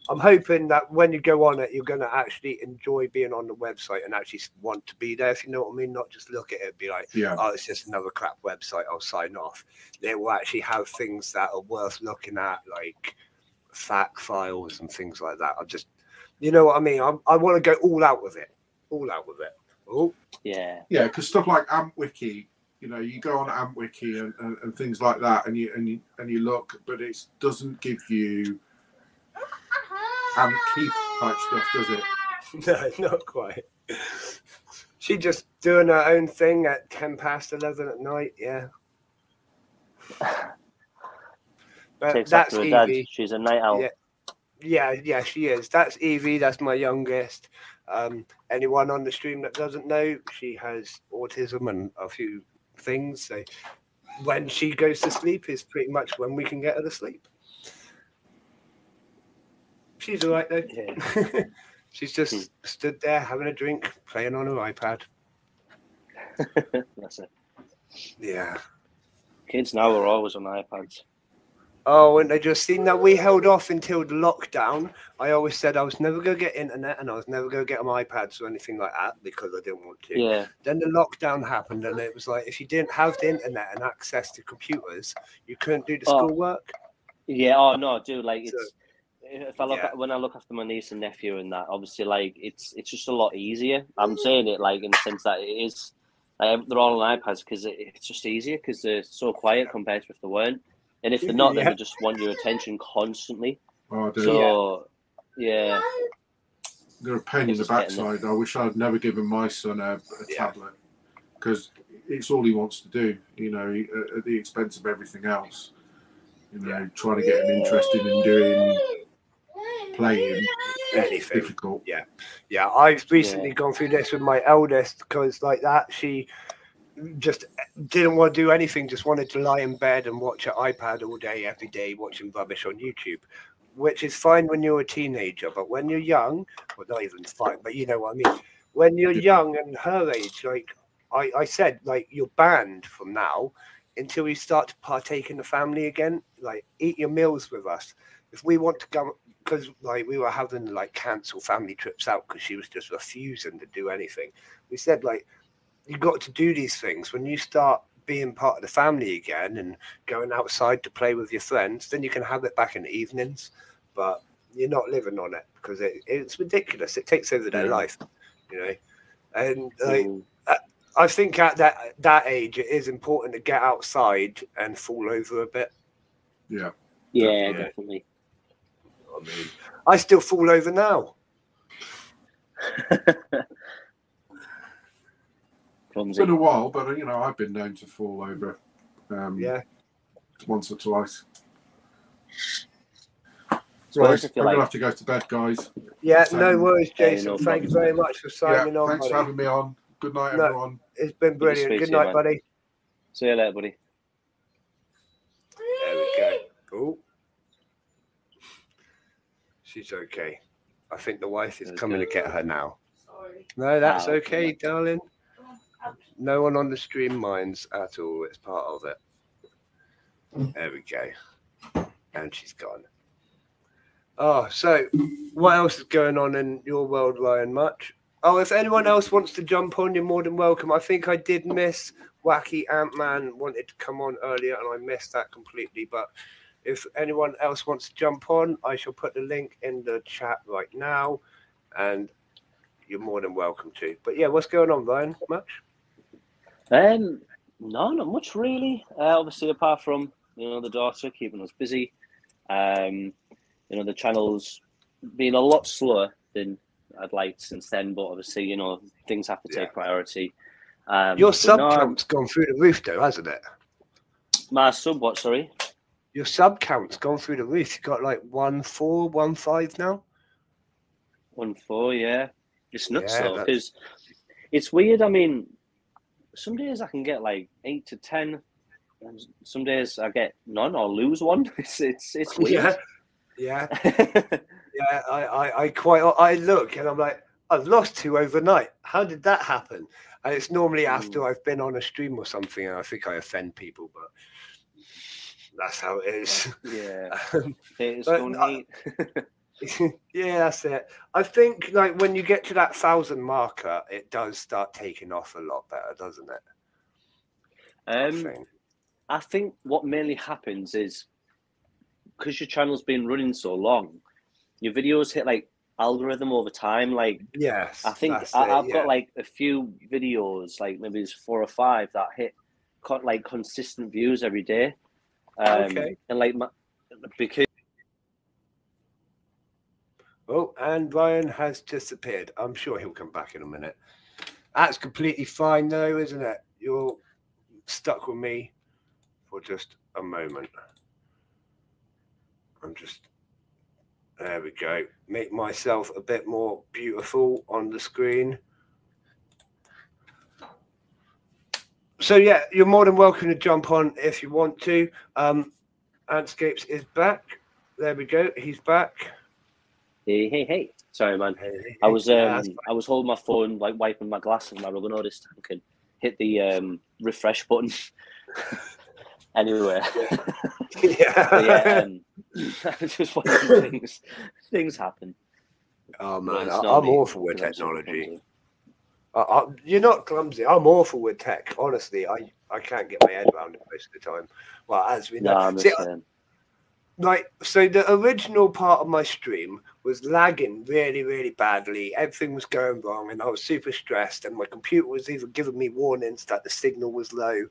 I'm hoping that when you go on it, you're gonna actually enjoy being on the website and actually want to be there. If you know what I mean, not just look at it and be like, Yeah, oh, it's just another crap website. I'll sign off. They will actually have things that are worth looking at, like fact files and things like that. I just, you know what I mean? I, I want to go all out with it, all out with it. Oh, Yeah. yeah, because stuff like AntWiki, you know, you go on AntWiki and, and, and things like that, and you and you and you look, but it doesn't give you Ant Keep type stuff, does it? no, not quite. She just doing her own thing at ten past eleven at night. Yeah. But Takes that's after her dad. She's a night owl. Yeah. Yeah, yeah, she is. That's Evie. That's my youngest. Um, anyone on the stream that doesn't know, she has autism and a few things. So when she goes to sleep is pretty much when we can get her to sleep. She's all right though. Yeah. She's just hmm. stood there having a drink, playing on her iPad. That's it. Yeah. Kids now are always on iPads. Oh, and I just seen that we held off until the lockdown. I always said I was never going to get internet and I was never going to get my iPads or anything like that because I didn't want to. Yeah. Then the lockdown happened, and it was like if you didn't have the internet and access to computers, you couldn't do the Oh. schoolwork. Yeah. Oh no, dude. Like So- it's. If I look Yeah. at when I look after my niece and nephew and that, obviously, like it's it's just a lot easier. I'm saying it like in the sense that it is. Like, they're all on iPads because it, it's just easier because they're so quiet compared to if they weren't. And if they're not, then Yeah. they just want your attention constantly. Oh, I do. So yeah, They're a pain in the backside. I wish I'd never given my son a, a Yeah. tablet because it's all he wants to do. You know, he- at, at the expense of everything else. You know, Yeah. trying to get him interested in doing playing Anything. difficult. Yeah, yeah, I've recently Yeah. gone through this with my eldest because, like that, she just didn't want to do anything, just wanted to lie in bed and watch her iPad all day, every day, watching rubbish on YouTube, which is fine when you're a teenager. But when you're young, well, not even fine, but you know what I mean. When you're young and her age, like I, I said, like you're banned from now until you start to partake in the family again. Like eat your meals with us. If we want to go, because like we were having like cancel family trips out because she was just refusing to do anything. We said like you got to do these things when you start being part of the family again and going outside to play with your friends. Then you can have it back in the evenings, but you're not living on it because it, it's ridiculous. It takes over their Yeah. life, you know. And like Mm, I think at that that age, it is important to get outside and fall over a bit. Yeah. yeah, Yeah. definitely. I mean, I still fall over now. It's Clumsy. been a while, but you know, I've been known to fall over um, Yeah, once or twice. Right, Suppose I'm if you gonna have to go to bed, guys. Yeah, So, no worries, yeah, Jason. no Thank you very much for Yeah, signing on. thanks for having me on. Good night, No. everyone. It's been brilliant. speak Good to you, night, buddy. see you later, buddy. There we go. Oh, she's okay. I think the wife is That's coming good. to get her now. Sorry. No, that's Ah, okay, okay. darling. No one on the stream minds at all. It's part of it. There we go. And she's gone. Oh, so what else is going on in your world, Ryan? Much? Oh, if anyone else wants to jump on, you're more than welcome. I think I did miss Wacky Ant Man wanted to come on earlier, and I missed that completely. But if anyone else wants to jump on, I shall put the link in the chat right now, and you're more than welcome to. But yeah, what's going on, Ryan? Much? Um, no, not much really. Uh, obviously, apart from you know the daughter keeping us busy, um, you know the channel's been a lot slower than I'd like since then. But obviously, you know things have to take Yeah. priority. Um, Your sub no, count's gone through the roof, though, hasn't it? my sub, what? Sorry. Your sub count's gone through the roof. You've got like one four, one five now. One four, yeah. It's nuts Yeah, though, because it's weird. I mean, some days I can get like eight to ten, and some days I get none or lose one. It's it's it's weird. Yeah, yeah, yeah. I, I, I quite. I look and I'm like, I've lost two overnight. How did that happen? And it's normally after Mm. I've been on a stream or something, and I think I offend people, but that's how it is. yeah, Um, it's But going I- eight. Yeah, that's it. I think like when you get to that thousand marker, it does start taking off a lot better, doesn't it? I Um, think. I think what mainly happens is because your channel's been running so long, your videos hit like algorithm over time. Like Yes, I think I, I've yeah. got like a few videos, like maybe it's four or five that hit like consistent views every day. Um, Okay. And like my, because Oh, and Ryan has disappeared. I'm sure he'll come back in a minute. That's completely fine, though, isn't it? You're stuck with me for just a moment. I'm just. There we go. Make myself a bit more beautiful on the screen. So, yeah, you're more than welcome to jump on if you want to. Um, Antscapes is back. There we go. He's back. Hey hey hey, sorry man, Hey, I was um that's I was holding my phone like wiping my glasses, and my rubber noticed I can hit the um refresh button. anyway, yeah. yeah, um, just things things happen. oh man, I, I'm awful with technology. I, I, you're not clumsy. I'm awful with tech. Honestly, I, I can't get my head around it most of the time. Well, as we No, know, I'm See. Like so, the original part of my stream was lagging really, really badly. Everything was going wrong, and I was super stressed. And my computer was even giving me warnings that the signal was low.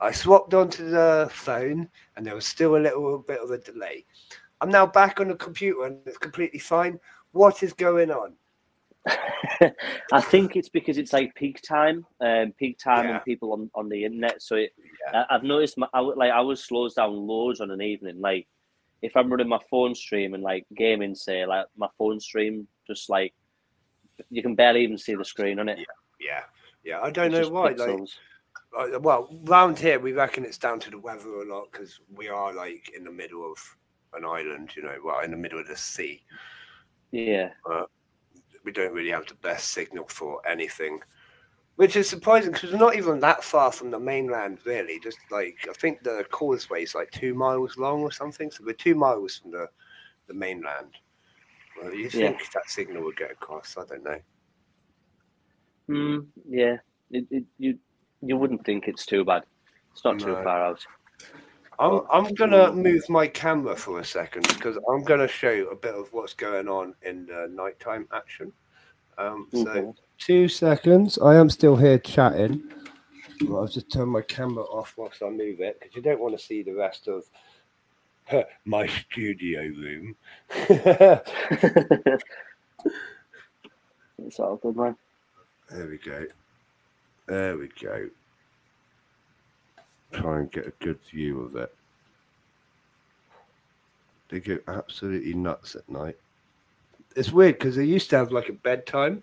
I swapped onto the phone, and there was still a little bit of a delay. I'm now back on the computer, and it's completely fine. What is going on? I think it's because it's like peak time, um, peak time, Yeah. and people on, on the internet. So it, Yeah. I, I've noticed my, I, like I was slows down loads on an evening. Like if I'm running my phone stream and like gaming, say like my phone stream, just like you can barely even see the screen on it. Yeah, yeah. I don't It's know why. Like, pixels. Uh, well, round here we reckon it's down to the weather a lot because we are like in the middle of an island, you know, well, in the middle of the sea. yeah, We don't really have the best signal for anything, which is surprising because we're not even that far from the mainland, really. Just like I think the causeway is like two miles long or something, so we're two miles from the the mainland. Well, you Yeah. think that signal would get across? I don't know. mm, yeah. It, it, you you wouldn't think it's too bad. It's not too far out. I'm I'm gonna move my camera for a second because I'm gonna show a bit of what's going on in the nighttime action. Um, so Mhm. Two seconds. I am still here chatting. Well, I'll just turn my camera off whilst I move it because you don't want to see the rest of my studio room. there it's all good, man. we go. There we go. Try and get a good view of it. they go absolutely nuts at night. It's weird because they used to have like a bedtime.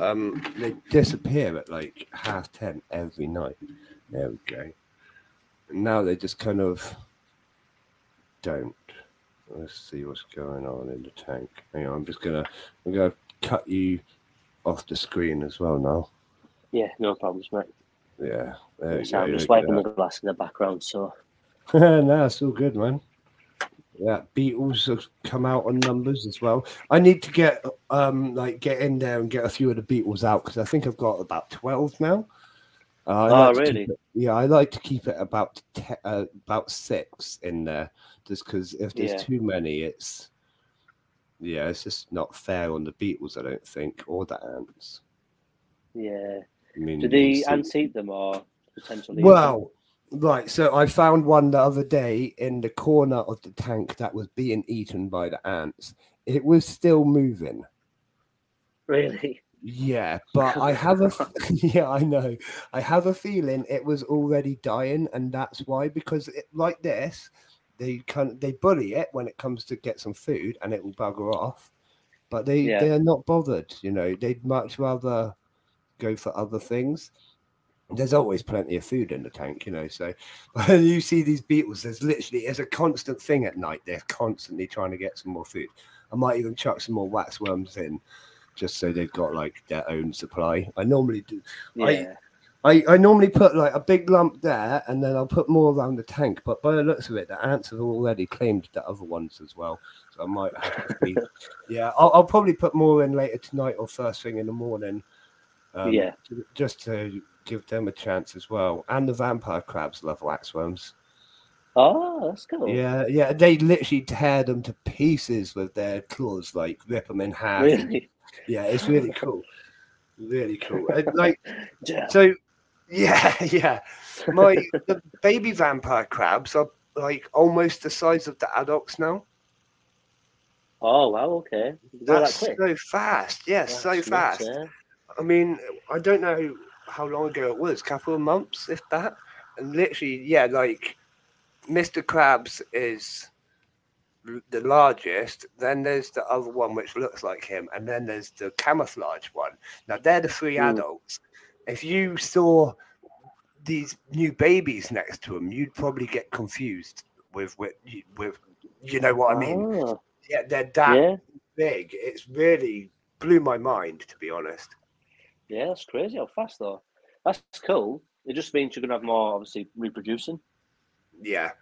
Um, they disappear at like half ten every night. There we go. And now they just kind of don't. Let's see what's going on in the tank. Hang on, I'm just gonna I'm gonna cut you off the screen as well now. Yeah, no problems, mate. Yeah, there you So go. I'm just look wiping the glass in the background. So no, it's all good, man. Yeah, beetles have come out on numbers as well. I need to get um like get in there and get a few of the beetles out because I think I've got about twelve now. Uh, Oh, like really? it- yeah, I like to keep it about te- uh, about six in there, just because if there's Yeah. too many, it's yeah, it's just not fair on the Beatles. I don't think, or the ants. yeah, I mean, do you the ants eat them or potentially? them? Right. So I found one the other day in the corner of the tank that was being eaten by the ants. It was still moving. really? Yeah, but I have a yeah, I know. I have a feeling it was already dying, and that's why. Because it, like this, they kind they bully it when it comes to get some food, and it will bugger off. But they Yeah. they are not bothered. You know, they'd much rather go for other things. There's always plenty of food in the tank, you know. So when you see these beetles, there's literally it's a constant thing at night. They're constantly trying to get some more food. I might even chuck some more wax worms in, just so they've got like their own supply. I normally do. I- Yeah, I, I normally put like a big lump there, and then I'll put more around the tank. But by the looks of it, the ants have already claimed the other ones as well. So I might have to feed. yeah, I'll, I'll probably put more in later tonight or first thing in the morning. Um, Yeah. Just to give them a chance as well. And the vampire crabs love waxworms. Oh, that's cool. Yeah, yeah, they literally tear them to pieces with their claws, like rip them in half. Really? Yeah, it's really cool. Really cool. Uh, Like Yeah. so, yeah, yeah. My the baby vampire crabs are like almost the size of the adults now. Oh wow. Okay. Go that That's so fast. Yes, so That's nuts, fast. yeah. I mean, I don't know how long ago it was, couple of months, if that. And literally, yeah, like Mr. Krabs is the largest. Then there's the other one which looks like him, and then there's the camouflage one. Now they're the three Hmm. adults. If you saw these new babies next to them, you'd probably get confused with with with you know what I mean. Ah, Yeah, they're that yeah. big. It's really blew my mind to be honest. Yeah, that's crazy how fast though. That's cool. It just means you're gonna have more obviously reproducing. Yeah.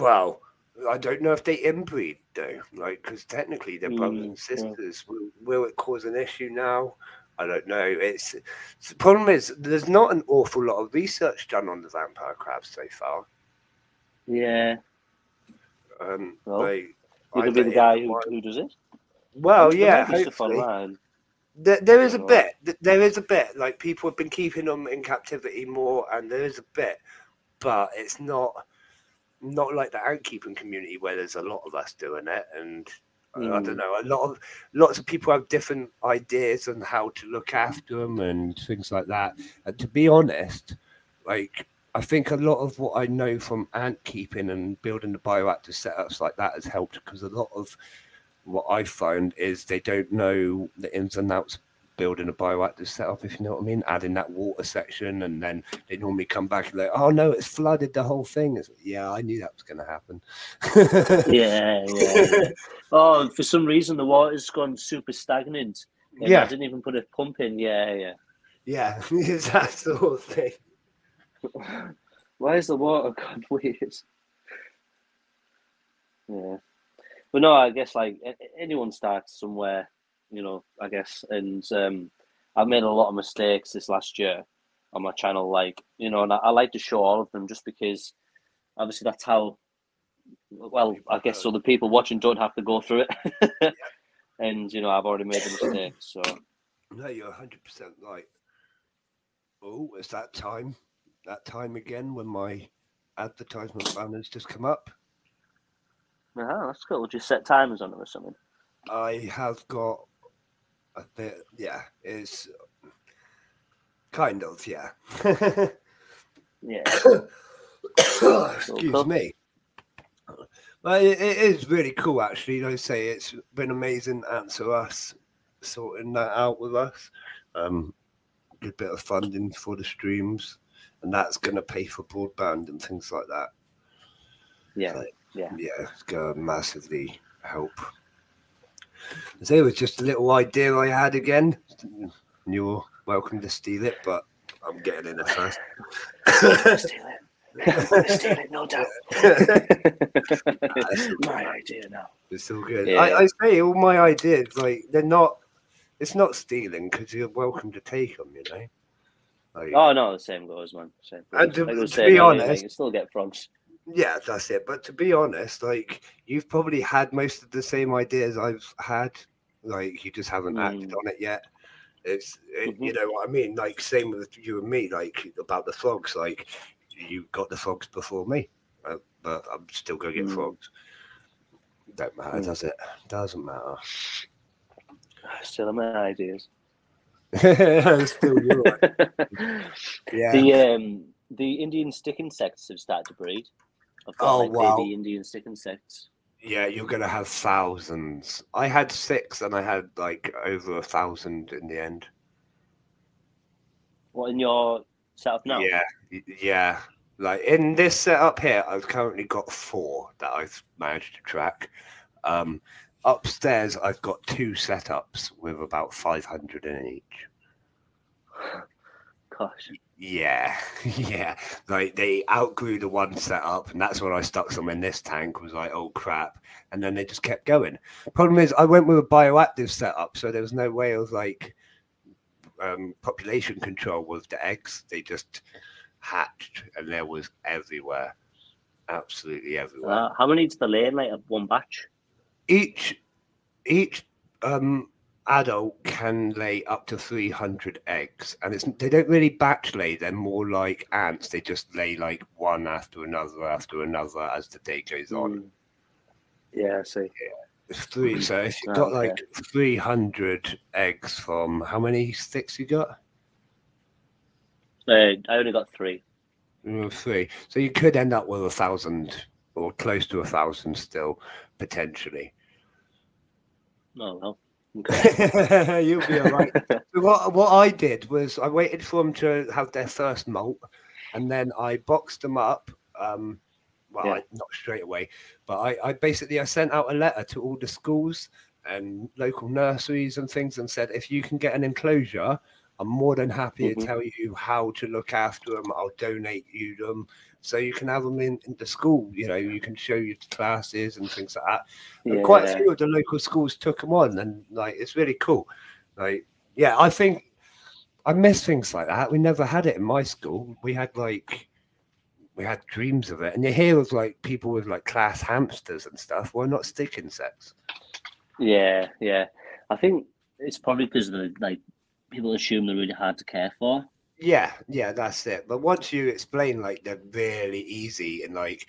Well, I don't know if they inbreed though, like because technically they're brothers Mm, and yeah. sisters. Will, will it cause an issue now? I don't know. It's, the problem is there's not an awful lot of research done on the vampire crabs so far. Yeah. Um, Well, like, You could be the guy who, who does it. Well, yeah, might be stuff hopefully. There, there is a bit. There is a bit. Like people have been keeping them in captivity more, and there is a bit, but it's not not like the ant keeping community where there's a lot of us doing it, and I- I don't Mm. know. A lot of lots of people have different ideas on how to look after them and things like that. And to be honest, like I think a lot of what I know from ant keeping and building the bioactive setups like that has helped because a lot of what I found is they don't know the ins and outs building a bioactive setup, if you know what I mean, adding that water section, and then they normally come back and like, oh no, it's flooded the whole thing. It's, yeah, I knew that was going to happen. Yeah, yeah. oh, for some reason the water's gone super stagnant. And Yeah. I didn't even put a pump in. Yeah, yeah. yeah, it's that sort of thing. Why is the water gone weird? Yeah, but no, I guess like a- a- anyone starts somewhere, you know. I guess, and um, I've made a lot of mistakes this last year on my channel. Like you know, and I, I like to show all of them just because, obviously, that's how. Well, I guess so. The people watching don't have to go through it, and you know, I've already made the mistake, So No, you're 100% right. Oh, it's that time. That time again when my advertisement banners just come up. Ah, that's cool. Just set timers on them or something. I have got a bit, yeah, it's kind of, yeah. Yeah. Excuse me. Well, it, it is really cool, actually. Like I say, it's been amazing answer us, sorting that out with us. Um, good bit of funding for the streams, and that's going to pay for broadband and things like that. Yeah, So, yeah. yeah, it's going to massively help. So it was just a little idea I had again. You're welcome to steal it, but I'm getting in it first. Steal it. Steal it, no doubt. My idea now. It's all good. Yeah. I, I say all my ideas, like they're not. It's not stealing because you're welcome to take them. You know. Like, Oh no, the same goes, man. Same goes. And to- Like to be honest- you can still get frogs. Yeah, that's it. But to be honest, like you've probably had most of the same ideas I've had. Like you just haven't acted Mm. on it yet. It's it, you Mhm. know what I mean. Like same with you and me. Like about the frogs. Like you got the frogs before me, uh, but I'm still gonna get Mm. frogs. Don't matter, Mm. does it? Doesn't matter. Still have my ideas. still you. Yeah. The um the Indian stick insects have started to breed. I've got Oh, like wow. baby Indian stick insects. Yeah, you're gonna have thousands. I had six, and I had like over a thousand in the end. What in your setup now? Yeah, yeah. Like in this setup here, I've currently got four that I've managed to track. Um, upstairs, I've got two setups with about five hundred in each. Gosh. Yeah, yeah. Like they outgrew the one setup, and that's when I stuck some in this tank. Was like, oh crap, and then they just kept going. Problem is, I went with a bioactive setup, so there was no way of like um, population control with the eggs. They just hatched, and there was everywhere, absolutely everywhere. Uh, how many did they lay in like one batch? each each um adult can lay up to 300 eggs and it's they don't really batch lay they're more like ants they just lay like one after another after another as the day goes on Mm. Yeah, I see. it's three so if you've Oh, got okay. like 300 eggs from how many sticks you got Uh, I only got three. Three so you could end up with a thousand or close to a thousand still potentially Oh well. Okay. you'll be all right So what what I did was I waited for them to have their first molt, and then I boxed them up. Um, well, Yeah. I, not straight away, but I, I basically I sent out a letter to all the schools and local nurseries and things, and said if you can get an enclosure, I'm more than happy Mhm. to tell you how to look after them. I'll donate you them. So you can have them in, in the school, you know, you can show your classes and things like that. And quite a few of the local schools took them on, and like it's really cool. Like, yeah, I think I miss things like that. We never had it in my school. We had like we had dreams of it, and you hear of like people with like class hamsters and stuff. Well, not stick insects. Yeah, yeah. I think it's probably because the like people assume they're really hard to care for. Yeah, yeah, that's it. But once you explain like they're really easy and like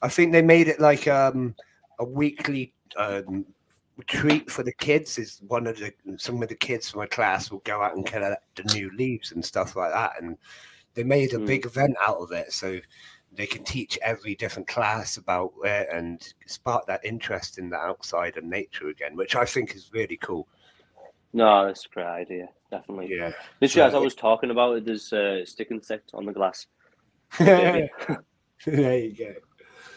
I think they made it like um a weekly um treat for the kids is one of the some of the kids from my class will go out and collect the new leaves and stuff like that and they made a Mm. big event out of it so they can teach every different class about it and spark that interest in the outside and nature again which i think is really cool No, that's a great idea. Definitely. yeah Literally, as I was talking about it, there's a stick insect on the glass. there you go.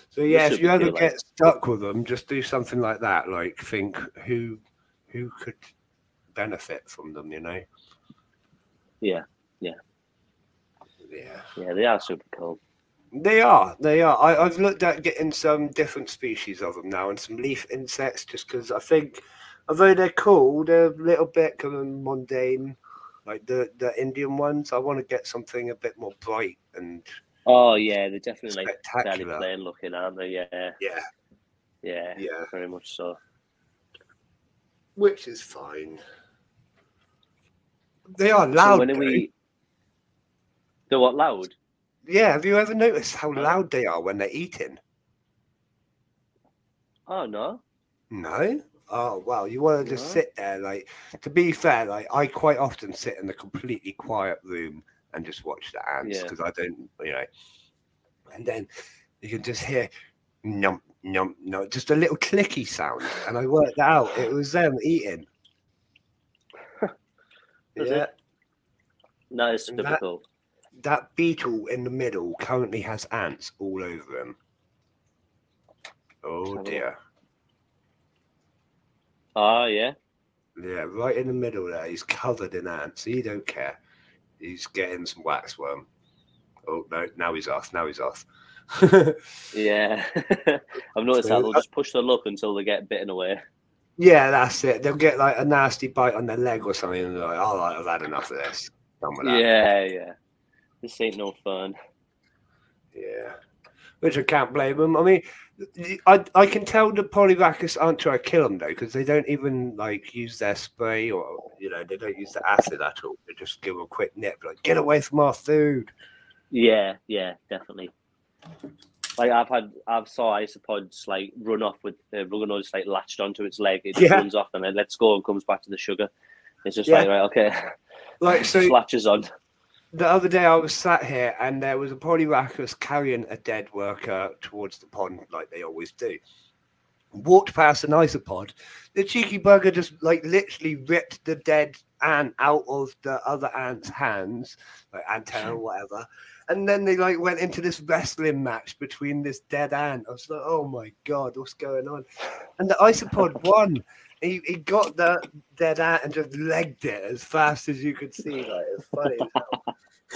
So yeah, if you ever like- get stuck with them, just do something like that. Like think who who could benefit from them. You know. Yeah, yeah. Yeah. Yeah, they are super cool. They are. They are. I, I've looked at getting some different species of them now, and some leaf insects, just because I think, although they're cool, they're a little bit kind of mundane, like the the Indian ones. I want to get something a bit more bright and Oh yeah, they're definitely like fairly plain looking, aren't they? Yeah, Yeah. yeah, Yeah. very much so. Which is fine. They are So loud. when are we? They're what loud? Yeah, have you ever noticed how loud they are when they're eating? Oh no. No. Oh wow, you want to just No. sit there. Like to be fair, like I quite often sit in a completely quiet room and just watch the ants Yeah. because I don't, you know. And then you can just hear Num, num, no, just a little clicky sound. And I worked out it was them eating. Yeah. it? That is That- typical. That beetle in the middle currently has ants all over him. Oh dear. Ah, yeah. Yeah, right in the middle there. He's covered in ants. He don't care. He's getting some waxworm. Oh no, now he's off. Now he's off. Yeah. I've noticed So, that they'll just push their luck until they get bitten away. yeah, that's it. They'll get like a nasty bite on their leg or something, and they're like, "All right, I've had enough of this." Done with that. Yeah, yeah. This ain't no fun. Yeah. Which I can't blame them. I mean, I I can tell the Polyrhachis aren't trying to kill them though, because they don't even like use their spray or you know they don't use the acid at all. They just give them a quick nip, like get away from our food. Yeah, yeah, definitely. Like I've had, I've saw isopods like run off with uh, the Ruginodis like latched onto its leg. It just Yeah. runs off and then lets go and comes back to the sugar. It's just Yeah. like right, okay, Like so, latches on. The other day I was sat here and there was a Polyrhachis carrying a dead worker towards the pond, like they always do. Walked past an isopod. The cheeky bugger just like literally ripped the dead ant out of the other ant's hands, like antenna or whatever. And then they like went into this wrestling match between this dead ant. I was like, oh my god, what's going on? And the isopod won. He, he got the dead ant and just legged it as fast as you could see. Like it's funny.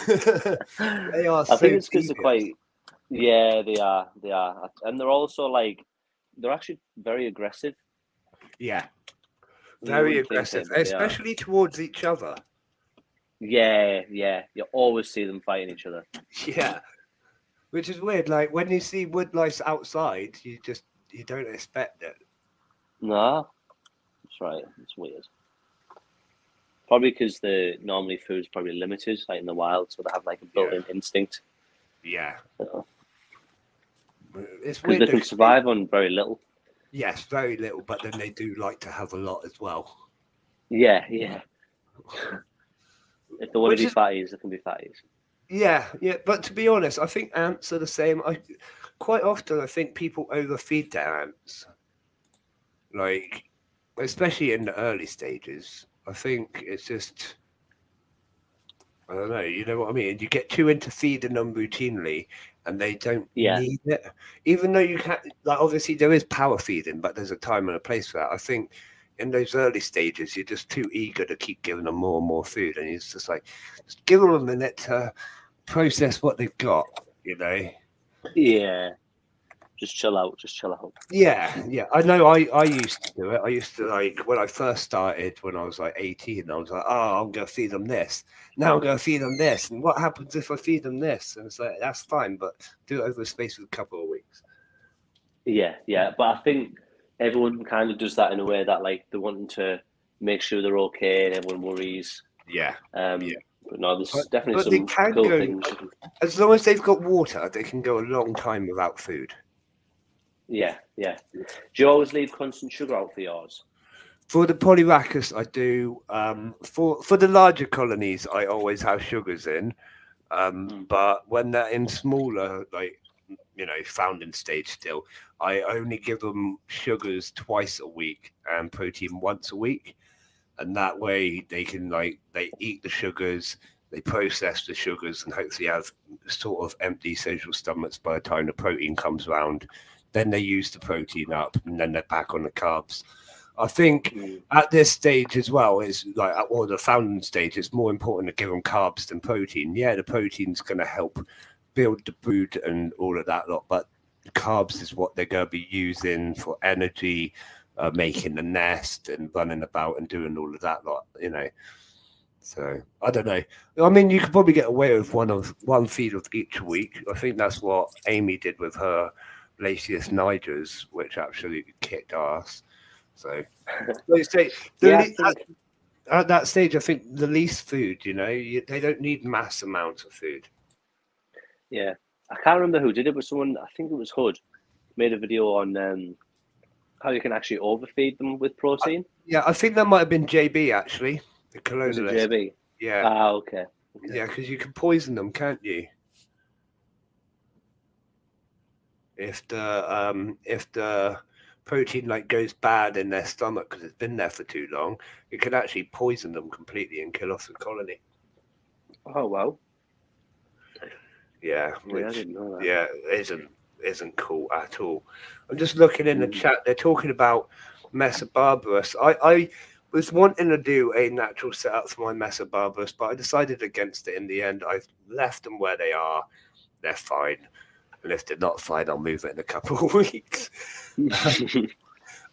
they are. I so think it's because they're quite. Yeah, they are. They are, and they're also like they're actually very aggressive. Yeah, very aggressive, it, but they are. especially towards each other. Yeah, yeah. You always see them fighting each other. Yeah, which is weird. Like when you see woodlice outside, you just you don't expect it. No, right. It's weird. Probably because the normally food's probably limited, like in the wild, so they have like a built-in instinct. Yeah, Because it's weird. they can survive on very little. Yes, very little, but then they do like to have a lot as well. Yeah, yeah. If they want Which to be is- fatties, they can be fatties. Yeah, yeah, but to be honest, I think ants are the same. I quite often I think people overfeed their ants, like especially in the early stages. I think it's just I don't know. You know what I mean? You get too into feeding them routinely, and they don't Yeah. need it. Even though you can, like obviously there is power feeding, but there's a time and a place for that. I think in those early stages, you're just too eager to keep giving them more and more food, and it's just like just give them a minute to process what they've got. You know? Yeah. Just chill out. Just chill out. Yeah, yeah. I know. I I used to do it. I used to like when I first started when I was like 18. I was like, oh, I'm gonna feed them this. Now I'm gonna feed them this. And what happens if I feed them this? And it's like that's fine, but do it over a space of a couple of weeks. Yeah, yeah. But I think everyone kind of does that in a way that like they're wanting to make sure they're okay and everyone worries. Yeah. Um, Yeah. But no, there's But- definitely but they some can cool go- things. As long as they've got water, they can go a long time without food. Yeah, yeah. Do you always leave constant sugar out for yours? For the Polyrhachis, I do. Um, for for the larger colonies, I always have sugars in. Um, Mm. But when they're in smaller, like you know, founding stage still, I only give them sugars twice a week and protein once a week, and that way they can like they eat the sugars, they process the sugars, and hopefully have sort of empty social stomachs by the time the protein comes around. Then they use the protein up, and then they're back on the carbs. I think at this stage as well is like at well, the founding stage, it's more important to give them carbs than protein. Yeah, the protein's going to help build the brood and all of that lot, but carbs is what they're going to be using for energy, uh, making the nest and running about and doing all of that lot. You know. So I don't know. I mean, you could probably get away with one of one feed of each week. I think that's what Amy did with her Lasius nigers, which absolutely kicked ass. So, I say, Yeah, I at, at that stage, I think the least food. You know, you, they don't need mass amounts of food. Yeah. I can't remember who did it, but someone, I think it was Hood, made a video on um, how you can actually overfeed them with protein. Yeah, I think that might have been JB actually, the colonialist. JB? Yeah, Ah, okay. okay. yeah, because you can poison them, can't you? If the um if the protein like goes bad in their stomach because it's been there for too long, it can actually poison them completely and kill off the colony. Oh well. Yeah, Yeah, I which- didn't know that. yeah, isn't isn't cool at all. I'm just looking in the Mm. chat. They're talking about Messor barbarus. I I was wanting to do a natural setup for my Messor barbarus, but I decided against it in the end. I've left them where they are. They're fine. And if they're not fine, I'll move it in a couple of weeks.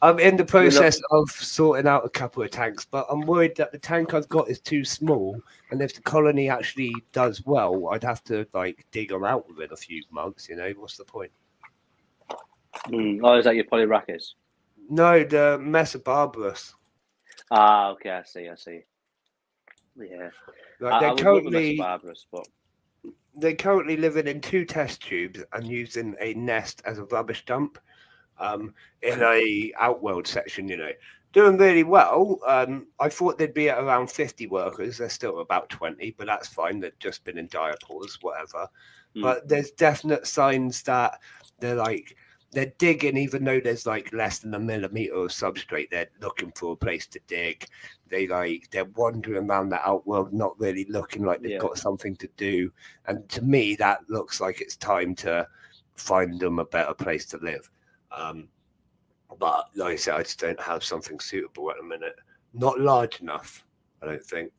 I'm in the process of sorting out a couple of tanks, but I'm worried that the tank I've got is too small. And if the colony actually does well, I'd have to like dig them out within a few months. You know, what's the point? Mm. Oh, is that your Polyrhachis? No, the Messor barbarus. Ah, okay, I see, I see. Yeah, Like I, I they're love a currently but they're currently living in two test tubes and using a nest as a rubbish dump um, in a outworld section. You know, doing really well. Um, I thought they'd be at around fifty workers. They're still about twenty, but that's fine. They've just been in diapause, whatever. Mm. But there's definite signs that they're like they're digging, even though there's like less than a millimeter of substrate. They're looking for a place to dig. They like they're wandering around the outworld, not really looking like they've Yeah. got something to do. And to me, that looks like it's time to find them a better place to live. Um, but like I said, I just don't have something suitable at the minute. Not large enough, I don't think.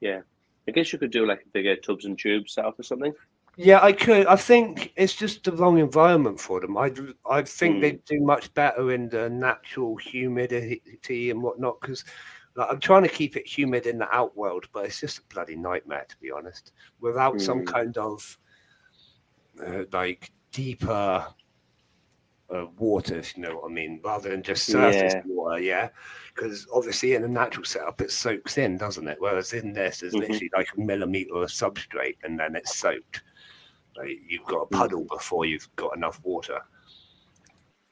Yeah, I guess you could do like a bigger tubs and tubes setup or something. Yeah, I could. I think it's just the wrong environment for them. I I think Mm. they do much better in the natural humidity and whatnot. Because like, I'm trying to keep it humid in the outworld, but it's just a bloody nightmare to be honest. Without some Mm. kind of uh, like deeper uh, water, if you know what I mean, rather than just surface Yeah. water. Yeah, because obviously in a natural setup it soaks in, doesn't it? Whereas in this, there's Mhm. literally like a millimeter of substrate, and then it's soaked. Like you've got a puddle before you've got enough water.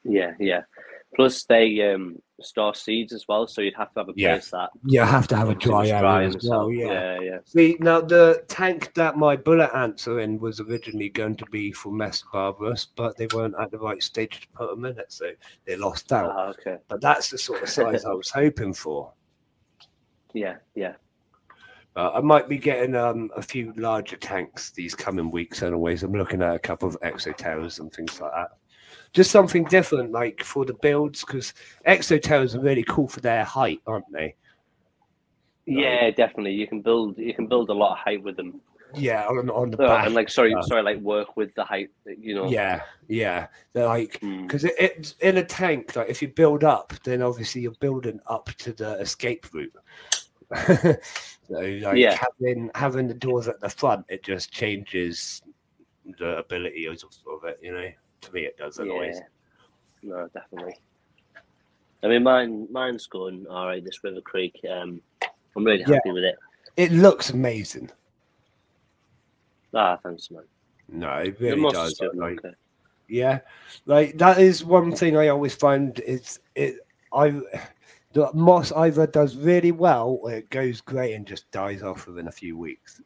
Yeah, yeah. Plus they um store seeds as well, so you'd have to have a Yeah. place that Yeah, You have to have a obviously dry was area as well. Yeah. yeah, yeah. See, now the tank that my bullet ants are in was originally going to be for Messor barbarus, but they weren't at the right stage to put them in it, so they lost out. Ah, okay. But that's the sort of size I was hoping for. Yeah, yeah. Uh, I might be getting um, a few larger tanks these coming weeks, anyways. I'm looking at a couple of Exo Terras and things like that. Just something different, like for the builds, because Exo Terras are really cool for their height, aren't they? Yeah, definitely. You can build you can build a lot of height with them. Yeah, on, on the Uh, back. and like sorry, uh, sorry, like work with the height, you know. Yeah, yeah. They're like Mm. because it, it's in a tank. Like if you build up, then obviously you're building up to the escape route. so like Yeah. having having the doors at the front, it just changes the ability of, of it. You know, to me it does. Anyways. Yeah. No, definitely. I mean, mine, mine's going all right. This River Creek, um, I'm really Yeah. happy with it. It looks amazing. Ah, thanks, man. No, it really moss does. Like, okay. yeah, like that is one thing I always find is it. I the moss either does really well or it goes great and just dies off within a few weeks.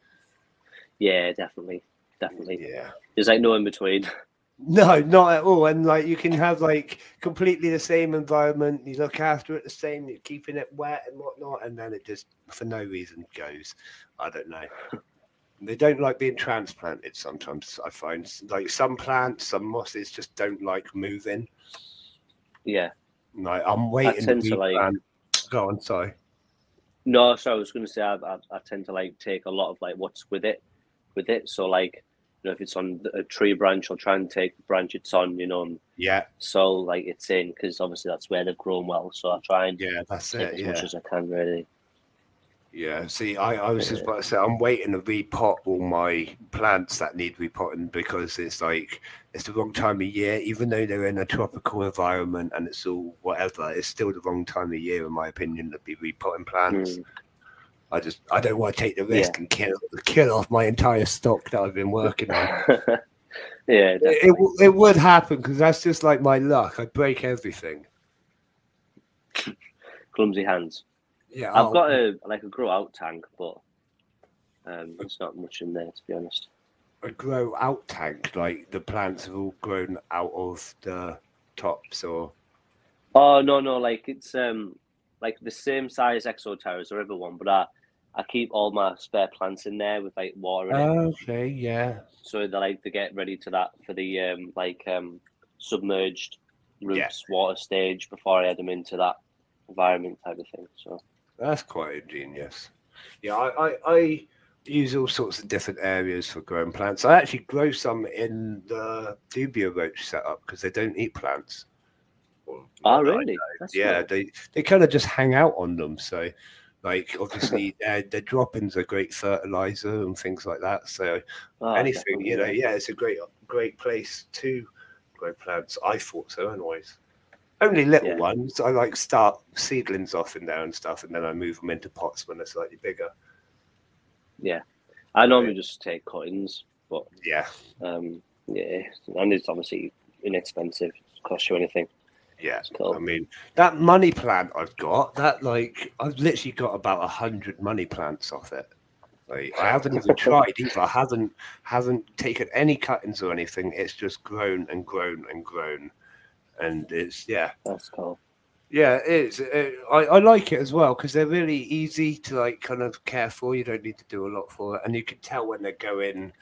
Yeah, definitely, definitely. Yeah. There's like no in between. No, not at all. And like you can have like completely the same environment. You look after it the same. You're keeping it wet and whatnot, and then it just for no reason goes. I don't know. They don't like being transplanted. Sometimes I find like some plants, some mosses just don't like moving. Yeah. Like I'm waiting. to tend to, like- Go on, sorry. No, so I was going to say I, I, I tend to like take a lot of like what's with it, with it. So like, you know, if it's on a tree branch, I'll try and take the branch it's on, you know, Yeah, so like it's in because obviously that's where they've grown well. So I try and yeah, that's it. as Yeah. much as I can, really. Yeah, see, I, I was just about to say I'm waiting to repot all my plants that need repotting because it's like it's the wrong time of year, even though they're in a tropical environment and it's all whatever, it's still the wrong time of year in my opinion to be repotting plants. Mm. I just I don't want to take the risk and kill kill off my entire stock that I've been working on. yeah, it, definitely. it, it would happen because that's just like my luck. I break everything. clumsy hands. Yeah, I've I'll- got a like a grow out tank, but um, there's not much in there to be honest. a grow out tank? Like the plants have all grown out of the tops, or Oh no, no, like it's um like the same size Exo Terra as the river one, but I I keep all my spare plants in there with like water in it, okay, yeah, so they like to get ready to that for the um like um submerged roots Yeah. water stage before I head them into that environment type of thing. So that's quite ingenious. Yeah, I, I, I use all sorts of different areas for growing plants. I actually grow some in the dubia roach setup because they don't eat plants. Oh really? Yeah cool. they they kind of just hang out on them so like obviously uh, their, their droppings are great fertilizer and things like that so Oh, anything you know yeah it's a great great place to grow plants i thought so anyways only little Yeah. ones i like start seedlings off in there and stuff and then i move them into pots when they're slightly bigger Yeah, I normally just take cuttings, but yeah um yeah, and it's obviously inexpensive. It cost you anything. yeah cool. i mean that money plant i've got that like i've literally got about a hundred money plants off it like, I haven't even tried either. I haven't haven't taken any cuttings or anything. It's just grown and grown and grown, and it's yeah, That's cool. yeah. It's it, I I like it as well because they're really easy to like kind of care for. You don't need to do a lot for it, and you can tell when they're going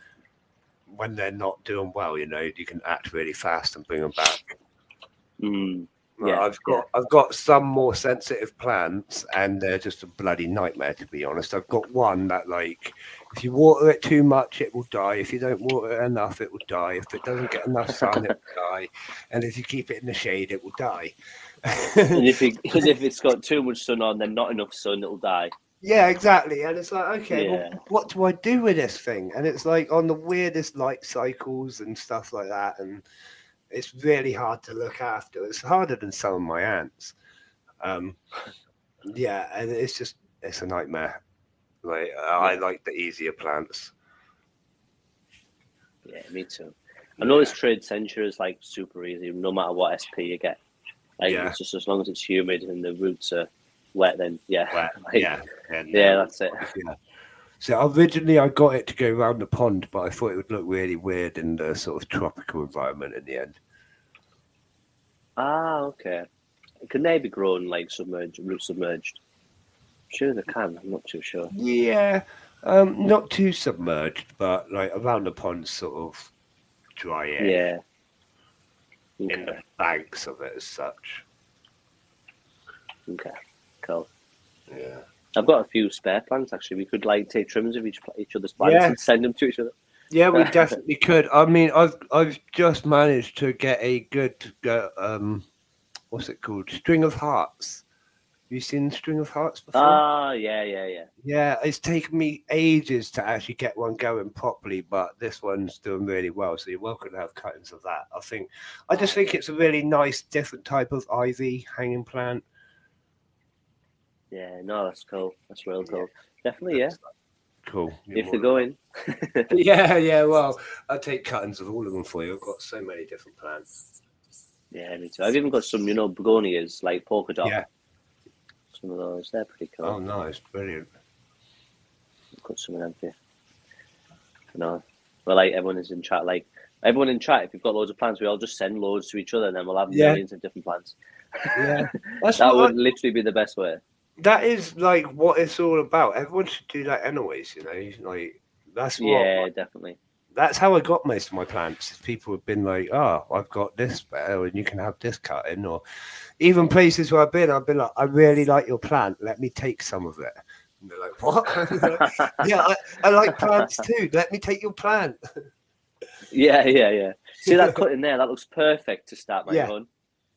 when they're not doing well. You know, you can act really fast and bring them back. Mm. Yeah, I've got I've got some more sensitive plants, and they're just a bloody nightmare to be honest. I've got one that like, if you water it too much, it will die. If you don't water it enough, it will die. If it doesn't get enough sun, it will die. And if you keep it in the shade, it will die. and if it, and if it's got too much sun on, then not enough sun, it'll die. yeah, exactly. And it's like, okay, Yeah. well, what do I do with this thing? And it's like on the weirdest light cycles and stuff like that, and it's really hard to look after. It's harder than some of my ants. Um, yeah, and it's just it's a nightmare. Like I like the easier plants. Yeah, me too. I know this Tradescantia is like super easy, no matter what SP you get. Like Yeah. just as long as it's humid and the roots are wet, then yeah, Wet, Like, yeah, and, yeah, um, that's it. yeah. So originally I got it to go around the pond, but I thought it would look really weird in the sort of tropical environment in the end. Ah, okay. Can they be grown like submerged, root submerged? Sure, they can. I'm not too sure. Yeah, um, not too submerged, but like around the pond, sort of dry air Yeah. in Okay. the banks of it as such. Okay. Cool. Yeah. I've got a few spare plants actually. We could like take trims of each each other's plants Yeah. and send them to each other. Yeah, we definitely could. I mean, I've I've just managed to get a good uh, um, what's it called? String of Hearts. You seen String of Hearts before? Ah, yeah, yeah, yeah. yeah, it's taken me ages to actually get one going properly, but this one's doing really well. So you're welcome to have cuttings of that. I think I just think it's a really nice, different type of ivy hanging plant. Yeah, no, that's cool. That's real cool. Definitely, yeah. Cool. If they're going. yeah, yeah. Well, I'll take cuttings of all of them for you. I've got so many different plants. Yeah, me too. I've even got some, you know, begonias, like polka dot. Yeah. Some of those. They're pretty cool. Oh, nice, brilliant. I've got some of them for you. No. Well, like, everyone is in chat. Like, everyone in chat, if you've got loads of plants, we all just send loads to each other and then we'll have Yeah. millions of different plants. Yeah, that's That what would literally be the best way. that is like what it's all about. Everyone should do that anyways, you know. Like that's what Yeah, definitely. That's how I got most of my plants. People have been like, "Oh, I've got this better, and you can have this cut in," or even places where I've been, I've been like, "I really like your plant. Let me take some of it." And they're like, "What?" yeah, I, I like plants too. Let me take your plant. yeah, yeah, yeah. See that cut in there? That looks perfect to start my Yeah. own.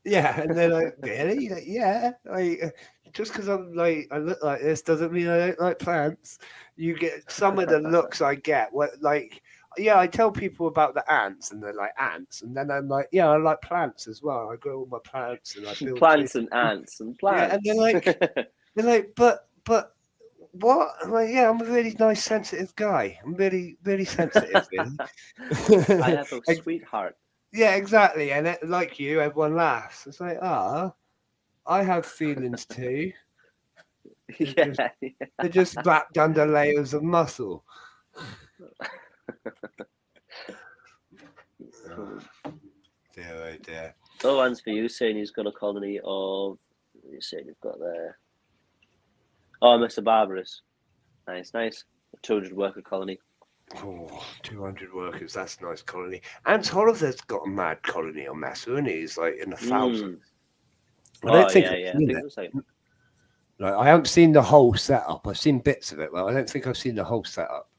Yeah, and they're like, "Really? Like, yeah." Like, uh, just because I'm like I look like this doesn't mean I don't like plants. You get some of the looks I get. What like, yeah, I tell people about the ants, and they're like ants, and then I'm like, yeah, I like plants as well. I grow all my plants and I build Plants and ants and plants. Yeah, and they're like- They're like, but but what? I'm like, yeah, I'm a really nice, sensitive guy. I'm really, really sensitive. I have a sweetheart. yeah, exactly. And it, like you, everyone laughs. It's like, ah, I have feelings too. Yeah, They're just wrapped under layers of muscle dear, oh dear. Oh, and for you saying he's got a colony of. You saying you've got there. Oh, Messor barbarus. Nice, nice. A 200 worker colony. Oh, 200 workers. That's a nice colony. And Horvath's got a mad colony on Messor, and? He's like in a hmm. thousand. Mm. I don't oh, think, yeah, yeah. I, think like... like, I haven't seen the whole setup. I've seen bits of it, but I don't think I've seen the whole setup.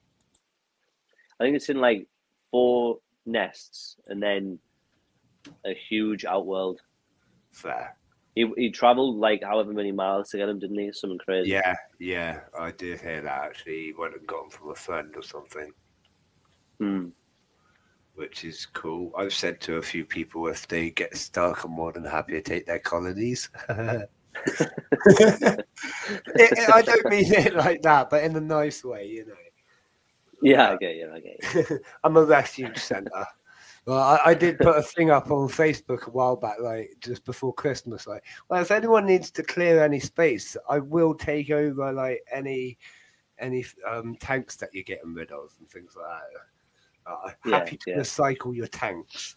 I think it's in like four nests and then a huge outworld. Fair. He, he traveled like however many miles to get him, didn't he? Something crazy. Yeah, yeah, I did hear that actually. He went and got them from a friend or something, Hmm. which is cool. I've said to a few people if they get stuck, I'm more than happy to take their colonies. It- it- I don't mean it like that, but in a nice way, you know. Yeah, I get you. I get you. I'm a refuge centre. Well, I, I did put a thing up on Facebook a while back, like just before Christmas. Like, well, if anyone needs to clear any space, I will take over like any any um, tanks that you're getting rid of and things like that. Uh, Yeah, happy to yeah. recycle your tanks.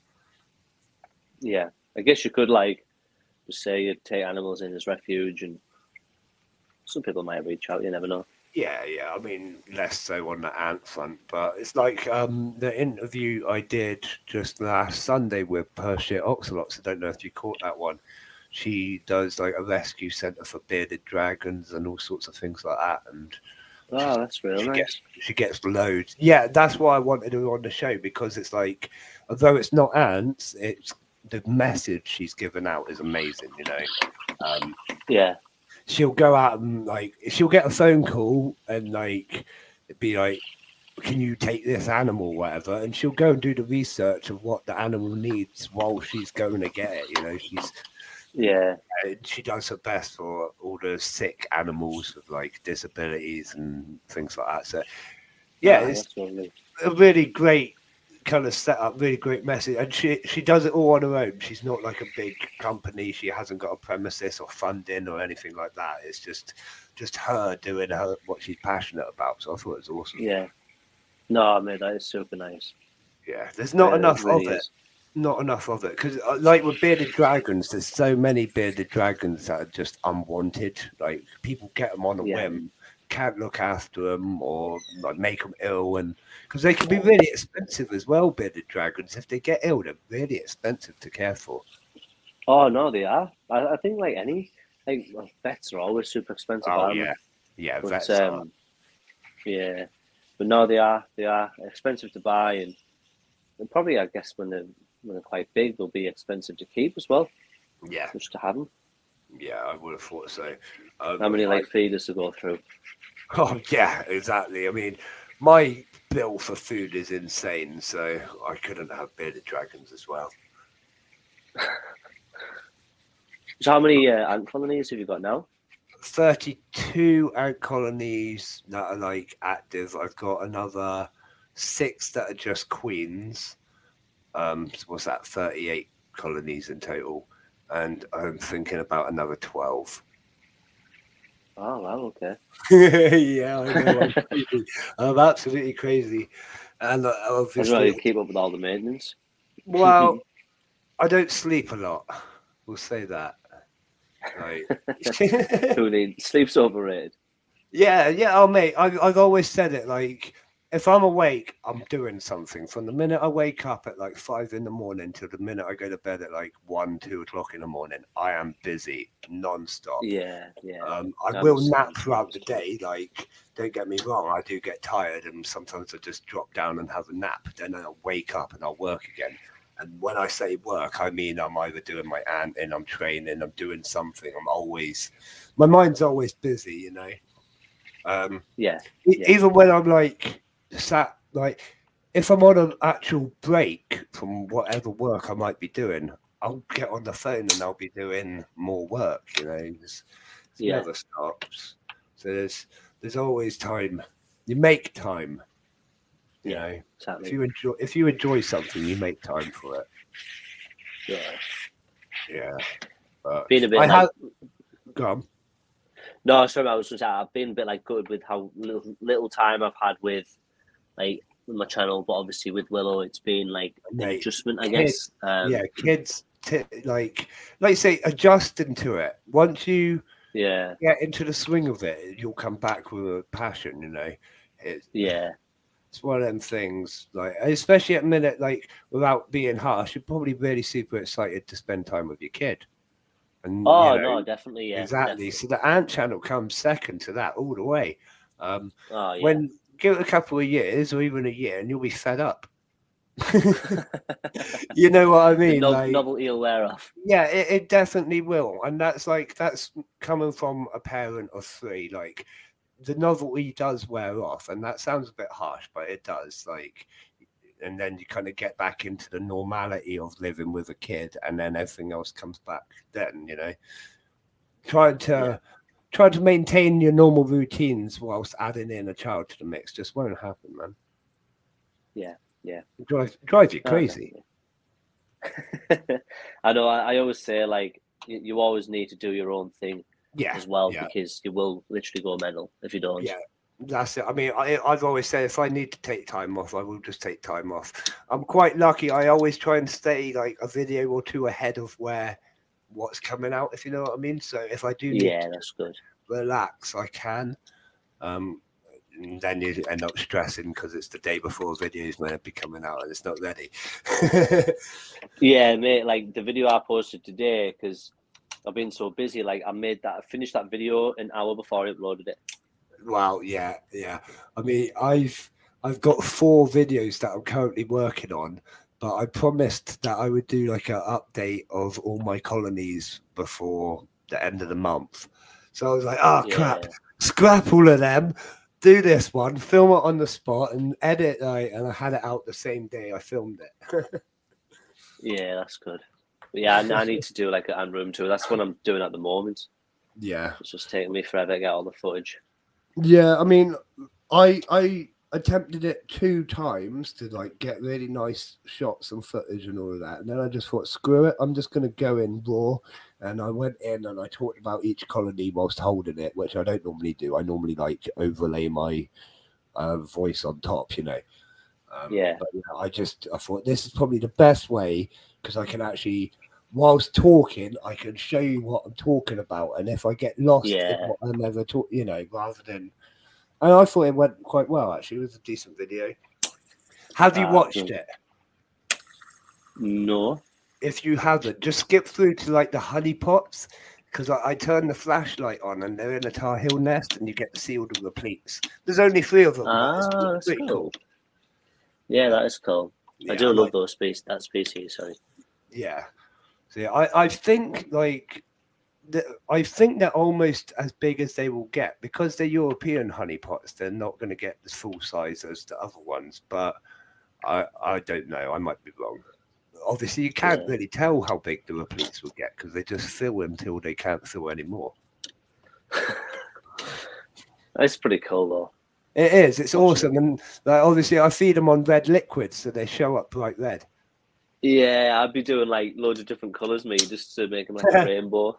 Yeah, I guess you could like just say you take animals in as refuge, and some people might reach out. You never know. Yeah, yeah. I mean, less so on the ant front, but it's like um, the interview I did just last Sunday with Persia Oxalots. I don't know if you caught that one. She does like a rescue centre for bearded dragons and all sorts of things like that, and Oh, that's real she nice. gets she gets loads. Yeah, that's why I wanted her on the show because it's like, although it's not ants, it's the message she's given out is amazing. You know. Um, Yeah, she'll go out and like she'll get a phone call and like be like can you take this animal whatever? And she'll go and do the research of what the animal needs while she's going to get it you know? She's yeah, uh, she does her best for all the sick animals with like disabilities and things like that. So yeah Oh, it's a really great kind of set up really great message. And she she does it all on her own. She's not like a big company. She hasn't got a premises or funding or anything like that. It's just just her doing her what she's passionate about. So I thought it was awesome. Yeah. No, mate, that is super nice. Yeah, there's not Yeah, enough really of it. Not enough of it because, uh, like with bearded dragons, there's so many bearded dragons that are just unwanted. Like people get them on a Yeah. whim, can't look after them or like make them ill, and because they can be really expensive as well. Bearded dragons, if they get ill, they're really expensive to care for. Oh no, they are. I, I think like any like well, vets are always super expensive. Oh aren't they? yeah, yeah, But, vets are. um, yeah, but no, they are. They are expensive to buy, and, and probably, I guess, when they're when they're quite big, they'll be expensive to keep as well, Yeah, just to have them. yeah, I would have thought so. Um, How many I- like feeders to go through? Oh yeah, exactly. I mean, my bill for food is insane, so I couldn't have bearded dragons as well. So how many uh, ant colonies have you got now? 32 ant colonies that are like active. I've got another six that are just queens. Um, so what's that? 38 colonies in total. And I'm thinking about another 12. Oh wow, okay. yeah, I know. I'm, crazy. I'm absolutely crazy. And uh, I just obviously, keep up with all the maintenance. well, I don't sleep a lot. We'll say that. Like, Who needs sleep's overrated. Yeah, yeah. Oh, mate, I've, I've always said it. Like, if I'm awake, I'm doing something. From the minute I wake up at like five in the morning to the minute I go to bed at like one, two o'clock in the morning, I am busy non-stop. Yeah, yeah. Um, I will nap throughout the day. Like, don't get me wrong, I do get tired, and sometimes I just drop down and have a nap. Then I'll wake up and I'll work again. And when I say work, I mean I'm either doing my ant and I'm training, I'm doing something. I'm always, my mind's always busy, you know. Um, yeah, Yeah. even when I'm like sat like if I'm on an actual break from whatever work I might be doing, I'll get on the phone and I'll be doing more work. You know, it's, it Yeah. never stops. So there's there's always time. You make time. You Yeah. know, if you enjoy if you enjoy something, you make time for it. Yeah. Yeah. But Being a bit I like, have go on. No, sorry, I was just I've been a bit like good with how little little time I've had with like my channel, but obviously with Willow, it's been like an adjustment, I kids, guess. Um, yeah, kids to like, like you say, adjusting to it. Once you Yeah, get into the swing of it, you'll come back with a passion. You know, it's yeah, it's one of them things. Like, especially at a minute, like without being harsh, you're probably really super excited to spend time with your kid. And you Oh know, no, definitely, yeah, exactly. definitely. So the ant channel comes second to that all the way. Um, Oh yeah. when give it a couple of years or even a year, and you'll be fed up. you know what I mean? no- like, novelty will wear off. yeah, it, it definitely will, and that's like that's coming from a parent of three. Like the novelty does wear off, and that sounds a bit harsh, but it does. Like, and then you kind of get back into the normality of living with a kid, and then everything else comes back. Then you know, trying to. Trying to maintain your normal routines whilst adding in a child to the mix just won't happen, man. Yeah, yeah. It drives, drives you crazy. I know. I, I always say like you, you always need to do your own thing Yeah, as well yeah. because you will literally go mental if you don't. Yeah. That's it. I mean, I, I've always said if I need to take time off, I will just take time off. I'm quite lucky. I always try and stay like a video or two ahead of where what's coming out, if you know what I mean. So if I do need Yeah, that's good. relax, I can. Um, and then you end up stressing because it's the day before videos meant to be coming out and it's not ready. Yeah, mate. Like the video I posted today because I've been so busy. Like I made that, I finished that video an hour before I uploaded it. Wow, yeah, yeah. I mean, I've I've got four videos that I'm currently working on, but I promised that I would do like an update of all my colonies before the end of the month. So I was like, oh crap, scrap all of them, do this one, film it on the spot, and edit right. And I had it out the same day I filmed it. Yeah, that's good. But yeah, I, I need to do like an room tour. That's what I'm doing at the moment. yeah, It's just taking me forever to get all the footage. Yeah, I mean, I I attempted it two times to like get really nice shots and footage and all of that, and then I just thought, screw it, I'm just gonna go in raw. And I went in and I talked about each colony whilst holding it, which I don't normally do. I normally like overlay my uh, voice on top, you know. Um, Yeah. But yeah, I just I thought this is probably the best way because I can actually, whilst talking, I can show you what I'm talking about, and if I get lost in Yeah. what I'm ever talk, you know, rather than. And I thought it went quite well. Actually, it was a decent video. Have you Ah, watched it? No. If you haven't, just skip through to like the honey pots because I, I turn the flashlight on and they're in a tar heel nest, and you get to see all the repletes. There's only three of them. Ah, that's pretty cool. Yeah, that is cool. I do like- love those species. That species. Sorry. Yeah. So yeah, I, I think like I think they're almost as big as they will get because they're European honeypots. They're not going to get the full size as the other ones, but I I don't know. I might be wrong. Obviously, you can't Yeah. really tell how big the repletes will get because they just fill until they can't fill anymore. That's pretty cool though. It is. It's awesome, and like, obviously, I feed them on red liquids, so they show up bright red. Yeah, I'd be doing like loads of different colours, me, just to make them like a rainbow.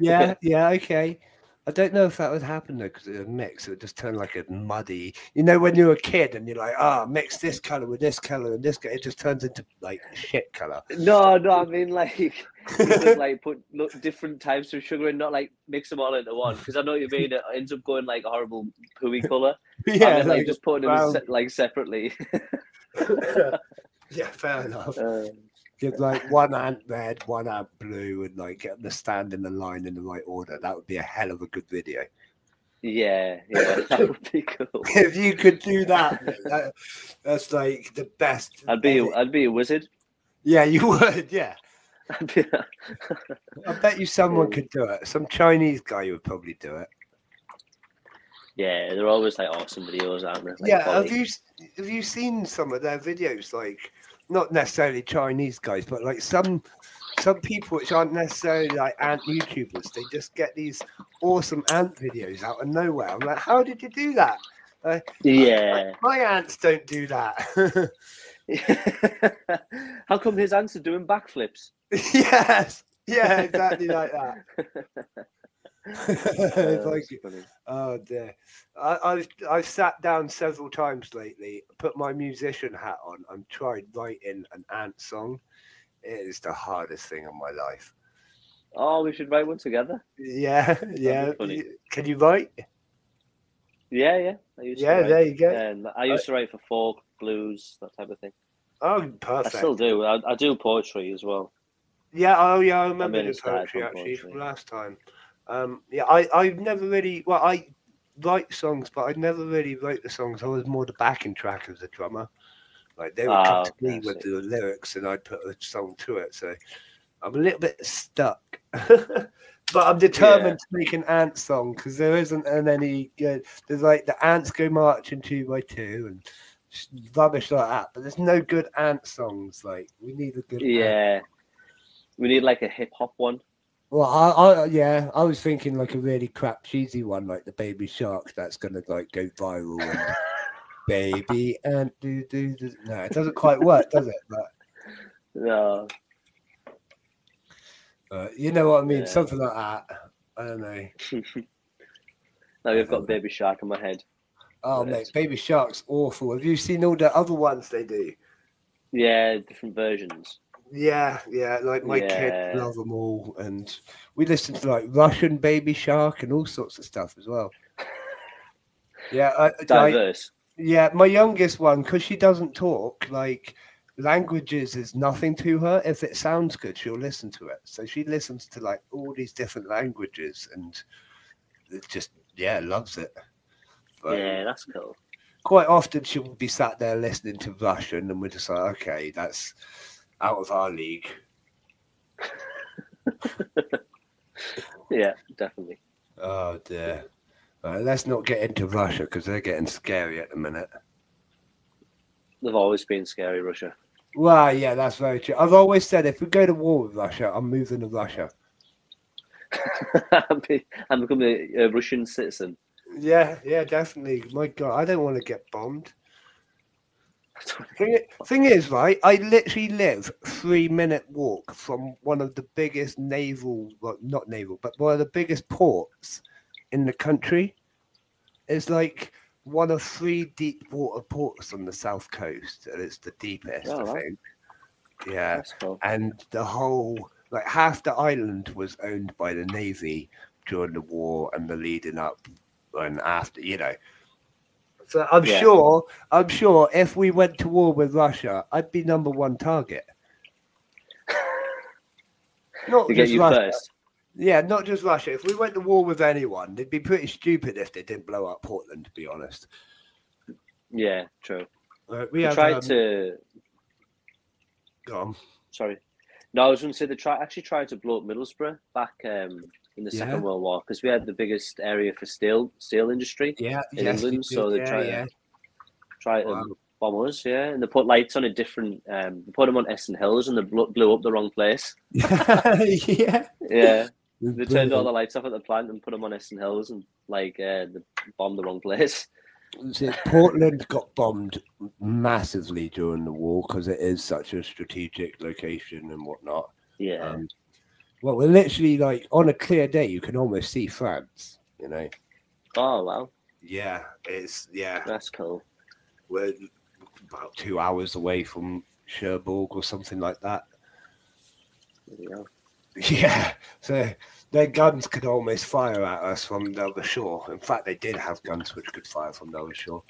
Yeah, yeah, okay. I don't know if that would happen though, because it a mix. It would just turn like a muddy. You know, when you're a kid and you're like, ah, mix this color with this color and this, co-" it just turns into like shit color. No, no, I mean like like put lo- different types of sugar and not like mix them all into one. Because I know what you mean. It ends up going like a horrible pooey colour. Yeah, and then, like like, just putting them se- like separately. yeah, fair enough. Um, Like one ant red, one ant blue, and like uh, get them to stand in the line in the right order. That would be a hell of a good video. yeah, yeah, that would be cool. if you could do that, that that's like the best. I'd be, edit. I'd be a wizard. Yeah, you would. Yeah. I bet you someone could do it. Some Chinese guy would probably do it. yeah, they're always like awesome videos, aren't they? Like, yeah, quality. have you have you seen some of their videos? Like, not necessarily Chinese guys, but like some some people which aren't necessarily like ant YouTubers. They just get these awesome ant videos out of nowhere. I'm like, how did you do that? Uh, yeah. My ants don't do that. How come his ants are doing backflips? yes, yeah, exactly like that. it's like funny. Oh dear. I, I've I've sat down several times lately, put my musician hat on, and tried writing an ant song. It is the hardest thing in my life. Oh, we should write one together. Yeah, yeah. Can you write? Yeah, yeah. I used Yeah, to write. there you go. And I used to write for folk, blues, that type of thing. Oh, perfect. I still do. I, I do poetry as well. Yeah, oh yeah, I remember been the poetry actually from last time. Um, yeah, I I've never really well I write songs, but I never really wrote the songs. I was more the backing track as a drummer. Like they would come Ah, to me with the lyrics, and I'd put a song to it. So I'm a little bit stuck, but I'm determined to make an ant song because there isn't an any good. There's like the ants go marching two by two and rubbish like that, but there's no good ant songs. Like we need a good ant Yeah. We need like a hip hop one. Well, I, I yeah, I was thinking like a really crap cheesy one, like the Baby Shark, that's gonna like go viral. And baby and do do do. No, it doesn't quite work, does it? But No. uh, you know what I mean, Yeah. something like that. I don't know. now we've got Baby Shark in my head. Oh mate, Baby Shark's awful. Have you seen all the other ones they do? Yeah, different versions. Yeah, yeah. Like my Yeah. kids love them all, and we listen to like Russian Baby Shark and all sorts of stuff as well. Yeah, I, I, Diverse. Yeah, my youngest one, because she doesn't talk, like languages is nothing to her. If it sounds good, she'll listen to it. So she listens to like all these different languages and it just, yeah, loves it. But yeah, that's cool. quite often she'll be sat there listening to Russian and we're just like, okay, that's out of our league. Yeah, definitely. Oh dear. Right, let's not get into Russia because they're getting scary at the minute. They've always been scary, Russia. Well, yeah, that's very true. I've always said if we go to war with Russia, I'm moving to Russia. I'm becoming a, a Russian citizen. Yeah, yeah, definitely. My God, I don't want to get bombed. Thing, thing is, right? I literally live three minute walk from one of the biggest naval, well, not naval, but one of the biggest ports in the country. It's like one of three deep water ports on the south coast, and it's the deepest, Oh, I wow. think. Yeah, cool. and the whole like half the island was owned by the navy during the war and the leading up and after you know so i'm Yeah. sure i'm sure if we went to war with russia i'd be number one target not To get just you russia. first. yeah not just russia if we went to war with anyone they'd be pretty stupid if they didn't blow up portland to be honest Yeah, true. Like, we We have tried um, to. go on. Sorry. No, I was going to say they try actually tried to blow up Middlesbrough back um, in the Yeah. Second World War because we had the biggest area for steel steel industry. yeah in yes, England, so they yeah, try to- yeah. Try to Wow. bomb us, yeah, and they put lights on a different. Um, they put them on Eston Hills and they blew, blew up the wrong place. yeah Yeah, they turned all the lights off at the plant and put them on Eston Hills and like uh, they bombed the wrong place. Portland got bombed massively during the war because it is such a strategic location and whatnot. Yeah, Um, well, we're literally like on a clear day, you can almost see France. You know. oh wow, Yeah, it's yeah. that's cool. We're about two hours away from Cherbourg or something like that. Go. Yeah, so their guns could almost fire at us from the other shore. In fact, they did have guns which could fire from the other shore.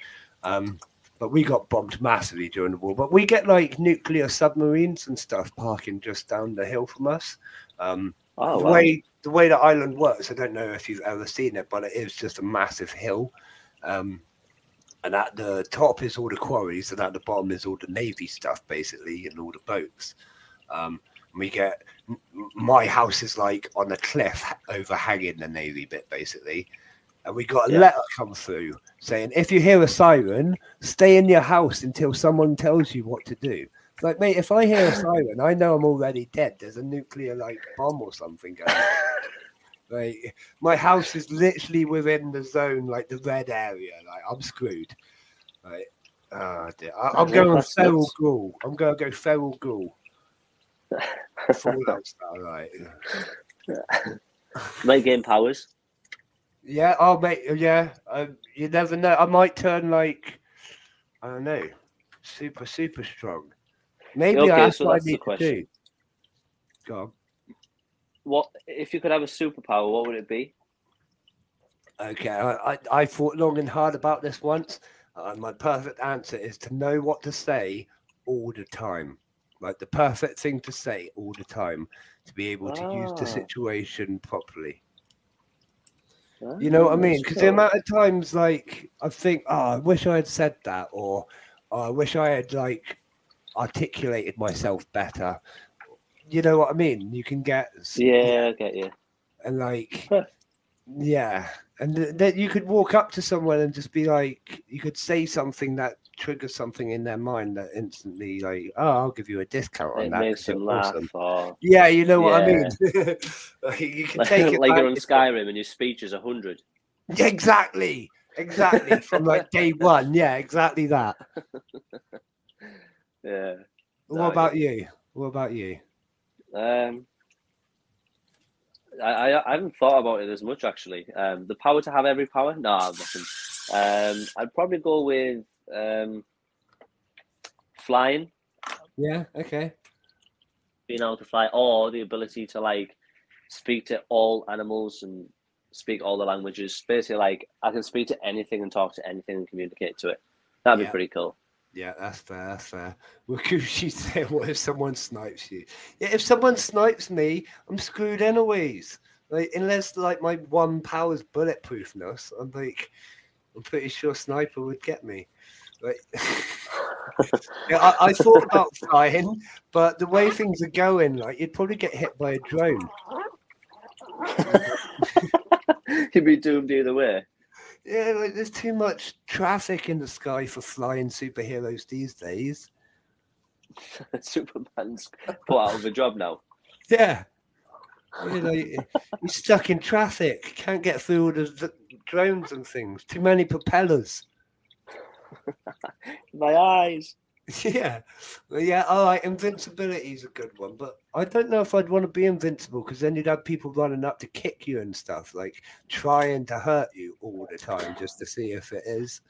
Um, but we got bombed massively during the war. But we get like nuclear submarines and stuff parking just down the hill from us. Um, Oh the wow. way the way the island works, I don't know if you've ever seen it, but it is just a massive hill. Um, and at the top is all the quarries, and at the bottom is all the navy stuff, basically, and all the boats. Um, we get my house is like on a cliff overhanging the navy bit, basically. And we got a Yeah. letter come through saying, if you hear a siren, stay in your house until someone tells you what to do. Like, mate, if I hear a siren, I know I'm already dead. There's a nuclear like bomb or something going on. like my house is literally within the zone, like the red area. Like I'm screwed. Like, oh dear. I, I'm going feral ghoul. I'm going to go feral ghoul. Fallout style, right? Might gain powers. Yeah. Oh, mate. Yeah. Um, you never know. I might turn like I don't know, super super strong. Maybe Okay, that's so what that's I the need to question. do. Go on. What if you could have a superpower? What would it be? Okay, I, I, I thought long and hard about this once. Uh, my perfect answer is to know what to say all the time. Like the perfect thing to say all the time to be able to use the Ah. situation properly. You know what I Ah, mean? Because the amount of times, like, I think, oh, I wish I had said that, or oh, I wish I had, like, articulated myself better. You know what I mean? You can get, Yeah, I get you. and like, yeah, and th- that you could walk up to someone and just be like, you could say something that triggers something in their mind that instantly, like, oh, I'll give you a discount on It that. makes them laugh. awesome." Or Yeah, you know what I mean. like, you can like, take it like you're on Skyrim and your speech is hundred. Yeah, exactly. Exactly. From like day one. Yeah, exactly that. Yeah. What about you? What about you? Um, I, I I haven't thought about it as much actually. Um, the power to have every power? No, nothing. Um, I'd probably go with um, flying, Yeah, okay. being able to fly, or the ability to like speak to all animals and speak all the languages. Basically, like I can speak to anything and talk to anything and communicate to it. That'd be Yeah. pretty cool. Yeah, that's fair. That's fair. Wakushi said, "What if someone snipes you? Yeah, if someone snipes me, I'm screwed anyways. Like, unless like my one power's bulletproofness, I'm like, I'm pretty sure sniper would get me. Like, yeah, I, I thought about flying, but the way things are going, like, you'd probably get hit by a drone. You'd be doomed either way. Yeah, like, there's too much traffic in the sky for flying superheroes these days. Superman's put out of a job now. Yeah. You know, you're stuck in traffic. Can't get through all the drones and things. Too many propellers. My eyes. Yeah. Yeah. All right. Invincibility is a good one, but I don't know if I'd want to be invincible because then you'd have people running up to kick you and stuff, like trying to hurt you all the time just to see if it is.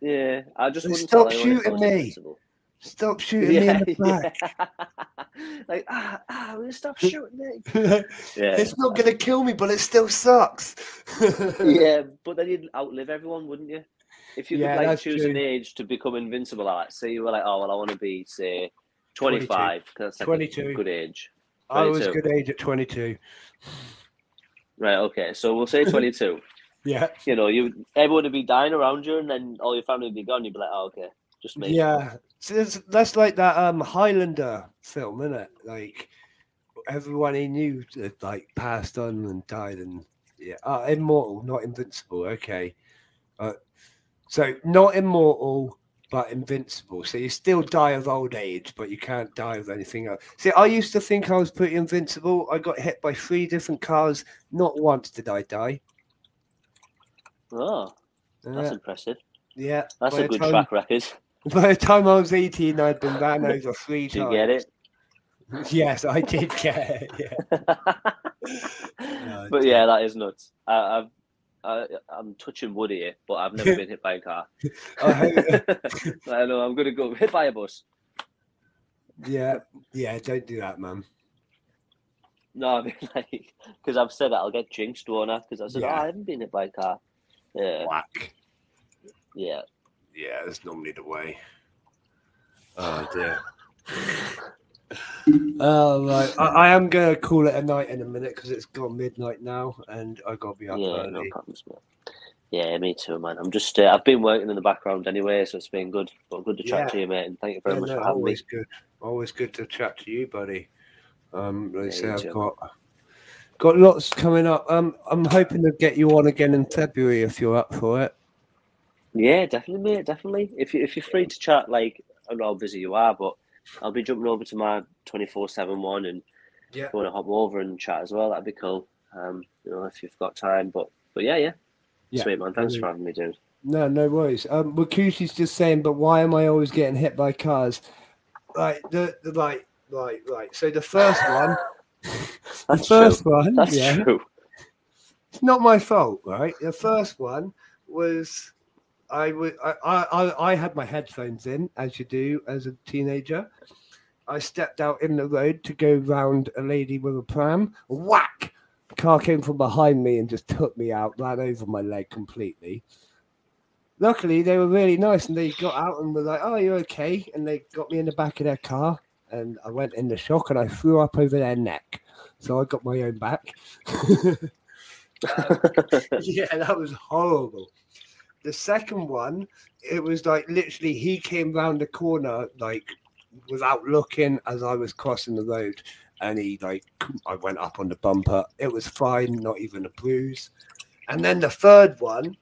Yeah, I just wouldn't stop tell anyone if I shooting me. invincible. Stop shooting me in the back. yeah. like ah ah, will you stop shooting me? it's not going to kill me, but it still sucks. yeah, but then you'd outlive everyone, wouldn't you? If you Yeah, could like choose an age to become invincible, like say you were like, oh well, I want to be say twenty five, because that's like 22. a good age. I was good age at 22. Right. Okay. So we'll say twenty two. Yeah. you know, you everyone would be dying around you, and then all your family would be gone. You'd be like, oh, okay, just me. Yeah, so that's, that's like that um Highlander film, isn't it? Like everyone he knew had like passed on and died, and yeah, uh, immortal, not invincible. Okay, uh, so not immortal, but invincible. So you still die of old age, but you can't die of anything else. See, I used to think I was pretty invincible. I got hit by three different cars. Not once did I die. Oh, that's Uh, impressive. yeah, That's a good time- track record. By the time I was 18, I'd been ran over three Did you times. get it? Yes, I did get it. Yeah. but yeah, that is nuts. I, I've, I, I'm touching wood here, but I've never been hit by a car. I I know I'm gonna go hit by a bus. yeah, yeah. Don't do that, man. No, I mean like because I've said that I'll get jinxed, won't I? Because I said, Yeah. oh, I haven't been hit by a car. Yeah, Whack. yeah. Yeah, that's normally the way. Oh dear. Oh right, I, I am gonna call it a night in a minute because it's gone midnight now, and I gotta be up Yeah, no problems, man. Yeah, me too, man. I'm just, uh, I've been working in the background anyway, so it's been good. But good to chat Yeah. to you, mate, and thank you very Yeah, much no, for having me. always good. Always good to chat to you, buddy. Um, like Yeah, say, I've too. got got lots coming up. Um, I'm hoping to get you on again in February if you're up for it. Yeah, definitely, mate. Definitely. If you if you're free to chat, like I don't know how busy you are, but I'll be jumping over to my twenty four seven one, and Yeah. if you want to hop over and chat as well, that'd be cool. Um, you know, if you've got time, but but yeah, yeah, Yeah, sweet man. Thanks brilliant. for having me, dude. No, no worries. Um, Wakushi's just saying, but why am I always getting hit by cars? Like the, the like, like, right. So the first one, the That's first true. one, That's yeah, true. it's not my fault, right? The first one was I would I, I had my headphones in as you do as a teenager. I stepped out in the road to go round a lady with a pram. Whack! Car came from behind me and just took me out, ran over my leg completely. Luckily, they were really nice and they got out and were like, Oh, you're okay. And they got me in the back of their car and I went in the shock and I threw up over their neck. So I got my own back. yeah, that was horrible. The second one, it was like literally he came round the corner like without looking as I was crossing the road, and he like I went up on the bumper. It was fine, not even a bruise. And then the third one,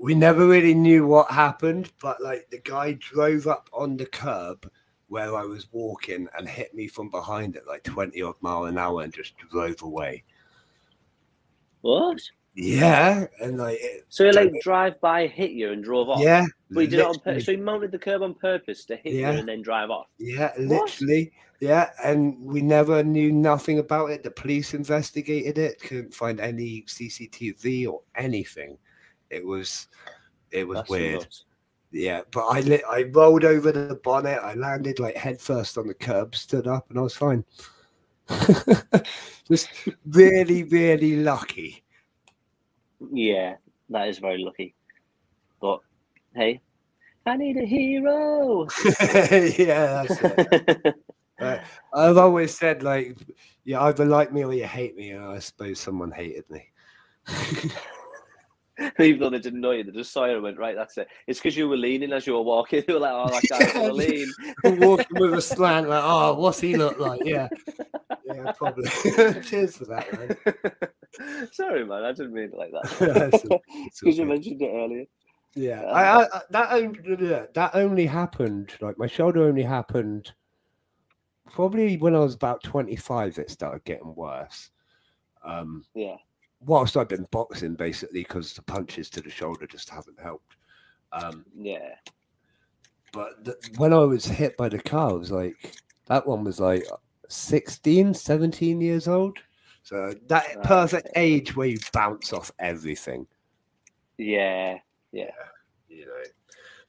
we never really knew what happened, but like the guy drove up on the curb where I was walking and hit me from behind at like 20 odd mile an hour and just drove away. What? Yeah, and like it, So he like drive by, hit you, and drove off. yeah, But he did it on purpose. So he mounted the curb on purpose to hit Yeah. you and then drive off. Yeah, What? literally. Yeah, and we never knew nothing about it. The police investigated it, couldn't find any CCTV or anything. It was, it was That's weird. nuts. Yeah, but I lit, I rolled over the bonnet. I landed like head first on the curb, stood up, and I was fine. Just really, really lucky. Yeah, that is very lucky. But hey, I need a hero. yeah, that's it. Right. I've always said like, you either like me or you hate me, and I suppose someone hated me. Even though they didn't know you, they just saw you and went, right, that's it. It's because you were leaning as you were walking. They were like, oh, that guy's lean. Walking with a slant, like, oh, what's he look like? Yeah, yeah, probably. Cheers for that, man. Sorry, man, I didn't mean it like that. because you mentioned it earlier. Yeah, Um, I, I, I that only that only happened. Like my shoulder only happened probably when I was about twenty five. It started getting worse. Um, Yeah. Whilst I've been boxing, basically, because the punches to the shoulder just haven't helped. Um, Yeah. but th- when I was hit by the car, I was like, that one was like 16, 17 years old. So that perfect okay. age where you bounce off everything, Yeah. Yeah. You know.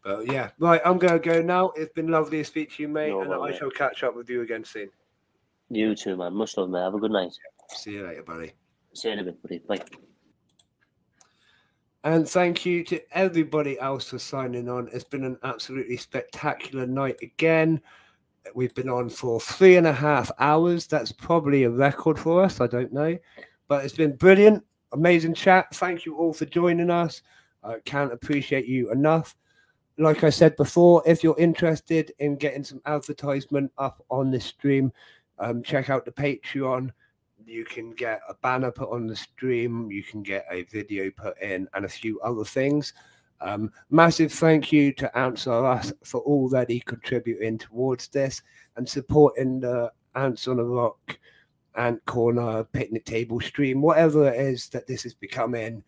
But yeah, right, I'm going to go now. It's been lovely to speak to you, mate, No and I shall catch up with you again soon. You too, man. Much love, man. Have a good night. See you later, buddy. In a. Bye. And thank you to everybody else for signing on. It's been an absolutely spectacular night again. We've been on for three and a half hours. That's probably a record for us. I don't know. But it's been brilliant. Amazing chat. Thank you all for joining us. I can't appreciate you enough. Like I said before, if you're interested in getting some advertisement up on this stream, um, check out the Patreon you can get a banner put on the stream, you can get a video put in, and a few other things. Um, massive thank you to Answer Us for already contributing towards this and supporting the Ants on a Rock, Ant Corner, Picnic Table stream, whatever it is that this is becoming,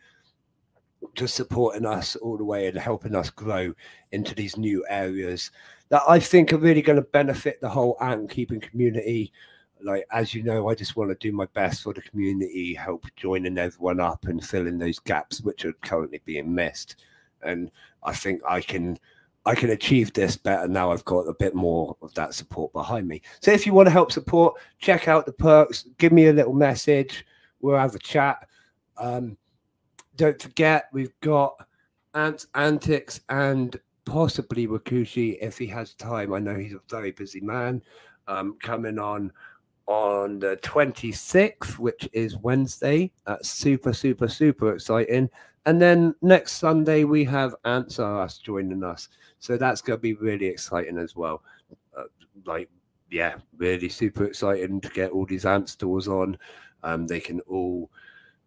just supporting us all the way and helping us grow into these new areas that I think are really going to benefit the whole ant keeping community like as you know, I just want to do my best for the community, help joining everyone up and fill in those gaps which are currently being missed. And I think I can I can achieve this better now I've got a bit more of that support behind me. So if you want to help support, check out the perks, give me a little message, we'll have a chat. Um, don't forget we've got Ants Antics and possibly Wakushi if he has time. I know he's a very busy man. Um, coming on on the 26th, which is Wednesday. That's super, super, super exciting. And then next Sunday, we have Answer Us joining us. So that's going to be really exciting as well. Uh, like, yeah, really super exciting to get all these ant stores on. Um, they can all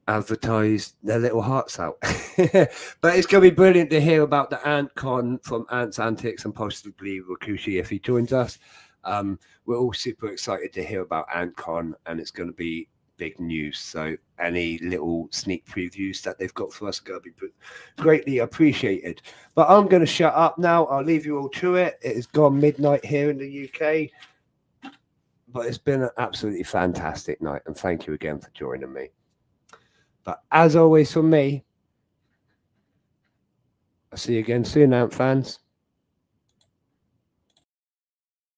advertise their little hearts out. but it's going to be brilliant to hear about the Ant Con from Ants Antics and possibly Rakushi if he joins us. Um, we're all super excited to hear about AntCon, and it's going to be big news. So, any little sneak previews that they've got for us are going to be greatly appreciated. But I'm going to shut up now. I'll leave you all to it. It has gone midnight here in the UK, but it's been an absolutely fantastic night, and thank you again for joining me. But as always, from me, I'll see you again soon, Ant fans.